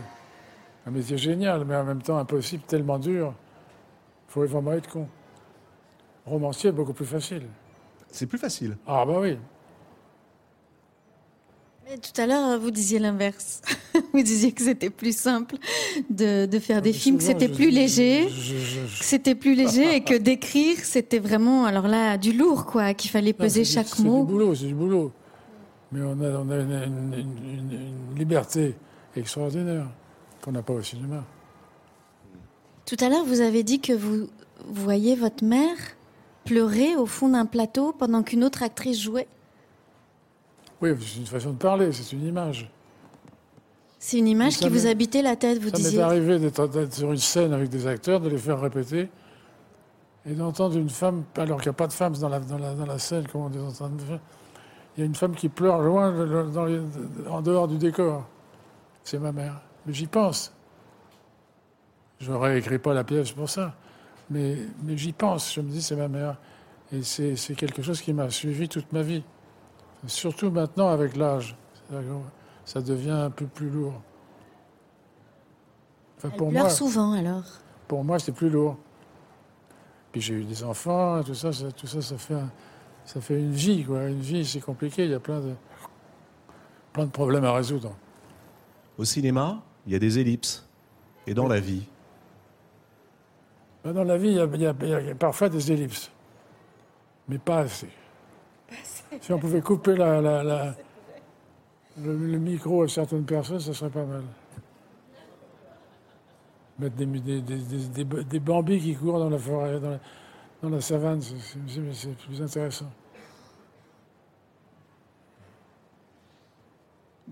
Speaker 4: Un métier génial, mais en même temps impossible, tellement dur. Il faut vraiment être con. Romancier, beaucoup plus facile.
Speaker 1: C'est plus facile.
Speaker 4: Ah bah oui.
Speaker 2: Mais tout à l'heure, vous disiez l'inverse. <laughs> vous disiez que c'était plus simple de, de faire des films, que c'était plus léger. que C'était plus léger et que d'écrire, c'était vraiment, alors là, du lourd, quoi, qu'il fallait
Speaker 4: Non,
Speaker 2: peser
Speaker 4: c'est du-
Speaker 2: chaque
Speaker 4: C'est
Speaker 2: mot.
Speaker 4: du boulot, c'est du boulot. Mais on a, on a une, une- une- une- une liberté extraordinaire qu'on n'a pas au cinéma.
Speaker 2: Tout à l'heure, vous avez dit que vous voyez votre mère pleurer au fond d'un plateau pendant qu'une autre actrice jouait.
Speaker 4: Oui, c'est une façon de parler, c'est une image.
Speaker 2: C'est une image
Speaker 4: Ça
Speaker 2: qui vous
Speaker 4: m'est-
Speaker 2: habitait la tête, vous
Speaker 4: Ça m'est
Speaker 2: disiez.
Speaker 4: arrivé d'être sur une scène avec des acteurs, de les faire répéter, et d'entendre une femme, alors qu'il n'y a pas de femmes dans la, dans la, dans la scène, comme on est en train de faire, il y a une femme qui pleure loin, dans les- en dehors du décor. C'est ma mère. Mais j'y pense. Je écrit pas la pièce pour ça. Mais, mais j'y pense. Je me dis, c'est ma mère. Et c'est quelque chose qui m'a suivi toute ma vie. Surtout maintenant avec l'âge. Ça devient un peu plus lourd. Enfin,
Speaker 2: Elle
Speaker 4: pour
Speaker 2: pleure
Speaker 4: moi,
Speaker 2: souvent alors.
Speaker 4: pour moi, c'est plus lourd. Puis j'ai eu des enfants, tout ça, ça- tout ça, ça fait, un- ça fait une vie, quoi. Une vie, c'est compliqué. Il y a plein de, plein de problèmes à résoudre.
Speaker 1: Au cinéma, il y a des ellipses. Et dans la vie,
Speaker 4: Ben, Dans la vie, il y, a, il y a- il y a parfois des ellipses, mais pas assez. Si on pouvait couper la- la- la- le, micro à certaines personnes, ça serait pas mal. Mettre des, des, bambis qui courent dans la forêt, dans la, savane, c'est plus intéressant.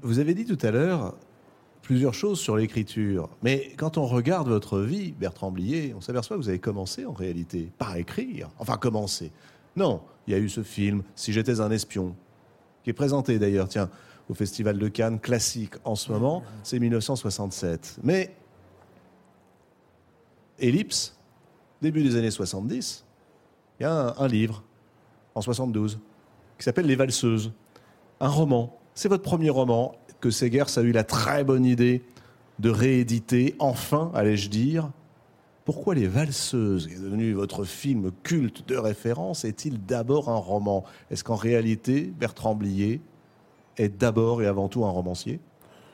Speaker 1: Vous avez dit tout à l'heure plusieurs choses sur l'écriture, mais quand on regarde votre vie, Bertrand Blier, on s'aperçoit que vous avez commencé en réalité par écrire. Enfin, commencé. Non, il y a eu ce film, Si j'étais un espion, qui est présenté d'ailleurs, tiens, au Festival de Cannes, classique en ce moment, c'est 1967. Mais, Ellipse, début des années 70, il y a un, livre, en 72, qui s'appelle Les Valseuses, un roman. C'est votre premier roman que Segers a eu la très bonne idée de rééditer, enfin, allais-je dire. Pourquoi Les Valseuses, qui est devenu votre film culte de référence, est-il d'abord un roman? Est-ce qu'en réalité, Bertrand Blier est d'abord et avant tout un romancier?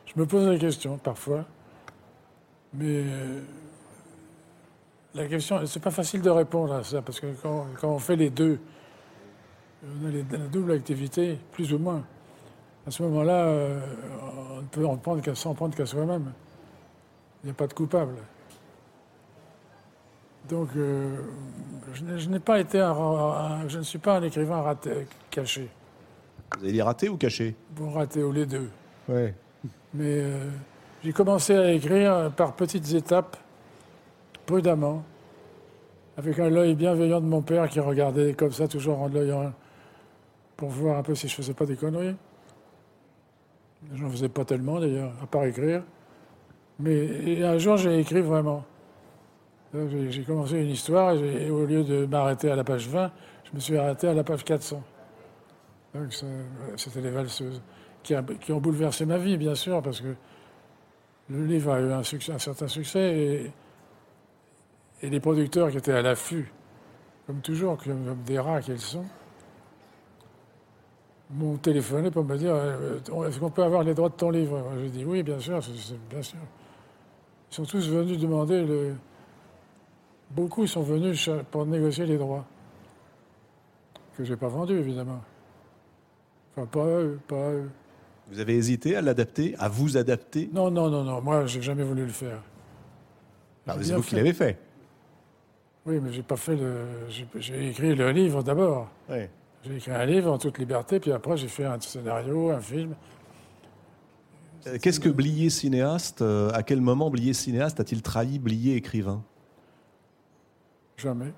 Speaker 4: Je me pose la question parfois, mais euh, la question, c'est pas facile de répondre à ça parce que quand, on fait les deux, on a la double activité, plus ou moins. À ce moment-là, euh, on ne peut en qu'à s'en prendre qu'à soi-même. Il n'y a pas de coupable. Donc, euh, je n'ai- pas été un, un- je ne suis pas un écrivain raté, caché,
Speaker 1: Vous avez dit raté ou caché?
Speaker 4: Bon raté ou les deux.
Speaker 1: Ouais.
Speaker 4: Mais euh, j'ai commencé à écrire par petites étapes, prudemment, avec un œil bienveillant de mon père qui regardait comme ça, toujours en l'œil pour voir un peu si je faisais pas des conneries. J'en faisais pas tellement d'ailleurs, à part écrire. Mais un jour, j'ai écrit vraiment. J'ai commencé une histoire et, au lieu de m'arrêter à la page 20, je me suis arrêté à la page 400. Donc c'était les valseuses qui, ont bouleversé ma vie, bien sûr, parce que le livre a eu un, certain succès et, les producteurs qui étaient à l'affût, comme toujours, comme, des rats qu'ils sont, m'ont téléphoné pour me dire euh, est-ce qu'on peut avoir les droits de ton livre? J'ai dit oui, bien sûr, bien sûr. Ils sont tous venus demander le. Beaucoup sont venus pour négocier les droits, que j'ai pas vendus, évidemment. Enfin, pas eux, pas eux.
Speaker 1: Vous avez hésité à l'adapter, à vous adapter?
Speaker 4: Non, non, non, non. Moi, j'ai jamais voulu le faire.
Speaker 1: Ah,
Speaker 4: J'ai
Speaker 1: C'est vous qui l'avez fait.
Speaker 4: Oui, mais j'ai pas fait le. j'ai- écrit le livre d'abord.
Speaker 1: Ouais.
Speaker 4: J'ai écrit un livre en toute liberté, puis après j'ai fait un scénario, un film.
Speaker 1: Euh, Qu'est-ce que Blier cinéaste euh, À quel moment Blier cinéaste a-t-il trahi Blier écrivain?
Speaker 4: Jamais.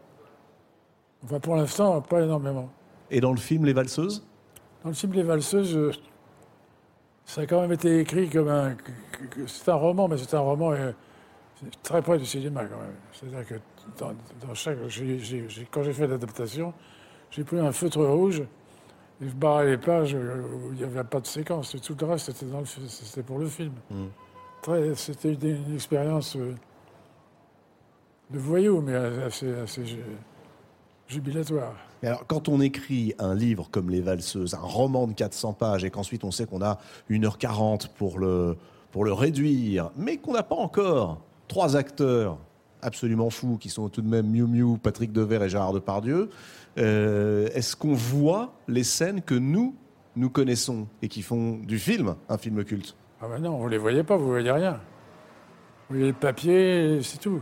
Speaker 4: Enfin, pour l'instant, pas énormément.
Speaker 1: Et dans le film Les Valseuses?
Speaker 4: Dans le film Les Valseuses, euh, ça a quand même été écrit comme un. C'est un roman, mais c'est un roman euh, très près du cinéma quand même. C'est-à-dire que dans, dans chaque. quand j'ai fait l'adaptation, j'ai pris un feutre rouge et je barrais les pages où il n'y avait pas de séquence. Et tout le reste, c'était, pour le film.
Speaker 1: Mm.
Speaker 4: Très- c'était une, une expérience euh, de voyou, mais assez, assez ju- jubilatoire.
Speaker 1: Mais alors, quand on écrit un livre comme Les Valseuses, un roman de 400 pages, et qu'ensuite on sait qu'on a 1h40 pour le, pour le réduire, mais qu'on n'a pas encore trois acteurs absolument fous, qui sont tout de même Miu Miu, Patrick Devers et Gérard Depardieu, euh, est-ce qu'on voit les scènes que nous, nous connaissons et qui font du film un film culte?
Speaker 4: Ah ben non, vous ne les voyez pas, vous voyez rien. Vous voyez le papier, c'est tout.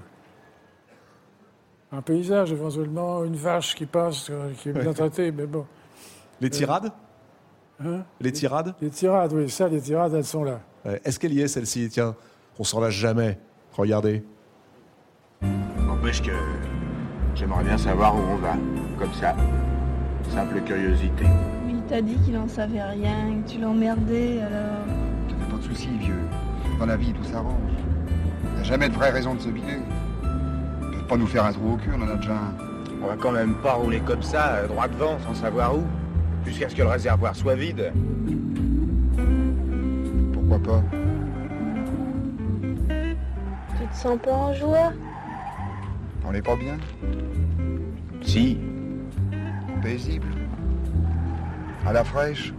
Speaker 4: Un paysage éventuellement, une vache qui passe, euh, qui est bien traitée, mais bon.
Speaker 1: Les tirades
Speaker 4: Hein?
Speaker 1: Les tirades
Speaker 4: Les tirades, oui, ça, les tirades, elles sont là.
Speaker 1: Ouais. Est-ce qu'elle y est celle-ci? Tiens, on s'en lâche jamais. Regardez.
Speaker 10: N'empêche que j'aimerais bien savoir où on va, comme ça. Simple curiosité.
Speaker 11: Mais il t'a dit qu'il en savait rien, que tu l'emmerdais, alors...
Speaker 12: Fais pas de soucis, vieux. Dans la vie, tout s'arrange. Il n'y a jamais de vraie raison de se biler. Pas nous faire un trou au cul, on en a déjà un.
Speaker 10: On va quand même pas rouler comme ça, euh, droit devant, sans savoir où. Jusqu'à ce que le réservoir soit vide.
Speaker 12: Pourquoi pas?
Speaker 11: Tu Tu te sens pas en joie?
Speaker 12: On n'est pas bien?
Speaker 6: Si,
Speaker 12: Paisible. À la fraîche.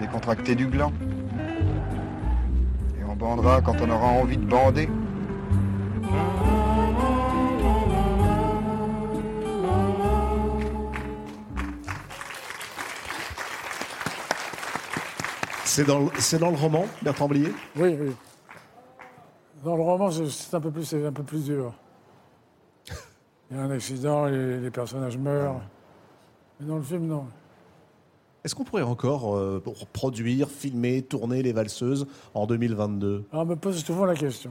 Speaker 12: Décontracté du gland. Et on bandera quand on aura envie de bander
Speaker 1: C'est dans, le- c'est dans le roman, Bertrand Blier?
Speaker 4: Oui, oui. Dans le roman, c'est- un peu plus, c'est un peu plus dur. Il y a un accident, les, les personnages meurent. Mais dans le film, non.
Speaker 1: Est-ce qu'on pourrait encore euh, produire, filmer, tourner les valseuses en 2022
Speaker 4: Alors, on me pose souvent la question.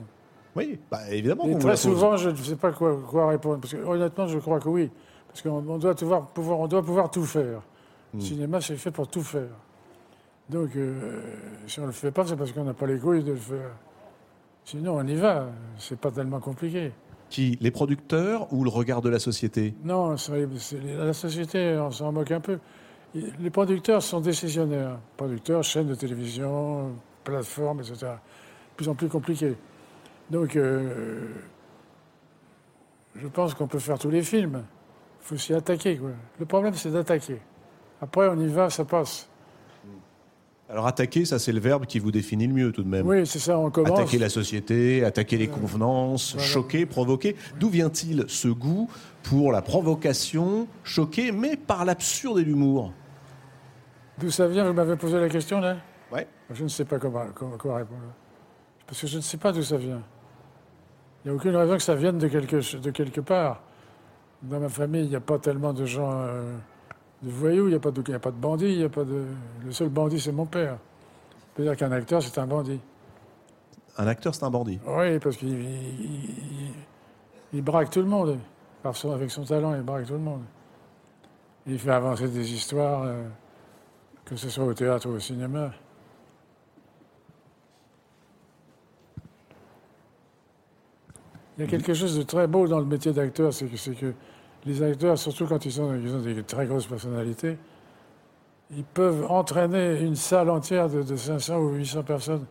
Speaker 1: Oui, bah, évidemment.
Speaker 4: Et très souvent, je ne sais pas quoi, quoi répondre. Parce que, honnêtement, je crois que oui. Parce qu'on on doit, pouvoir, pouvoir, on doit pouvoir tout faire.
Speaker 1: Hmm.
Speaker 4: Le cinéma, c'est fait pour tout faire. Donc, euh, si on ne le fait pas, c'est parce qu'on n'a pas les couilles de le faire. Sinon, on y va. C'est pas tellement compliqué.
Speaker 1: Qui Les producteurs ou le regard de la société?
Speaker 4: Non, c'est- c'est- la société, on s'en moque un peu. Les producteurs sont décisionnaires. Producteurs, chaînes de télévision, plateformes, etc. De plus en plus compliqué. Donc, euh, je pense qu'on peut faire tous les films. Il faut s'y attaquer. Quoi. Le problème, c'est d'attaquer. Après, on y va, ça passe.
Speaker 1: Alors attaquer, ça c'est le verbe qui vous définit le mieux tout de même.
Speaker 4: Oui, c'est ça, on commence.
Speaker 1: Attaquer la société, attaquer les convenances,
Speaker 4: Voilà.
Speaker 1: choquer, provoquer. D'où vient-il ce goût pour la provocation, choquer, mais par l'absurde et l'humour?
Speaker 4: D'où ça vient? Vous m'avez posé la question, là?
Speaker 1: Ouais.
Speaker 4: Je ne sais pas comment, répondre. Parce que je ne sais pas d'où ça vient. Il n'y a aucune raison que ça vienne de quelque, de quelque part. Dans ma famille, il n'y a pas tellement de gens euh, de voyous, il n'y a, pas de- il y a pas de bandits, il y a pas de... Le seul bandit, c'est mon père. C'est-à-dire qu'un acteur, c'est un bandit.
Speaker 1: Un acteur, c'est un bandit.
Speaker 4: Oui, parce qu'il il, il- il braque tout le monde. Par son- avec son talent, il braque tout le monde. Il fait avancer des histoires, euh, que ce soit au théâtre ou au cinéma. Il y a quelque chose de très beau dans le métier d'acteur, c'est que, c'est que les acteurs, surtout quand ils, sont, ils ont des très grosses personnalités, ils peuvent entraîner une salle entière de, de 500 ou 800 personnes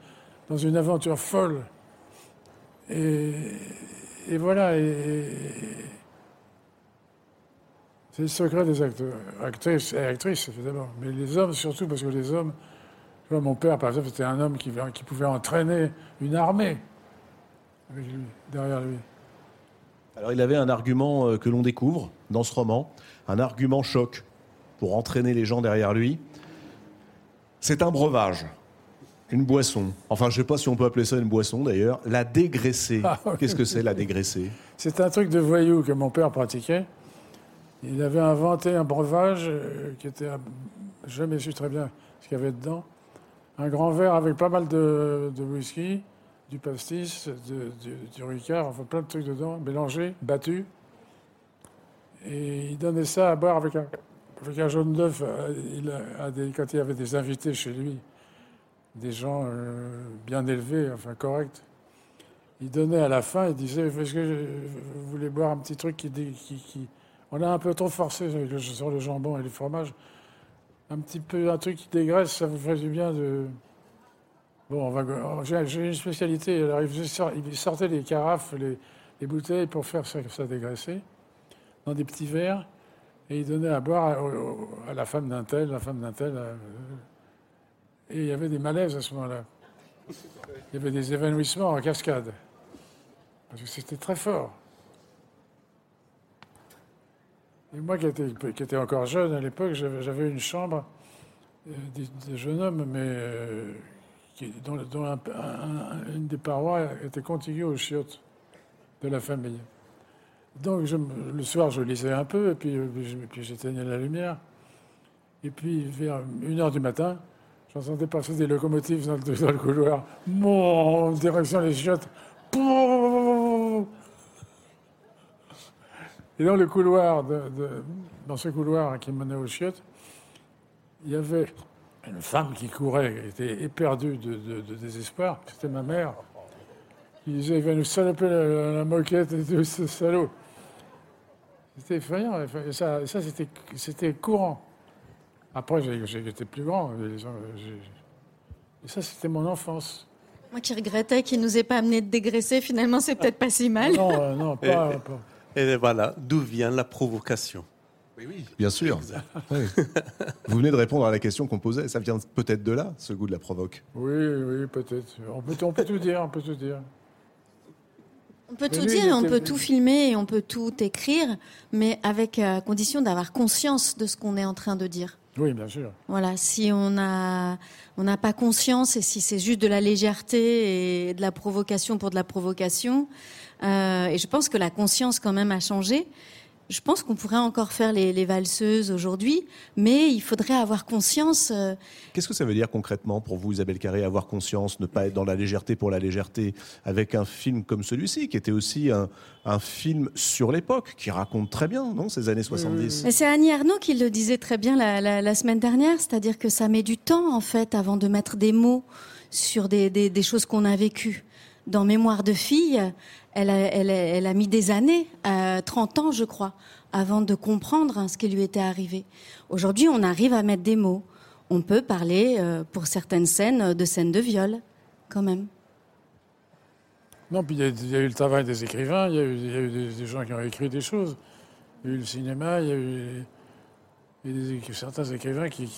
Speaker 4: dans une aventure folle. Et, voilà, et, c'est le secret des acteurs, actrices et actrices évidemment, mais les hommes surtout, parce que les hommes, vois, mon père par exemple, c'était un homme qui, qui pouvait entraîner une armée avec lui, derrière lui.
Speaker 1: Alors il avait un argument euh, que l'on découvre dans ce roman, un argument choc pour entraîner les gens derrière lui. C'est un breuvage, une boisson. Enfin, je ne sais pas si on peut appeler ça une boisson d'ailleurs. La dégraissée. <laughs>
Speaker 4: Ah.
Speaker 1: Qu'est-ce que c'est la dégraissée
Speaker 4: C'est un truc de voyou que mon père pratiquait. Il avait inventé un breuvage euh, qui était, un- jamais su très bien ce qu'il y avait dedans. Un grand verre avec pas mal de, de whisky, du pastis, du, ricard, enfin plein de trucs dedans, mélangés, battus. Et il donnait ça à boire avec un, avec un jaune d'œuf euh, quand il avait des invités chez lui, des gens euh, bien élevés, enfin corrects. Il donnait à la fin, il disait Est-ce que vous voulez boire un petit truc qui, On a un peu trop forcé sur le jambon et le fromage. Un petit peu, un truc qui dégraisse, ça vous ferait du bien de. Bon, J'ai une spécialité. Alors, il, sortait les carafes, les, les bouteilles pour faire ça, ça dégraisser, dans des petits verres, et il donnait à boire à, la femme d'un tel, la femme d'un tel. euh, Et il y avait des malaises à ce moment-là. Il y avait des évanouissements en cascade. Parce que c'était très fort. Et moi, qui étais, qui étais encore jeune à l'époque, j'avais une chambre euh, des, des jeunes hommes, mais euh, dont, dont un- un- une des parois était contiguë aux chiottes de la famille. Donc, je le soir, je lisais un peu, et puis, euh, puis j'éteignais la lumière. Et puis, vers une heure du matin, j'entendais passer des locomotives <laughs> dans le, couloir. Mon, direction les chiottes. Et dans le couloir, de, de- dans ce couloir qui menait aux chiottes, il y avait une femme qui courait, qui était éperdue de, de- de désespoir. C'était ma mère. Qui disait, il va nous saloper la, la moquette et tout, ce salaud. C'était effrayant. Et ça, c'était, c'était courant. Après, été plus grand. Et, ça, c'était mon enfance.
Speaker 2: Moi qui regrettais qu'il nous ait pas amené de dégraisser, finalement, c'est peut-être pas si mal.
Speaker 4: Non, euh, non, pas.
Speaker 3: Et-
Speaker 4: pas.
Speaker 3: Et voilà, d'où vient la provocation?
Speaker 1: Bien sûr. Oui. Vous venez de répondre à la question qu'on posait. Ça vient peut-être de là, ce goût de la provoque.
Speaker 4: Oui, oui, peut-être. On peut, on peut tout dire, on peut tout dire.
Speaker 2: On peut
Speaker 4: Mais
Speaker 2: tout dire, on peut tout filmer et on peut tout écrire, mais avec euh, condition d'avoir conscience de ce qu'on est en train de dire.
Speaker 4: Oui, bien sûr.
Speaker 2: Voilà, si on a on n'a pas conscience et si c'est juste de la légèreté et de la provocation pour de la provocation, euh, et je pense que la conscience quand même a changé. Je pense qu'on pourrait encore faire les, les valseuses aujourd'hui, mais il faudrait avoir conscience. euh,
Speaker 1: Qu'est-ce que ça veut dire concrètement pour vous, Isabelle Carré, avoir conscience, ne pas être dans la légèreté pour la légèreté, avec un film comme celui-ci, qui était aussi un, un film sur l'époque, qui raconte très bien, non, ces années 70
Speaker 2: Mais c'est Annie Arnaud qui le disait très bien la, la- la semaine dernière, c'est-à-dire que ça met du temps en fait avant de mettre des mots sur des, des- des choses qu'on a vécues. Dans Mémoire de fille, elle a, mis des années, euh, 30 ans je crois, avant de comprendre hein, ce qui lui était arrivé. Aujourd'hui, on arrive à mettre des mots. On peut parler, euh, pour certaines scènes, de scènes de viol, quand même.
Speaker 4: Non, puis il y, a- eu le travail des écrivains, il y a eu, des, gens qui ont écrit des choses. Il y a eu le cinéma, il y a eu y a certains écrivains qui,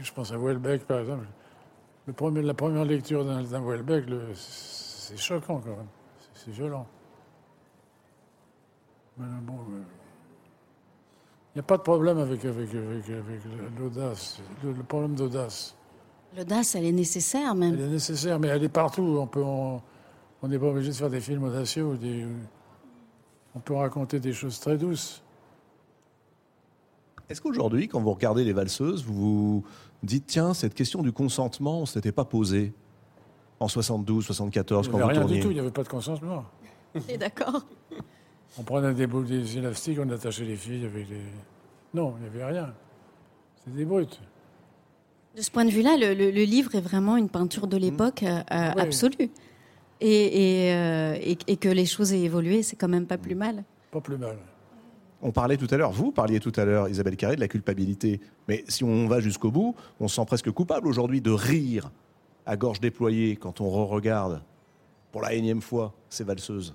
Speaker 4: Je pense à Welbeck, par exemple. La première lecture d'un Welbeck, c'est choquant quand même. C'est- C'est violent. Mais bon, euh, il n'y a pas de problème avec, avec, avec, avec l'audace, le, le problème d'audace.
Speaker 2: L'audace, elle est nécessaire même.
Speaker 4: Elle est nécessaire, mais elle est partout. On peut, on on n'est pas obligé de faire des films audacieux. ou des- on peut raconter des choses très douces.
Speaker 1: Est-ce qu'aujourd'hui, quand vous regardez les valseuses, vous vous dites, tiens, cette question du consentement, on ne s'était pas posée en 72, 74,
Speaker 4: Il
Speaker 1: quand
Speaker 4: n'y
Speaker 1: vous
Speaker 4: avait rien
Speaker 1: tourniez
Speaker 4: du tout, il n'y avait pas de consentement. <laughs>
Speaker 2: Et d'accord.
Speaker 4: On prenait des boules des élastiques, on attachait les filles avec des. Non, il n'y avait rien. C'est des brutes.
Speaker 2: De ce point de vue-là, le, le- le livre est vraiment une peinture de l'époque euh, euh,
Speaker 4: Oui.
Speaker 2: absolue. Et, et, euh, et- et que les choses aient évolué, c'est quand même pas plus mal.
Speaker 4: Pas plus mal.
Speaker 1: On parlait tout à l'heure, vous parliez tout à l'heure, Isabelle Carré, de la culpabilité. Mais si on va jusqu'au bout, on se sent presque coupable aujourd'hui de rire à gorge déployée quand on re-regarde pour la énième fois ces valseuses.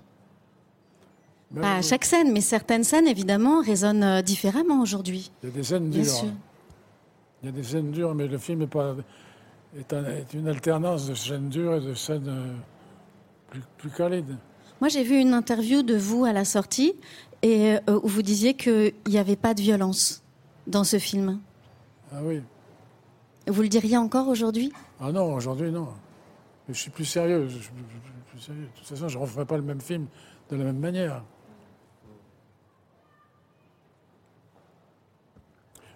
Speaker 2: Pas à chaque scène, mais certaines scènes, évidemment, résonnent euh, différemment aujourd'hui.
Speaker 4: Il y a des scènes
Speaker 2: Bien
Speaker 4: dures.
Speaker 2: sûr.
Speaker 4: hein. Il y a des scènes dures, mais le film est, pas, est, un- est une alternance de scènes dures et de scènes euh, plus, plus calides.
Speaker 2: Moi, j'ai vu une interview de vous à la sortie et euh, où vous disiez qu'il n'y avait pas de violence dans ce film.
Speaker 4: Ah oui.
Speaker 2: Vous le diriez encore aujourd'hui?
Speaker 4: Ah non, aujourd'hui, non. Je suis plus sérieux. Je, je- je- je- plus sérieux. De toute façon, je ne referai pas le même film de la même manière.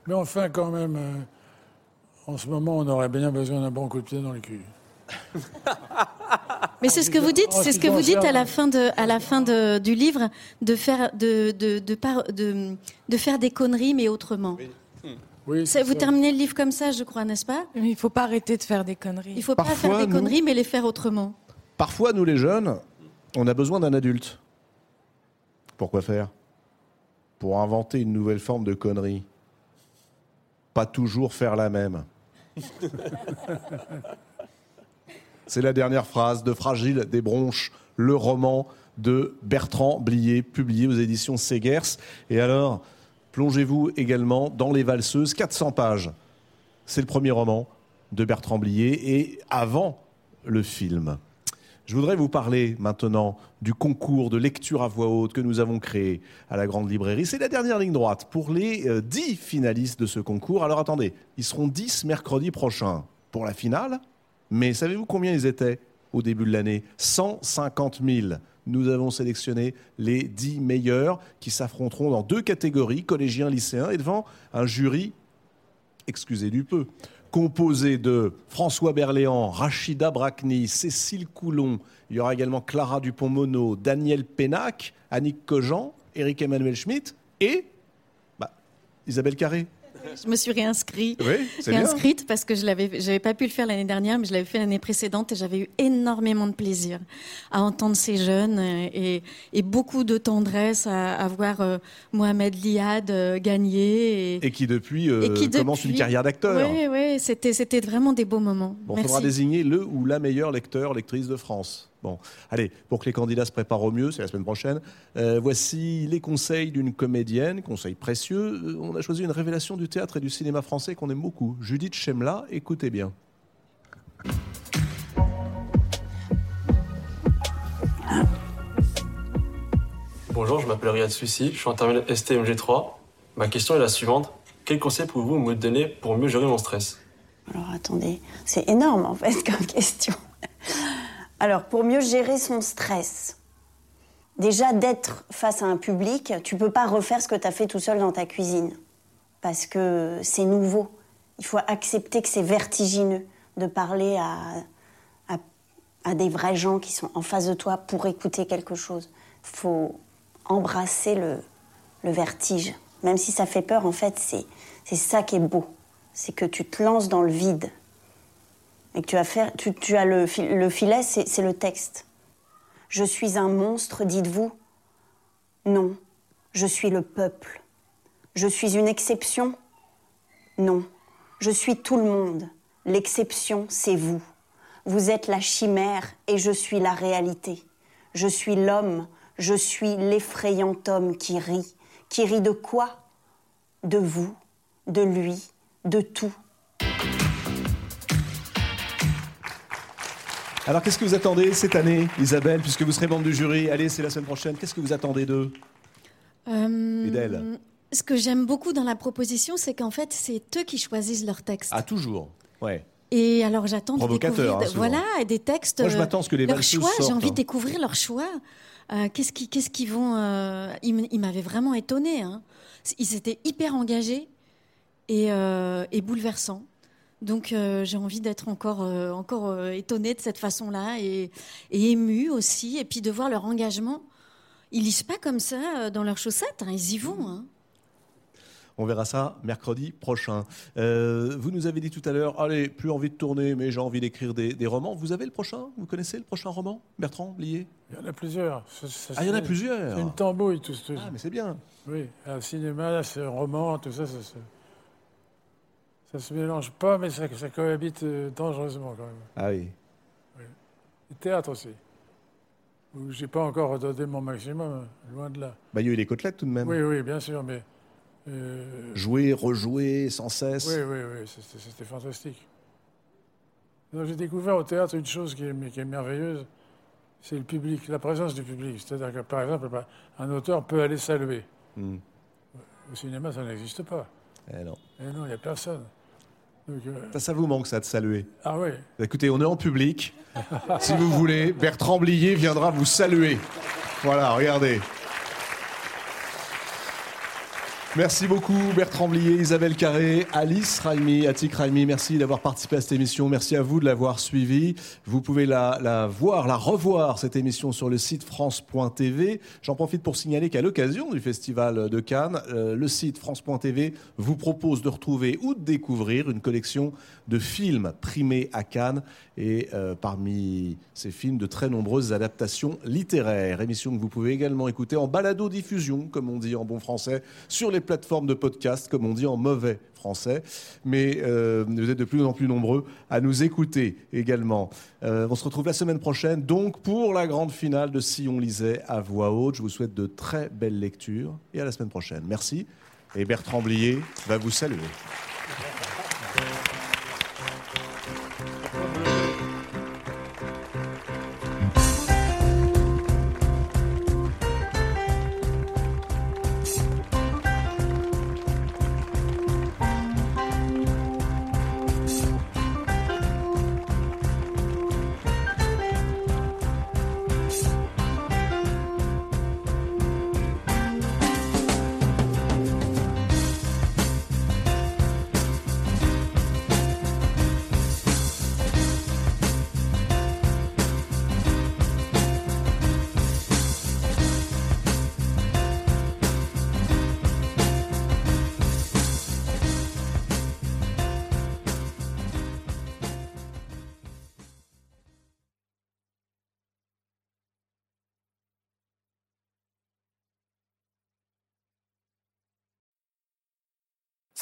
Speaker 4: Mais enfin, quand même, euh, en ce moment, on aurait bien besoin d'un bon coup de pied dans le cul. <laughs>
Speaker 2: Mais c'est ce que vous dites, c'est ce que vous dites à la fin de, à la fin de- du livre, de faire, de, de, de, par- de, de faire des conneries, mais autrement.
Speaker 4: Oui,
Speaker 2: Ça, vous terminez le livre comme ça, je crois, n'est-ce pas?
Speaker 5: Il ne faut pas arrêter de faire des conneries.
Speaker 2: Il faut pas
Speaker 1: Parfois,
Speaker 2: faire des
Speaker 1: nous-
Speaker 2: conneries, mais les faire autrement.
Speaker 1: Parfois, nous les jeunes, on a besoin d'un adulte. Pourquoi faire? Pour inventer une nouvelle forme de connerie. Pas toujours faire la même. <laughs> C'est la dernière phrase de Fragile des Bronches, le roman de Bertrand Blier, publié aux éditions Segers. Et alors, plongez-vous également dans Les Valseuses, 400 pages. C'est le premier roman de Bertrand Blier et avant le film. Je voudrais vous parler maintenant du concours de lecture à voix haute que nous avons créé à la Grande Librairie. C'est la dernière ligne droite pour les euh, 10 finalistes de ce concours. Alors attendez, ils seront 10 mercredi prochain pour la finale. Mais savez-vous combien ils étaient au début de l'année? 150 000. Nous avons sélectionné les 10 meilleurs qui s'affronteront dans deux catégories, collégiens, lycéens, et devant un jury excusez du peu, composé de François Berléand, Rachida Bracni, Cécile Coulon, il y aura également Clara Dupont-Mono, Daniel Pénac, Annick Cogent, Éric Emmanuel Schmitt et bah, Isabelle Carré.
Speaker 2: Je me suis réinscrite,
Speaker 1: Oui, bien.
Speaker 2: parce que je l'avais, j'avais pas pu le faire l'année dernière, mais je l'avais fait l'année précédente et j'avais eu énormément de plaisir à entendre ces jeunes et, et beaucoup de tendresse à, à voir euh, Mohamed Liad euh, gagner et,
Speaker 1: Et qui depuis, euh,
Speaker 2: et qui
Speaker 1: commence
Speaker 2: depuis-
Speaker 1: une carrière d'acteur.
Speaker 2: Oui, oui, c'était, c'était vraiment des beaux moments.
Speaker 1: Bon, il faudra désigner le ou la meilleure lecteur, lectrice de France. Bon, allez, pour que les candidats se préparent au mieux, c'est la semaine prochaine. euh, voici les conseils d'une comédienne, conseils précieux. Euh, On a choisi une révélation du théâtre et du cinéma français qu'on aime beaucoup. Judith Chemla, écoutez bien.
Speaker 13: Bonjour, je m'appelle Riyad Suissi, je suis en terminale STMG3. Ma question est la suivante. Quel conseil pouvez-vous me donner pour mieux gérer mon stress?
Speaker 14: Alors attendez, c'est énorme en fait comme question. Alors pour mieux gérer son stress, déjà d'être face à un public, tu peux pas refaire ce que tu as fait tout seul dans ta cuisine parce que c'est nouveau. Il faut accepter que c'est vertigineux de parler à, à, des vrais gens qui sont en face de toi pour écouter quelque chose. Il faut embrasser le, le vertige. Même si ça fait peur, en fait, c'est c'est ça qui est beau. C'est que tu te lances dans le vide. Et que tu as, le, le filet, c'est le texte. Je suis un monstre, dites-vous Non, je suis le peuple. Je suis une exception Non, je suis tout le monde. L'exception, c'est vous. Vous êtes la chimère et je suis la réalité. Je suis l'homme, je suis l'effrayant homme qui rit. Qui rit de quoi? De vous, de lui, de tout.
Speaker 1: Alors, qu'est-ce que vous attendez cette année, Isabelle, puisque vous serez membre du jury? Allez, c'est la semaine prochaine. Qu'est-ce que vous attendez d'eux?
Speaker 2: Euh,
Speaker 1: Et d'elle?
Speaker 2: Ce que j'aime beaucoup dans la proposition, c'est qu'en fait, c'est eux qui choisissent leurs textes.
Speaker 1: Ah, toujours? Ouais.
Speaker 2: Et alors j'attends de
Speaker 1: Provocateur,
Speaker 2: découvrir,
Speaker 1: hein,
Speaker 2: de- voilà, des textes.
Speaker 1: Moi, je
Speaker 2: euh,
Speaker 1: m'attends à ce que les
Speaker 2: leur
Speaker 1: valseuses
Speaker 2: choix. J'ai envie
Speaker 1: hein.
Speaker 2: de découvrir leur choix. Euh, qu'est-ce qui, qu'est-ce qu'ils vont euh, Ils, m'avaient vraiment étonné. Hein. Ils étaient hyper engagés et, euh, et bouleversants. Donc euh, j'ai envie d'être encore, euh, encore euh, étonnée de cette façon-là et, et émue aussi. Et puis de voir leur engagement. Ils lisent pas comme ça euh, dans leurs chaussettes. hein, ils y vont. hein.
Speaker 1: On verra ça mercredi prochain. Euh, vous nous avez dit tout à l'heure, allez, plus envie de tourner, mais j'ai envie d'écrire des, des romans. Vous avez le prochain? Vous connaissez le prochain roman Bertrand Blier
Speaker 4: Il y en a plusieurs. Ça- ça-
Speaker 1: Ah, il y en a plusieurs.
Speaker 4: C'est une tambouille, tout ce
Speaker 1: Ah, mais c'est bien.
Speaker 4: Oui, un cinéma, c'est un roman, tout ça, ça se, ça se mélange pas, mais ça, ça cohabite euh, dangereusement quand même.
Speaker 1: Ah oui.
Speaker 4: Le théâtre aussi, où j'ai pas encore donné mon maximum, hein, loin de là.
Speaker 1: Bah, il y a eu les côtelettes tout de même.
Speaker 4: Oui, oui, bien sûr, mais. euh,
Speaker 1: Jouer, rejouer sans cesse.
Speaker 4: Oui, oui, oui, c'était c'était fantastique. Donc, J'ai découvert au théâtre une chose qui est, qui est merveilleuse, c'est le public, la présence du public. C'est-à-dire que, par exemple, un auteur peut aller saluer.
Speaker 1: Hmm.
Speaker 4: Au cinéma, ça n'existe pas.
Speaker 1: Eh non.
Speaker 4: Et non, il n'y a personne. Euh,
Speaker 1: Ça, ça vous manque, ça, de saluer.
Speaker 4: ah oui.
Speaker 1: Écoutez, on est en public. si vous voulez, Bertrand Blier viendra vous saluer. Voilà, regardez. Merci beaucoup Bertrand Blier, Isabelle Carré, Alice Raimi, Atik Raimi. Merci d'avoir participé à cette émission. Merci à vous de l'avoir suivi. Vous pouvez la, la voir, la revoir, cette émission sur le site France.tv. J'en profite pour signaler qu'à l'occasion du Festival de Cannes, euh, le site France.tv vous propose de retrouver ou de découvrir une collection de films primés à Cannes et euh, parmi ces films de très nombreuses adaptations littéraires. Émission que vous pouvez également écouter en balado-diffusion, comme on dit en bon français, sur les plateformes de podcast, comme on dit en mauvais français. Mais euh, vous êtes de plus en plus nombreux à nous écouter également. Euh, on se retrouve la semaine prochaine, donc pour la grande finale de Si on lisait à voix haute. Je vous souhaite de très belles lectures et à la semaine prochaine. Merci. Et Bertrand Blier va vous saluer.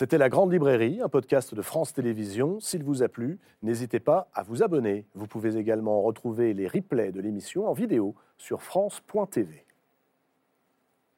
Speaker 1: C'était La Grande Librairie, un podcast de France Télévisions. S'il vous a plu, n'hésitez pas à vous abonner. Vous pouvez également retrouver les replays de l'émission en vidéo sur France.tv.